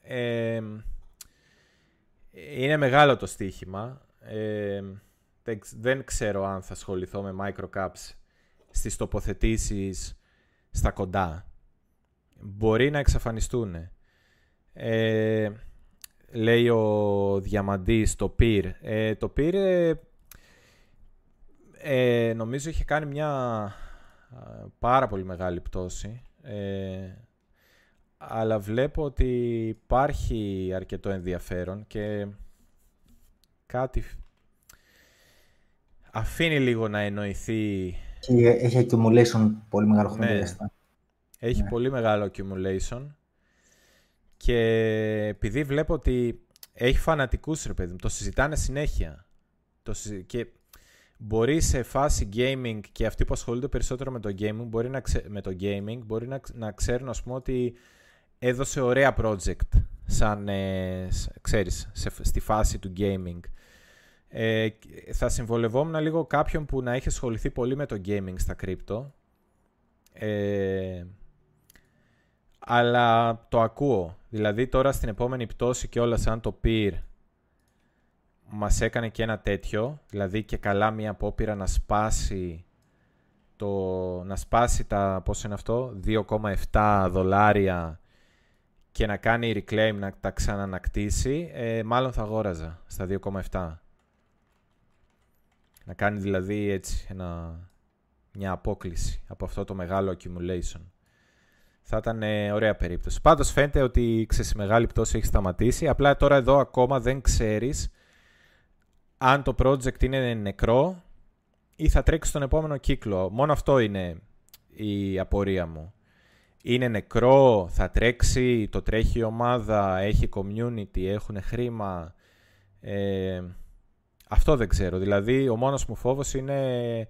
ε, είναι μεγάλο το στοίχημα. Ε, δεν ξέρω αν θα ασχοληθώ με micro caps στις τοποθετήσεις στα κοντά. Μπορεί να εξαφανιστούν. Ε, λέει ο Διαμαντής το πυρ. Ε, το πυρ ε, ε, νομίζω είχε κάνει μια πάρα πολύ μεγάλη πτώση. Ε, αλλά βλέπω ότι υπάρχει αρκετό ενδιαφέρον και κάτι αφήνει λίγο να εννοηθεί και έχει accumulation πολύ μεγάλο χρόνο. Ναι. Έχει ναι. πολύ μεγάλο accumulation. Και επειδή βλέπω ότι έχει φανατικούς ρε παιδί το συζητάνε συνέχεια. Το Και μπορεί σε φάση gaming και αυτοί που ασχολούνται περισσότερο με το gaming μπορεί να, με το gaming, μπορεί να, να ξέρουν ας πούμε ότι έδωσε ωραία project σαν, ε, ξέρεις, σε, στη φάση του gaming. Ε, θα συμβολευόμουν λίγο κάποιον που να έχει ασχοληθεί πολύ με το gaming στα κρύπτο. Ε, αλλά το ακούω. Δηλαδή τώρα στην επόμενη πτώση και όλα σαν το peer μας έκανε και ένα τέτοιο. Δηλαδή και καλά μια απόπειρα να σπάσει το, να σπάσει τα, πώς είναι αυτό, 2,7 δολάρια και να κάνει reclaim, να τα ξανανακτήσει, ε, μάλλον θα αγόραζα στα 2,7. Να κάνει δηλαδή έτσι ένα, μια απόκληση από αυτό το μεγάλο accumulation. Θα ήταν ε, ωραία περίπτωση. Πάντως φαίνεται ότι ξέρεις, η μεγάλη πτώση έχει σταματήσει. Απλά τώρα εδώ ακόμα δεν ξέρεις αν το project είναι νεκρό ή θα τρέξει στον επόμενο κύκλο. Μόνο αυτό είναι η απορία μου. Είναι νεκρό, θα τρέξει, το τρέχει η ομάδα, έχει community, έχουν χρήμα. Ε, αυτό δεν ξέρω. Δηλαδή, ο μόνος μου φόβος είναι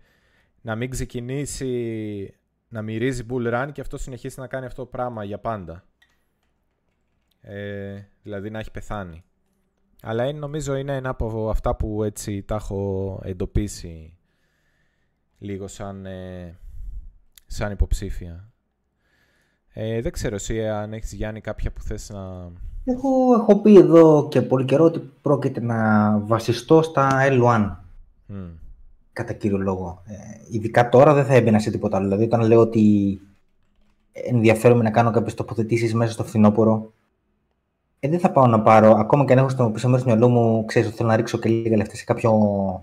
να μην ξεκινήσει να μυρίζει bull run και αυτό συνεχίσει να κάνει αυτό το πράγμα για πάντα. Ε, δηλαδή να έχει πεθάνει. Αλλά είναι, νομίζω είναι ένα από αυτά που έτσι τα έχω εντοπίσει λίγο σαν, ε, σαν υποψήφια. Ε, δεν ξέρω εσύ αν έχεις Γιάννη κάποια που θες να... Εγώ έχω πει εδώ και πολύ καιρό ότι πρόκειται να βασιστώ στα L1. Κατά κύριο λόγο. Ε, ειδικά τώρα δεν θα έμπαινα σε τίποτα άλλο. Δηλαδή όταν λέω ότι ενδιαφέρομαι να κάνω κάποιες τοποθετήσεις μέσα στο φθινόπωρο, ε, δεν θα πάω να πάρω, ακόμα και αν έχω στο πίσω μέρος του μυαλού μου, ξέρεις ότι θέλω να ρίξω και λίγα λεφτά σε κάποιο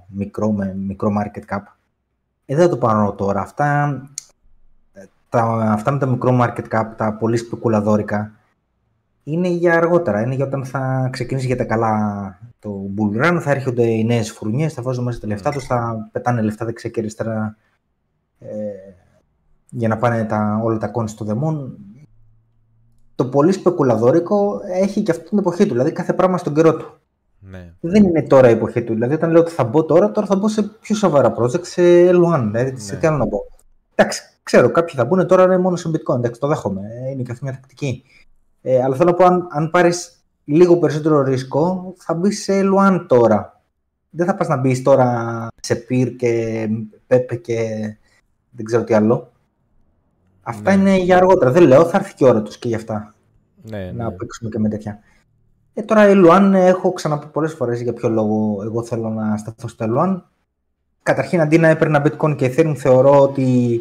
μικρό, με μικρό market cap. Ε, δεν θα το πάρω τώρα. Αυτά, τα, αυτά με τα μικρό market cap, τα πολύ σπεκουλαδόρικα, είναι για αργότερα. Είναι για όταν θα ξεκινήσει για τα καλά το bull run, θα έρχονται οι νέες φουρνιέ, θα βάζουν μέσα τα λεφτά τους, θα πετάνε λεφτά δεξιά και αριστερά ε, για να πάνε τα, όλα τα κόνη στο δαιμόν το πολύ σπεκουλαδόρικο έχει και αυτή την εποχή του. Δηλαδή κάθε πράγμα στον καιρό του. Ναι. Δεν είναι τώρα η εποχή του. Δηλαδή, όταν λέω ότι θα μπω τώρα, τώρα θα μπω σε πιο σοβαρά project, σε L1. Δηλαδή, ναι. σε τι άλλο να μπω. Εντάξει, ξέρω, κάποιοι θα μπουν τώρα είναι μόνο σε bitcoin. Εντάξει, το δέχομαι. Ε, είναι και αυτή μια τακτική. Ε, αλλά θέλω να πω, αν, αν πάρεις λίγο περισσότερο ρίσκο, θα μπεις σε L1 τώρα. Δεν θα πας να μπεις τώρα σε PIR και PEP και δεν ξέρω τι άλλο. Αυτά ναι. είναι για αργότερα. Δεν λέω, θα έρθει και η ώρα τους και γι' αυτά. Ναι, να ναι. παίξουμε και με τέτοια. Ε, τώρα η Λουάν έχω ξαναπεί πολλές φορές για ποιο λόγο εγώ θέλω να σταθώ στο Λουάν. Καταρχήν αντί να έπαιρνα bitcoin και ethereum θεωρώ ότι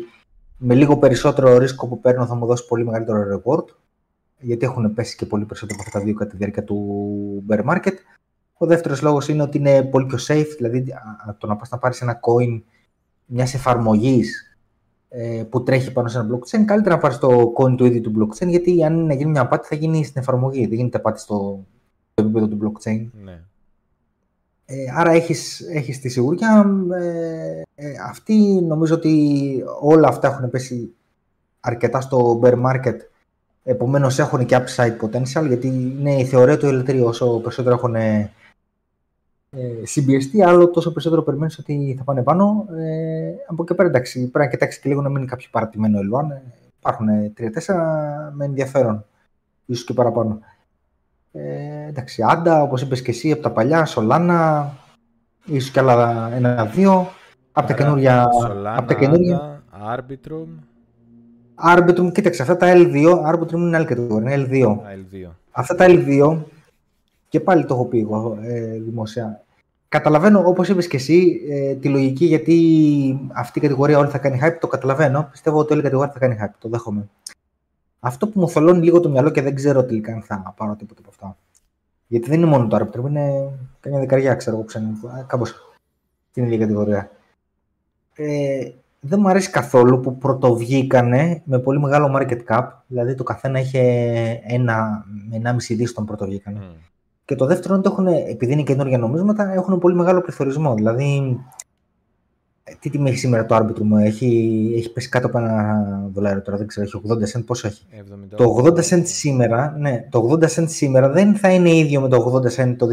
με λίγο περισσότερο ρίσκο που παίρνω θα μου δώσει πολύ μεγαλύτερο reward γιατί έχουν πέσει και πολύ περισσότερο από αυτά τα δύο κατά τη διάρκεια του bear market. Ο δεύτερος λόγος είναι ότι είναι πολύ πιο safe, δηλαδή το να πας να πάρεις ένα coin μιας εφαρμογής ε, που τρέχει πάνω σε ένα blockchain, καλύτερα να πάρεις το coin του ίδιου του blockchain, γιατί αν είναι να γίνει μια απάτη θα γίνει στην εφαρμογή, δεν γίνεται απάτη στο επίπεδο του blockchain. Ναι. Ε, άρα έχεις, έχεις τη σιγουριά. Ε, ε, αυτή νομίζω ότι όλα αυτά έχουν πέσει αρκετά στο bear market. Επομένως έχουν και upside potential, γιατί είναι η θεωρία του ελευθερίου. Όσο περισσότερο έχουν ε, συμπιεστεί, άλλο τόσο περισσότερο περιμένεις ότι θα πάνε πάνω. Ε, από εκεί πέρα εντάξει, πρέπει να κοιτάξεις και λίγο να μείνει κάποιο παρατημένο L1. Ε, υπάρχουν 3-4 με ενδιαφέρον, ίσως και παραπάνω. Ε, εντάξει, Άντα, όπως είπες και εσύ, από τα παλιά, Σολάνα, ίσως και άλλα ένα-δύο. Από τα καινούργια. από τα καινούργια. Arbitrum. Arbitrum, κοίταξε, αυτά τα L2, Arbitrum είναι άλλη κατηγορία, είναι L2. L2. Αυτά τα L2 και πάλι το έχω πει εγώ ε, δημοσία. Καταλαβαίνω, όπως είπες και εσύ, ε, τη λογική γιατί αυτή η κατηγορία όλη θα κάνει hype. Το καταλαβαίνω. Πιστεύω ότι όλη η κατηγορία θα κάνει hype. Το δέχομαι. Αυτό που μου θολώνει λίγο το μυαλό και δεν ξέρω τελικά αν θα πάρω τίποτα από αυτά. Γιατί δεν είναι μόνο το Arbitrum, είναι καμιά δεκαριά, ξέρω εγώ ξένα. Κάπως στην ίδια κατηγορία. Ε, δεν μου αρέσει καθόλου που πρωτοβγήκανε με πολύ μεγάλο market cap. Δηλαδή το καθένα είχε ένα με ένα μισή δις τον πρωτοβγήκανε. Mm. Και το δεύτερο είναι ότι έχουν, επειδή είναι καινούργια νομίσματα, έχουν πολύ μεγάλο πληθωρισμό. Δηλαδή, τι τιμή έχει σήμερα το άρμπιτρο μου, έχει, έχει πέσει κάτω από ένα δολάριο τώρα, δεν ξέρω, έχει 80 cent, πόσο έχει; 70. Το 80 cent σήμερα, ναι, το 80 cent σήμερα δεν θα είναι ίδιο με το 80 cent το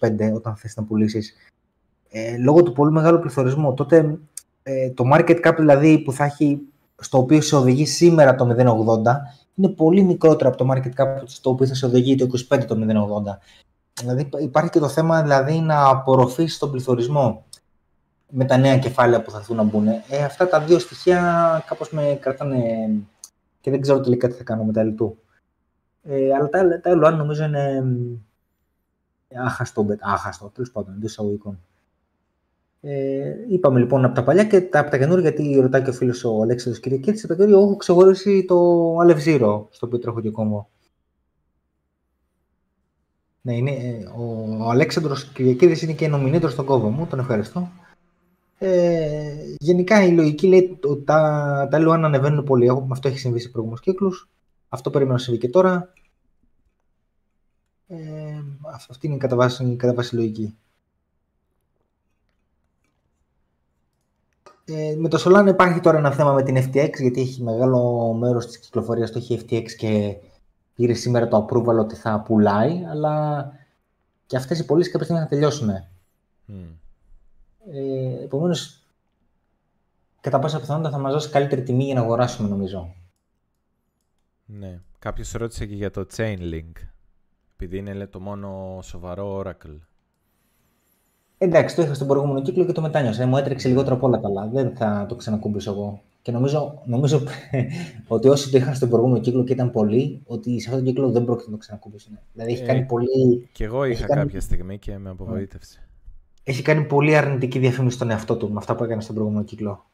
2025 όταν θες να πουλήσεις. Ε, λόγω του πολύ μεγάλου πληθωρισμού. Τότε ε, το market cap δηλαδή που θα έχει, στο οποίο σε οδηγεί σήμερα το 0,80 είναι πολύ μικρότερο από το market cap στο οποίο θα σε οδηγεί το 25 το 0,80. Δηλαδή υπάρχει και το θέμα δηλαδή, να απορροφήσει τον πληθωρισμό με τα νέα κεφάλαια που θα έρθουν να μπουν. Ε, αυτά τα δύο στοιχεία κάπως με κρατάνε και δεν ξέρω τελικά τι θα κάνω με τα L2. Ε, αλλά τα, τα L1 νομίζω είναι άχαστο, άχαστο τέλος πάντων, εντός εισαγωγικών. Ε, είπαμε λοιπόν από τα παλιά και τα, από τα καινούργια, γιατί ρωτάει και ο φίλος ο Αλέξανδρος Κυριακίδης, από τα καινούργια έχω ξεχωρίσει το Aleph Zero, στο οποίο τρέχω και ακόμα. Ναι, είναι, ε, ο, ο Αλέξανδρος Κυριακίδης είναι και νομινήτρος στον κόβο μου, τον ευχαριστώ. Ε, γενικά η λογική λέει ότι τα, τα LOAN ανεβαίνουν πολύ. αυτό έχει συμβεί σε προηγούμενους κύκλους. Αυτό περίμενα να συμβεί και τώρα. Ε, αυτή είναι η κατά βάση, κατά βάση λογική. Ε, με το Solana υπάρχει τώρα ένα θέμα με την FTX, γιατί έχει μεγάλο μέρος της κυκλοφορίας το έχει FTX και πήρε σήμερα το approval ότι θα πουλάει, αλλά και αυτές οι πωλήσεις κάποια στιγμή θα τελειώσουν. Mm. Ε, επομένως, κατά πάσα πιθανότητα θα μας δώσει καλύτερη τιμή για να αγοράσουμε, νομίζω. Ναι. Κάποιος ρώτησε και για το Chainlink, επειδή είναι το μόνο σοβαρό Oracle. Εντάξει, το είχα στον προηγούμενο κύκλο και το μετάνιωσα. Μου έτρεξε λιγότερο από όλα καλά. Δεν θα το ξανακούμπησω εγώ. Και νομίζω, νομίζω *laughs* ότι όσοι το είχαν στον προηγούμενο κύκλο και ήταν πολλοί, ότι σε αυτόν τον κύκλο δεν πρόκειται να το ξανακούμπησουν. Δηλαδή έχει ε, κάνει πολύ. Και εγώ είχα κάποια στιγμή και με απογοήτευσε. Έχει κάνει πολύ αρνητική διαφήμιση στον εαυτό του με αυτά που έκανε στον προηγούμενο κύκλο.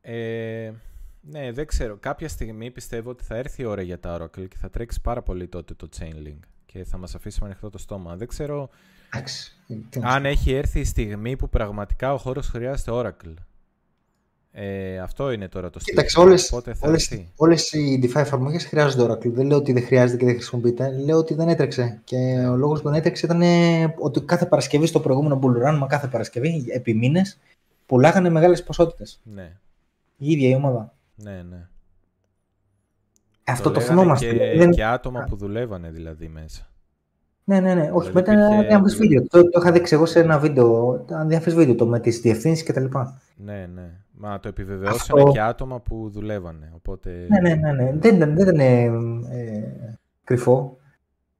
Ε, ναι, δεν ξέρω. Κάποια στιγμή πιστεύω ότι θα έρθει η ώρα για τα Oracle και θα τρέξει πάρα πολύ τότε το Chainlink και θα μας αφήσει ανοιχτό το στόμα. Δεν ξέρω αν έχει έρθει η στιγμή που πραγματικά ο χώρος χρειάζεται Oracle. Ε, αυτό είναι τώρα το στοιχείο. Κοίταξε, όλες, όλες, όλες οι DeFi εφαρμογές χρειάζονται Oracle. Δεν λέω ότι δεν χρειάζεται και δεν χρησιμοποιείται. Λέω ότι δεν έτρεξε. Και ο λόγος που δεν έτρεξε ήταν ότι κάθε Παρασκευή στο προηγούμενο Bull Run, μα κάθε Παρασκευή, επί μήνες, πουλάγανε μεγάλες ποσότητες. Ναι. Η ίδια η ομάδα. Ναι, ναι. Αυτό το, το θυμόμαστε. Και, δεν... και άτομα που δουλεύανε δηλαδή μέσα. Ναι, ναι, ναι. Όχι, δηλαδή μετά υπήρχε... αμφισβήτητο. Το, το είχα δείξει εγώ σε ένα βίντεο. Αδιαμφισβήτητο με τις διευθύνσεις κτλ. Ναι, ναι. Μα το επιβεβαιώσανε Αυτό... και άτομα που δουλεύανε. Οπότε... Ναι, ναι, ναι. ναι. Δεν ήταν, δεν ήταν ε, ε, κρυφό.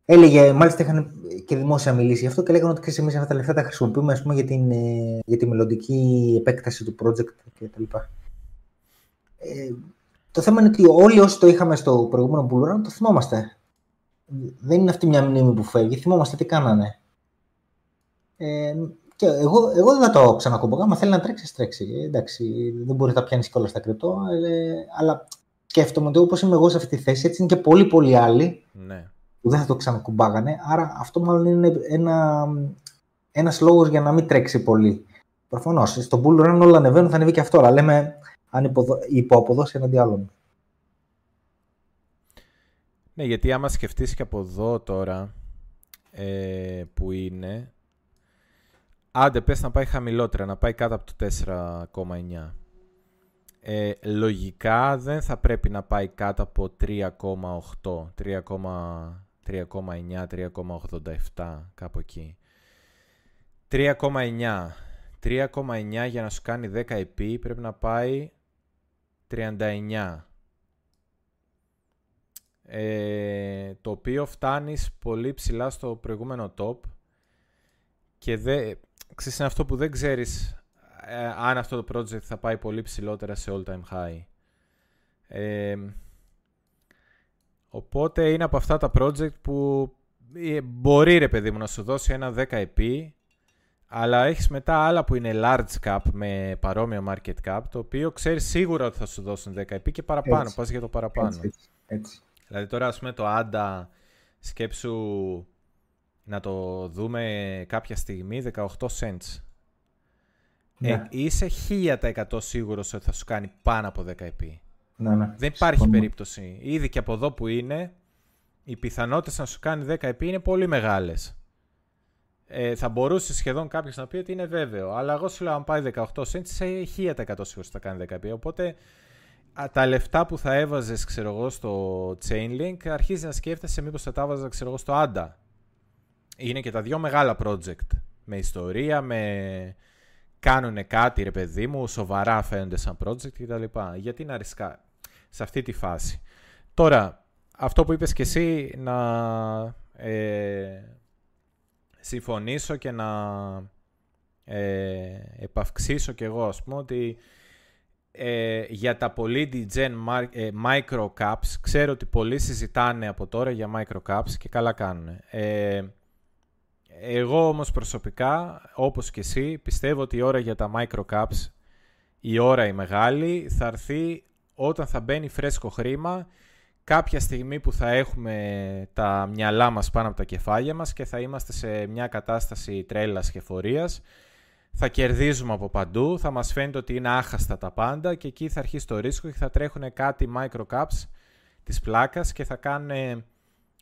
Έλεγε, μάλιστα είχαν και δημόσια μιλήσει γι' αυτό και λέγανε ότι ξέρεις, εμείς αυτά τα λεφτά τα χρησιμοποιούμε ας πούμε, για, την, ε, για τη μελλοντική επέκταση του project κτλ. Ε, το θέμα είναι ότι όλοι όσοι το είχαμε στο προηγούμενο Bull το θυμόμαστε. Δεν είναι αυτή μια μνήμη που φεύγει, θυμόμαστε τι κάνανε. Ε, και εγώ, εγώ δεν θα το ξανακούμπω. Αν θέλει να τρέξει, τρέξει. Ε, εντάξει, δεν μπορεί να τα πιάνεις κιόλα στα κρυπτό. Ε, αλλά σκέφτομαι ότι όπως είμαι εγώ σε αυτή τη θέση, έτσι είναι και πολλοί πολλοί άλλοι ναι. που δεν θα το ξανακουμπάγανε. Άρα αυτό μάλλον είναι ένα ένας λόγος για να μην τρέξει πολύ. Προφανώς. Στο Bull Run όλα ανεβαίνουν, θα ανεβεί και αυτό. Αλλά λέμε αν υποαποδώσει έναντι άλλων. Ναι, γιατί άμα σκεφτείς και από εδώ τώρα ε, που είναι, άντε πες να πάει χαμηλότερα, να πάει κάτω από το 4,9. Ε, λογικά δεν θα πρέπει να πάει κάτω από 3,8, 3,9, 3,87, κάπου εκεί. 3,9. 3,9 για να σου κάνει 10 επί πρέπει να πάει 39. Ε, το οποίο φτάνεις πολύ ψηλά στο προηγούμενο top και δε, ξέρεις, είναι αυτό που δεν ξέρεις ε, αν αυτό το project θα πάει πολύ ψηλότερα σε all time high. Ε, οπότε είναι από αυτά τα project που ε, μπορεί ρε παιδί μου να σου δώσει ένα 10 επί αλλά έχεις μετά άλλα που είναι large cap με παρόμοιο market cap, το οποίο ξέρεις σίγουρα ότι θα σου δώσουν 10 επί και παραπάνω, έτσι. πας για το παραπάνω. Έτσι, έτσι. Δηλαδή τώρα ας πούμε το ANDA σκέψου να το δούμε κάποια στιγμή 18 cents. Ε, ναι. είσαι 1000% σίγουρος ότι θα σου κάνει πάνω από 10 επί. Ναι, ναι. Δεν υπάρχει περίπτωση. Ήδη και από εδώ που είναι, οι πιθανότητες να σου κάνει 10 επί είναι πολύ μεγάλες ε, θα μπορούσε σχεδόν κάποιος να πει ότι είναι βέβαιο. Αλλά εγώ σου λέω, αν πάει 18 cents, σε 1000% σίγουρος θα κάνει 10 Οπότε τα λεφτά που θα έβαζες, ξέρω εγώ, στο Chainlink, αρχίζει να σκέφτεσαι μήπως θα τα έβαζα, ξέρω εγώ, στο ADA. Είναι και τα δύο μεγάλα project. Με ιστορία, με κάνουν κάτι, ρε παιδί μου, σοβαρά φαίνονται σαν project κτλ. Γιατί να ρισκά σε αυτή τη φάση. Τώρα, αυτό που είπες και εσύ, να ε, συμφωνήσω και να ε, επαυξήσω κι εγώ, ας πούμε, ότι ε, για τα πολύ DGen ε, micro caps, ξέρω ότι πολλοί συζητάνε από τώρα για micro caps και καλά κάνουν. Ε, εγώ όμως προσωπικά, όπως και εσύ, πιστεύω ότι η ώρα για τα micro caps, η ώρα η μεγάλη, θα έρθει όταν θα μπαίνει φρέσκο χρήμα κάποια στιγμή που θα έχουμε τα μυαλά μας πάνω από τα κεφάλια μας και θα είμαστε σε μια κατάσταση τρέλας και φορείας, θα κερδίζουμε από παντού, θα μας φαίνεται ότι είναι άχαστα τα πάντα και εκεί θα αρχίσει το ρίσκο και θα τρέχουν κάτι microcaps της πλάκας και θα κάνουν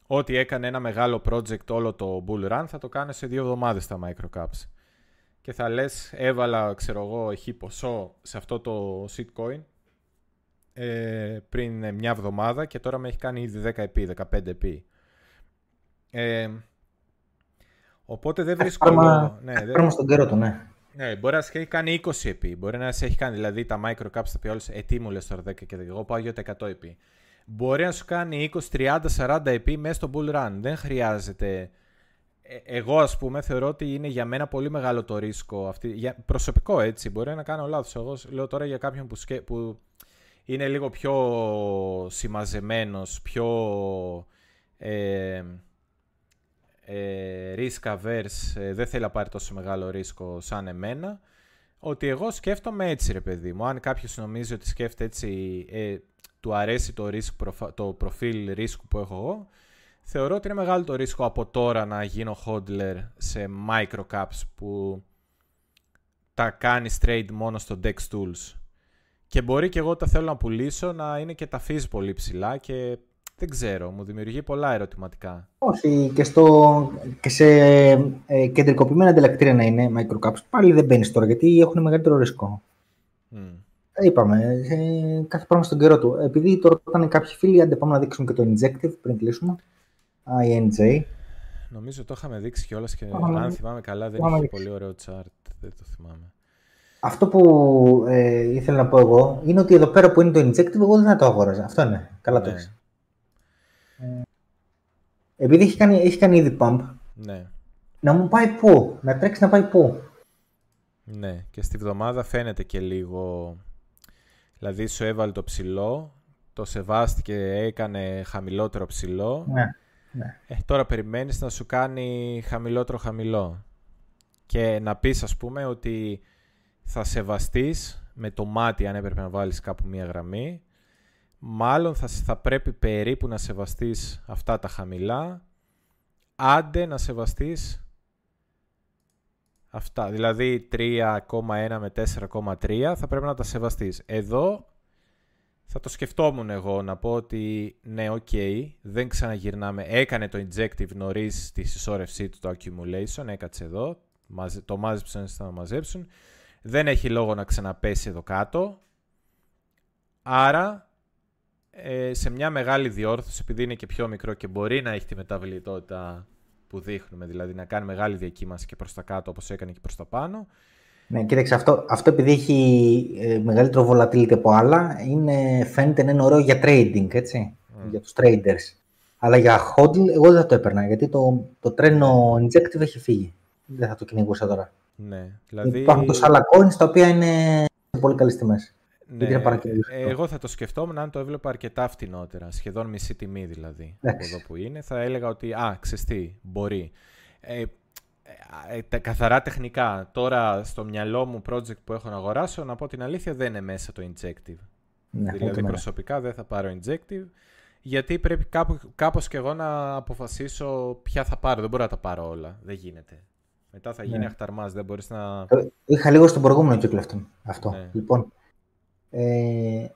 ό,τι έκανε ένα μεγάλο project όλο το bull run θα το κάνει σε δύο εβδομάδες τα microcaps. Και θα λες έβαλα ξέρω εγώ έχει ποσό σε αυτό το shitcoin ε, πριν μια εβδομάδα και τώρα με έχει κάνει ήδη 10 επί, 15 επί. Ε, οπότε δεν βρίσκω λόγο. Ναι, δεν... στον καιρό του, ναι. Ναι, μπορεί να σε έχει κάνει 20 επί. Μπορεί να σε έχει κάνει δηλαδή τα microcaps τα οποία όλε. Ε, τι μου λες τώρα 10 και 10. Εγώ πάω για τα 100 επί. Μπορεί να σου κάνει 20, 30, 40 επί μέσα στο bull run. Δεν χρειάζεται. Ε, εγώ, ας πούμε, θεωρώ ότι είναι για μένα πολύ μεγάλο το ρίσκο. Αυτή, για, προσωπικό έτσι. Μπορεί να κάνω λάθος. Εγώ λέω τώρα για κάποιον που, σκε, που είναι λίγο πιο συμμαζεμένος, πιο ε, ε, risk averse, ε, δεν θέλει να πάρει τόσο μεγάλο ρίσκο σαν εμένα, ότι εγώ σκέφτομαι έτσι ρε παιδί μου. Αν κάποιος νομίζει ότι σκέφτεται έτσι, ε, του αρέσει το, risk, το προφίλ ρίσκου που έχω εγώ, θεωρώ ότι είναι μεγάλο το ρίσκο από τώρα να γίνω hodler σε microcaps που τα κάνει trade μόνο στο Dex Tools και μπορεί και εγώ τα θέλω να πουλήσω να είναι και τα fees πολύ ψηλά και δεν ξέρω, μου δημιουργεί πολλά ερωτηματικά. Όχι, και, στο, και σε ε, κεντρικοποιημένα αντιλακτήρια να είναι microcaps, πάλι δεν μπαίνεις τώρα γιατί έχουν μεγαλύτερο ρίσκο. Mm. Είπαμε, ε, κάθε πράγμα στον καιρό του. Επειδή το ρωτάνε κάποιοι φίλοι, αν πάμε να δείξουμε και το injective πριν κλείσουμε. INJ. Νομίζω το είχαμε δείξει κιόλας και αν θυμάμαι καλά δεν είχε πολύ ωραίο chart. Δεν το θυμάμαι. Αυτό που ε, ήθελα να πω εγώ είναι ότι εδώ πέρα που είναι το injective, εγώ δεν θα το αγόραζα. Αυτό είναι. Καλά το ναι. έχεις. Ε, επειδή έχει κάνει, έχει κάνει ήδη pump, ναι. να μου πάει πού, να τρέξει να πάει πού. Ναι, και στη βδομάδα φαίνεται και λίγο. Δηλαδή σου έβαλε το ψηλό, το σεβάστηκε, έκανε χαμηλότερο ψηλό. Ναι, ναι. Ε, τώρα περιμένεις να σου κάνει χαμηλότερο χαμηλό. Και να πεις ας πούμε ότι θα σεβαστείς με το μάτι αν έπρεπε να βάλεις κάπου μία γραμμή. Μάλλον θα, θα πρέπει περίπου να σεβαστείς αυτά τα χαμηλά. Άντε να σεβαστείς αυτά. Δηλαδή 3,1 με 4,3 θα πρέπει να τα σεβαστείς. Εδώ θα το σκεφτόμουν εγώ να πω ότι ναι, οκ, δεν ξαναγυρνάμε. Έκανε το Injective νωρίς στη συσσόρευσή του το accumulation, έκατσε εδώ, το μάζεψαν να μαζέψουν. Δεν έχει λόγο να ξαναπέσει εδώ κάτω. Άρα, ε, σε μια μεγάλη διόρθωση, επειδή είναι και πιο μικρό και μπορεί να έχει τη μεταβλητότητα που δείχνουμε, δηλαδή να κάνει μεγάλη διακύμαση και προς τα κάτω όπως έκανε και προς τα πάνω. Ναι, κοίταξε, αυτό, αυτό επειδή έχει ε, μεγαλύτερο volatility από άλλα, είναι, φαίνεται να είναι ωραίο για trading, έτσι, mm. για τους traders. Αλλά για hodl εγώ δεν θα το έπαιρνα, γιατί το, το τρένο injective έχει φύγει. Δεν θα το κυνηγούσα τώρα. Ναι, δηλαδή... Υπάρχουν τόσα άλλα coins τα οποία είναι σε πολύ καλές τιμές. Ναι, εγώ θα το σκεφτόμουν αν το έβλεπα αρκετά φτηνότερα, σχεδόν μισή τιμή δηλαδή, από εδώ που είναι. Θα έλεγα ότι, α, ξεστή, μπορεί. Ε, ε, ε καθαρά τεχνικά, τώρα στο μυαλό μου project που έχω να αγοράσω, να πω την αλήθεια, δεν είναι μέσα το injective. Ναι, δηλαδή προσωπικά δεν θα πάρω injective, γιατί πρέπει κάπου, κάπως και εγώ να αποφασίσω ποια θα πάρω. Δεν μπορώ να τα πάρω όλα, δεν γίνεται. Μετά θα γίνει ναι. αχταρμάς, δεν μπορείς να... Ε, είχα λίγο στον προηγούμενο κύκλο αυτό. αυτό. Ναι. Λοιπόν, ε,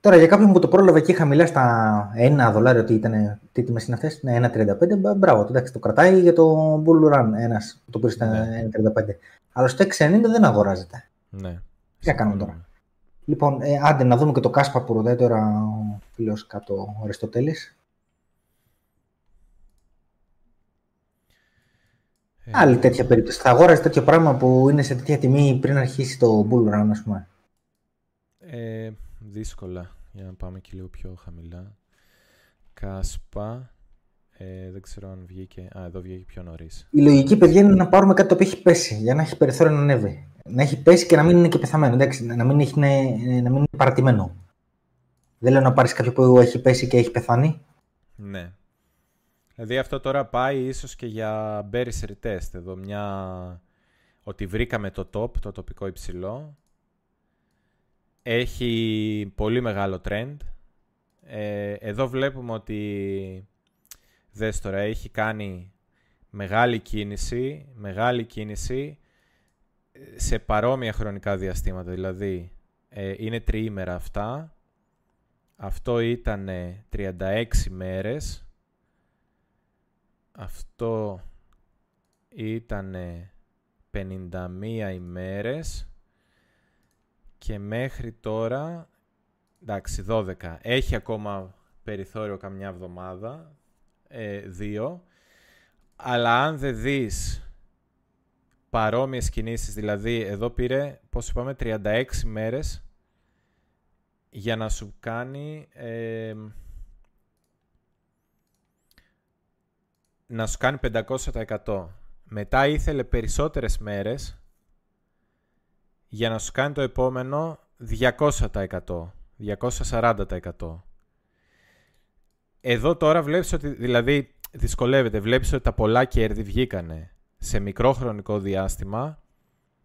τώρα για κάποιον που το πρόλαβε και είχα μιλά στα 1 δολάριο, ότι ήταν, τι τιμές είναι αυτές, ναι, 1,35, μπράβο, εντάξει, το κρατάει για το Bull Run ένας, το πήρε στα ναι. 1,35. Αλλά στο 6,90 δεν αγοράζεται. Ναι. Τι θα κάνουμε τώρα; Λοιπόν, ε, άντε να δούμε και το Κάσπα που ρωτάει τώρα ο φίλος κάτω ο Αριστοτέλης. Ε, Άλλη τέτοια περίπτωση. Θα αγόραζε τέτοιο πράγμα που είναι σε τέτοια τιμή πριν αρχίσει το bull run, ας πούμε. Ε, δύσκολα. Για να πάμε και λίγο πιο χαμηλά. Κάσπα. Ε, δεν ξέρω αν βγήκε. Α, εδώ βγήκε πιο νωρίς. Η λογική, παιδιά, είναι να πάρουμε κάτι το οποίο έχει πέσει για να έχει περιθώριο να ανέβει. Να έχει πέσει και να μην είναι και πεθαμένο. Εντάξει, να μην, έχει, να μην είναι παρατημένο. Δεν λέω να πάρεις κάποιο που έχει πέσει και έχει πεθάνει. Ναι. Δηλαδή αυτό τώρα πάει ίσως και για bearish retest. Εδώ μια... Ότι βρήκαμε το top, το τοπικό υψηλό. Έχει πολύ μεγάλο trend. Ε, εδώ βλέπουμε ότι δες τώρα έχει κάνει μεγάλη κίνηση, μεγάλη κίνηση σε παρόμοια χρονικά διαστήματα. Δηλαδή ε, είναι τριήμερα αυτά. Αυτό ήταν 36 μέρες. Αυτό ήταν 51 ημέρες και μέχρι τώρα, εντάξει, 12. Έχει ακόμα περιθώριο καμιά εβδομάδα, ε, δύο. Αλλά αν δεν δεις παρόμοιες κινήσεις, δηλαδή εδώ πήρε, πώς είπαμε, 36 μέρες για να σου κάνει... Ε, να σου κάνει 500%. Μετά ήθελε περισσότερες μέρες για να σου κάνει το επόμενο 200%, 240%. Εδώ τώρα βλέπεις ότι, δηλαδή δυσκολεύεται, βλέπεις ότι τα πολλά κέρδη βγήκανε σε μικρό χρονικό διάστημα,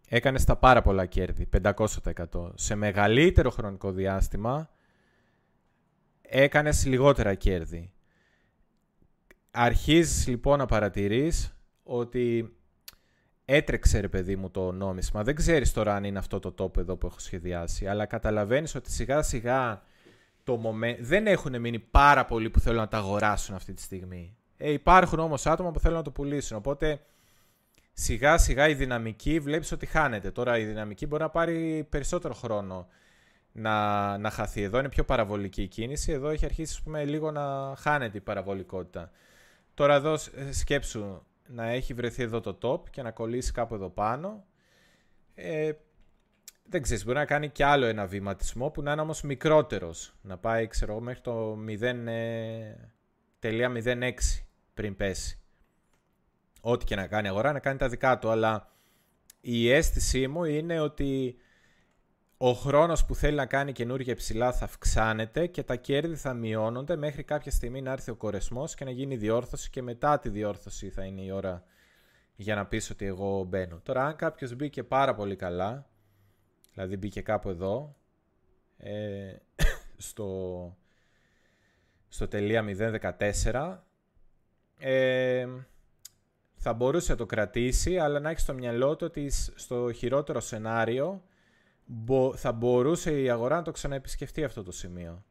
έκανες τα πάρα πολλά κέρδη, 500%. Σε μεγαλύτερο χρονικό διάστημα, έκανες λιγότερα κέρδη. Αρχίζεις λοιπόν να παρατηρείς ότι έτρεξε ρε παιδί μου το νόμισμα. Δεν ξέρεις τώρα αν είναι αυτό το τόπο εδώ που έχω σχεδιάσει, αλλά καταλαβαίνεις ότι σιγά σιγά το moment... δεν έχουν μείνει πάρα πολλοί που θέλουν να τα αγοράσουν αυτή τη στιγμή. Ε, υπάρχουν όμως άτομα που θέλουν να το πουλήσουν, οπότε σιγά σιγά η δυναμική βλέπεις ότι χάνεται. Τώρα η δυναμική μπορεί να πάρει περισσότερο χρόνο να, να χαθεί. Εδώ είναι πιο παραβολική η κίνηση, εδώ έχει αρχίσει πούμε, λίγο να χάνεται η παραβολικότητα. Τώρα εδώ ε, σκέψου, να έχει βρεθεί εδώ το top και να κολλήσει κάπου εδώ πάνω. Ε, δεν ξέρεις, μπορεί να κάνει και άλλο ένα βηματισμό που να είναι όμως μικρότερος. Να πάει, ξέρω εγώ, μέχρι το 0.06 πριν πέσει. Ό,τι και να κάνει αγορά, να κάνει τα δικά του. Αλλά η αίσθησή μου είναι ότι ο χρόνος που θέλει να κάνει καινούργια υψηλά θα αυξάνεται και τα κέρδη θα μειώνονται μέχρι κάποια στιγμή να έρθει ο κορεσμός και να γίνει διόρθωση και μετά τη διόρθωση θα είναι η ώρα για να πεις ότι εγώ μπαίνω. Τώρα αν κάποιος μπήκε πάρα πολύ καλά, δηλαδή μπήκε κάπου εδώ, ε, *coughs* στο, στο τελεία 014, ε, θα μπορούσε να το κρατήσει, αλλά να έχεις στο μυαλό του ότι στο χειρότερο σενάριο θα μπορούσε η αγορά να το ξαναεπισκεφτεί αυτό το σημείο.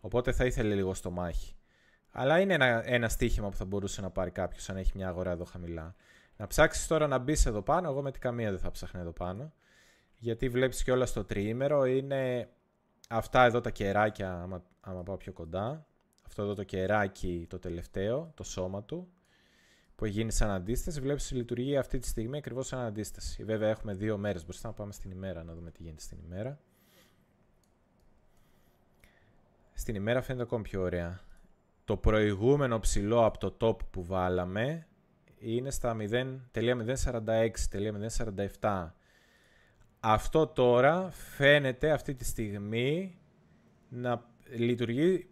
Οπότε θα ήθελε λίγο στο μάχη. Αλλά είναι ένα, ένα στοίχημα που θα μπορούσε να πάρει κάποιος αν έχει μια αγορά εδώ χαμηλά. Να ψάξεις τώρα να μπεις εδώ πάνω, εγώ με την καμία δεν θα ψάχνω εδώ πάνω. Γιατί βλέπεις και όλα στο τριήμερο είναι αυτά εδώ τα κεράκια, άμα, άμα πάω πιο κοντά. Αυτό εδώ το κεράκι το τελευταίο, το σώμα του που έχει γίνει σαν αντίσταση, βλέπεις ότι λειτουργεί αυτή τη στιγμή ακριβώς σαν αντίσταση. Βέβαια, έχουμε δύο μέρες μπροστά να πάμε στην ημέρα να δούμε τι γίνεται στην ημέρα. Στην ημέρα φαίνεται ακόμη πιο ωραία. Το προηγούμενο ψηλό από το top που βάλαμε είναι στα 0.046.047. Αυτό τώρα φαίνεται αυτή τη στιγμή να λειτουργεί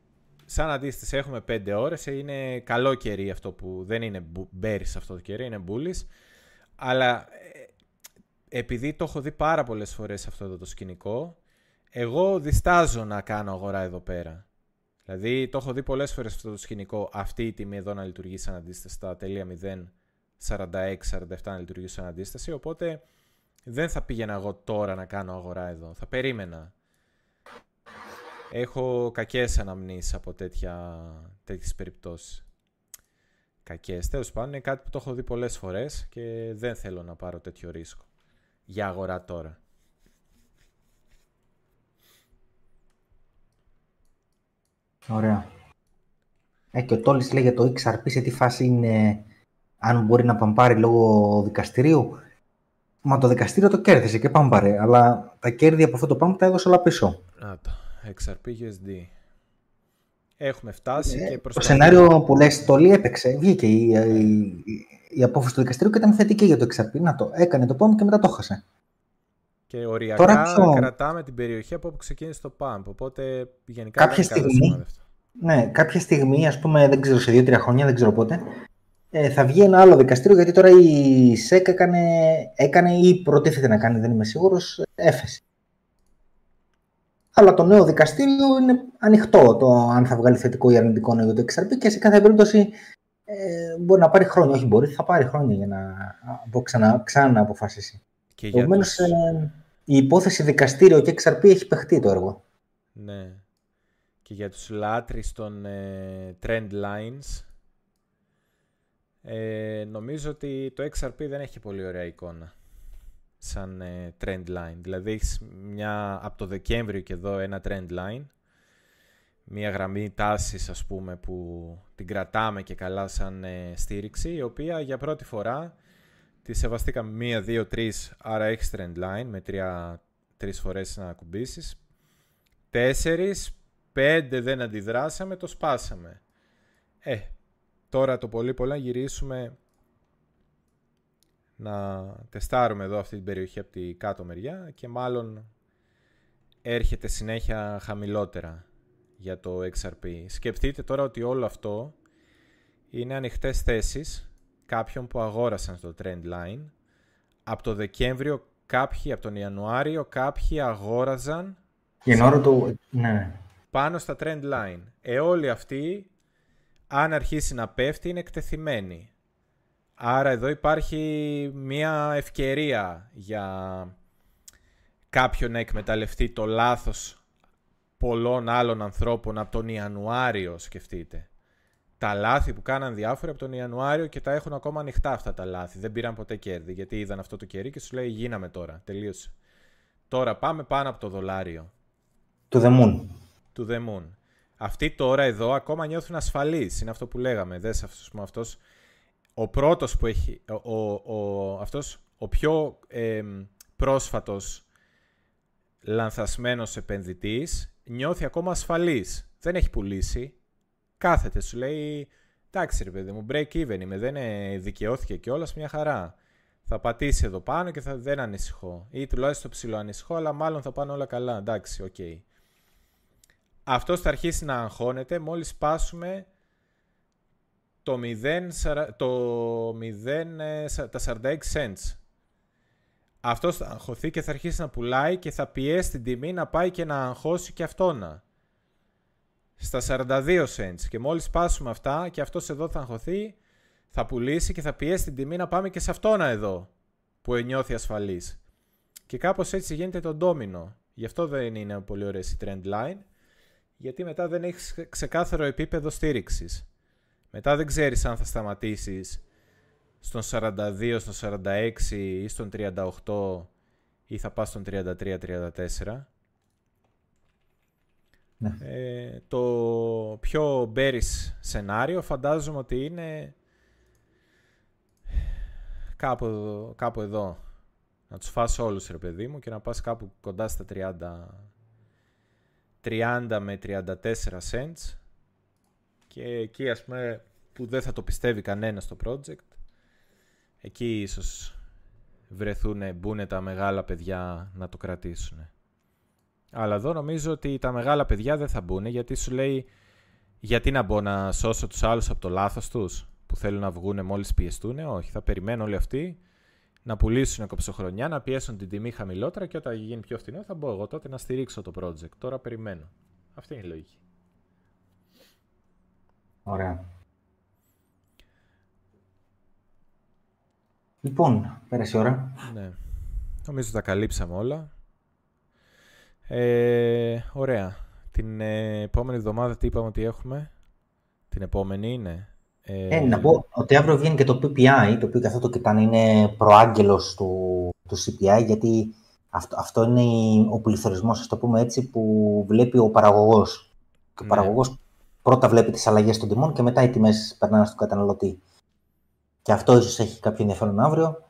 σαν αντίστοιχη έχουμε 5 ώρες, είναι καλό καιρί αυτό που δεν είναι μπέρις αυτό το καιρί, είναι μπούλης. Αλλά ε, επειδή το έχω δει πάρα πολλές φορές αυτό εδώ το σκηνικό, εγώ διστάζω να κάνω αγορά εδώ πέρα. Δηλαδή το έχω δει πολλές φορές αυτό το σκηνικό, αυτή η τιμή εδώ να λειτουργεί σαν αντίσταση στα τελεία 0, 46, 47 να λειτουργεί σαν αντίσταση, οπότε δεν θα πήγαινα εγώ τώρα να κάνω αγορά εδώ, θα περίμενα. Έχω κακές αναμνήσεις από τέτοια, τέτοιες περιπτώσεις. Κακές. Τέλος πάντων είναι κάτι που το έχω δει πολλές φορές και δεν θέλω να πάρω τέτοιο ρίσκο. Για αγορά τώρα. Ωραία. Ε, και ο Τόλης λέει για το XRP σε τι φάση είναι αν μπορεί να παμπάρει λόγω δικαστηρίου. Μα το δικαστήριο το κέρδισε και πάμπαρε, αλλά τα κέρδη από αυτό το πάμπ τα έδωσε όλα πίσω. Να το. XRP USD. Έχουμε φτάσει ε, και προς Το σενάριο που λες Τόλι έπαιξε. Βγήκε η, η, η, απόφαση του δικαστηρίου και ήταν θετική για το XRP. Να το έκανε το PAM και μετά το χάσε. Και οριακά Τώρα ποιο... κρατάμε την περιοχή από όπου ξεκίνησε το PAM. Οπότε γενικά κάποια στιγμή, ναι, κάποια στιγμή, ας πούμε, δεν ξέρω, σε δύο-τρία χρόνια, δεν ξέρω πότε, ε, θα βγει ένα άλλο δικαστήριο, γιατί τώρα η ΣΕΚ έκανε, έκανε ή προτίθεται να κάνει, δεν είμαι σίγουρος, έφεση. Αλλά το νέο δικαστήριο είναι ανοιχτό το αν θα βγάλει θετικό ή αρνητικό νέο για το XRP και σε κάθε περίπτωση ε, μπορεί να πάρει χρόνια. Όχι, μπορεί, θα πάρει χρόνια για να ξανά, ξανά αποφασίσει. Επομένως, τους... ε, η υπόθεση δικαστήριο και XRP έχει παιχτεί το έργο. Ναι. Και για τους λάτρεις των ε, trend lines, ε, νομίζω ότι το XRP δεν έχει πολύ ωραία εικόνα σαν ε, trend line. Δηλαδή έχεις μια, από το Δεκέμβριο και εδώ ένα trend line, μια γραμμή τάσης ας πούμε που την κρατάμε και καλά σαν ε, στήριξη, η οποία για πρώτη φορά τη σεβαστήκαμε μία, δύο, τρεις, άρα έχεις trend line με τρία, τρεις φορές να ακουμπήσεις. Τέσσερις, πέντε δεν αντιδράσαμε, το σπάσαμε. Ε, τώρα το πολύ πολλά γυρίσουμε να τεστάρουμε εδώ αυτή την περιοχή από τη κάτω μεριά και μάλλον έρχεται συνέχεια χαμηλότερα για το XRP. Σκεφτείτε τώρα ότι όλο αυτό είναι ανοιχτές θέσεις κάποιων που αγόρασαν στο trend line. Από το Δεκέμβριο κάποιοι, από τον Ιανουάριο κάποιοι αγόραζαν ναι. πάνω στα trend line. Ε, όλοι αυτοί, αν αρχίσει να πέφτει, είναι εκτεθειμένοι. Άρα εδώ υπάρχει μια ευκαιρία για κάποιον να εκμεταλλευτεί το λάθος πολλών άλλων ανθρώπων από τον Ιανουάριο, σκεφτείτε. Τα λάθη που κάναν διάφοροι από τον Ιανουάριο και τα έχουν ακόμα ανοιχτά αυτά τα λάθη. Δεν πήραν ποτέ κέρδη γιατί είδαν αυτό το κερί και σου λέει γίναμε τώρα, τελείωσε. Τώρα πάμε πάνω από το δολάριο. Του The Moon. Του The Moon. Αυτοί τώρα εδώ ακόμα νιώθουν ασφαλείς. Είναι αυτό που λέγαμε. Δες αυτός, αυτός ο πρώτος που έχει, ο, ο, αυτός ο πιο ε, πρόσφατος λανθασμένος επενδυτής νιώθει ακόμα ασφαλής. Δεν έχει πουλήσει. Κάθεται, σου λέει, εντάξει ρε παιδί μου, break even είμαι, δεν δικαιώθηκε κιόλας μια χαρά. Θα πατήσει εδώ πάνω και θα δεν ανησυχώ. Ή τουλάχιστον ψιλοανησυχώ, αλλά μάλλον θα πάνε όλα καλά. Εντάξει, OK. Okay. Αυτός θα αρχίσει να αγχώνεται μόλις σπάσουμε το 0, το 0 ε, τα 46 cents. Αυτός θα αγχωθεί και θα αρχίσει να πουλάει και θα πιέσει την τιμή να πάει και να αγχώσει και αυτόνα. Στα 42 cents. Και μόλις σπάσουμε αυτά και αυτός εδώ θα αγχωθεί, θα πουλήσει και θα πιέσει την τιμή να πάμε και σε αυτόνα εδώ που νιώθει ασφαλής. Και κάπως έτσι γίνεται το ντόμινο. Γι' αυτό δεν είναι πολύ ωραία η trend line, γιατί μετά δεν έχει ξεκάθαρο επίπεδο στήριξης. Μετά δεν ξέρεις αν θα σταματήσεις στον 42, στον 46 ή στον 38 ή θα πας στον 33-34. Ναι. Ε, το πιο bearish σενάριο φαντάζομαι ότι είναι κάπου, εδώ, κάπου εδώ. Να τους φας όλους ρε παιδί μου και να πας κάπου κοντά στα 30, 30 με 34 cents και εκεί ας πούμε που δεν θα το πιστεύει κανένας στο project εκεί ίσως βρεθούν, μπουν τα μεγάλα παιδιά να το κρατήσουν. Αλλά εδώ νομίζω ότι τα μεγάλα παιδιά δεν θα μπουν γιατί σου λέει γιατί να μπω να σώσω τους άλλους από το λάθος τους που θέλουν να βγουν μόλις πιεστούν. Όχι, θα περιμένω όλοι αυτοί να πουλήσουν κοψοχρονιά, να πιέσουν την τιμή χαμηλότερα και όταν γίνει πιο φθηνό θα μπω εγώ τότε να στηρίξω το project. Τώρα περιμένω. Αυτή είναι η λογική. Ωραία. Λοιπόν, πέρασε η ώρα. Ναι. Νομίζω τα καλύψαμε όλα. Ε, ωραία. Την ε, επόμενη εβδομάδα τι είπαμε ότι έχουμε; Την επόμενη είναι. Ε, ε, να πω ότι αύριο βγαίνει και το PPI, το οποίο και αυτό το κοιτάνε είναι προάγγελος του, του CPI, γιατί αυτό, αυτό είναι ο πληθωρισμός, ας το πούμε έτσι, που βλέπει ο παραγωγός. Και ο ναι. παραγωγός πρώτα βλέπει τις αλλαγές των τιμών και μετά οι τιμές περνάνε στον καταναλωτή. Και αυτό ίσως έχει κάποιο ενδιαφέρον αύριο.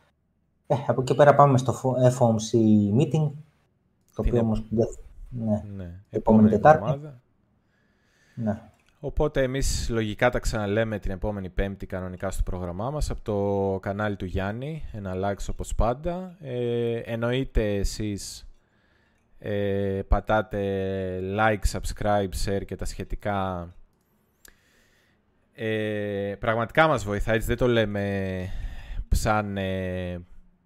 Ε, από εκεί πέρα πάμε στο FOMC meeting, το οποίο όμως ναι, ναι. επόμενη Τετάρτη. Ναι. Οπότε εμείς λογικά τα ξαναλέμε την επόμενη Πέμπτη κανονικά στο πρόγραμμά μας από το κανάλι του Γιάννη, ένα like όπως πάντα. Ε, εννοείται εσείς ε, πατάτε like, subscribe, share και τα σχετικά ε, πραγματικά μας βοηθάει, έτσι δεν το λέμε σαν ε,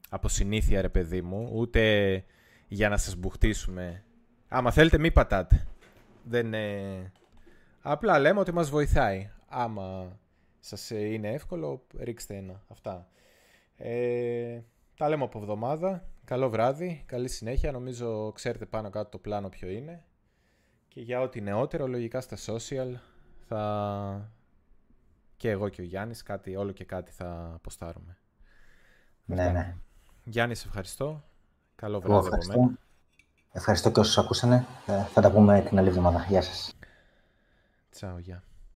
από συνήθεια ρε παιδί μου, ούτε για να σας μπουχτίσουμε Άμα θέλετε μη πατάτε. Δεν, Απλά λέμε ότι μας βοηθάει. Άμα σας είναι εύκολο, ρίξτε ένα. Αυτά. Ε, τα λέμε από εβδομάδα. Καλό βράδυ, καλή συνέχεια. Νομίζω ξέρετε πάνω κάτω το πλάνο ποιο είναι. Και για ό,τι νεότερο, λογικά στα social, θα... και εγώ και ο Γιάννης, κάτι, όλο και κάτι θα αποστάρουμε. Ναι, ναι. Γιάννη, σε ευχαριστώ. Καλό βράδυ από μένα. Ευχαριστώ και όσους ακούσανε. Ε, θα τα πούμε την άλλη εβδομάδα. Γεια σας. Τσάου, γεια.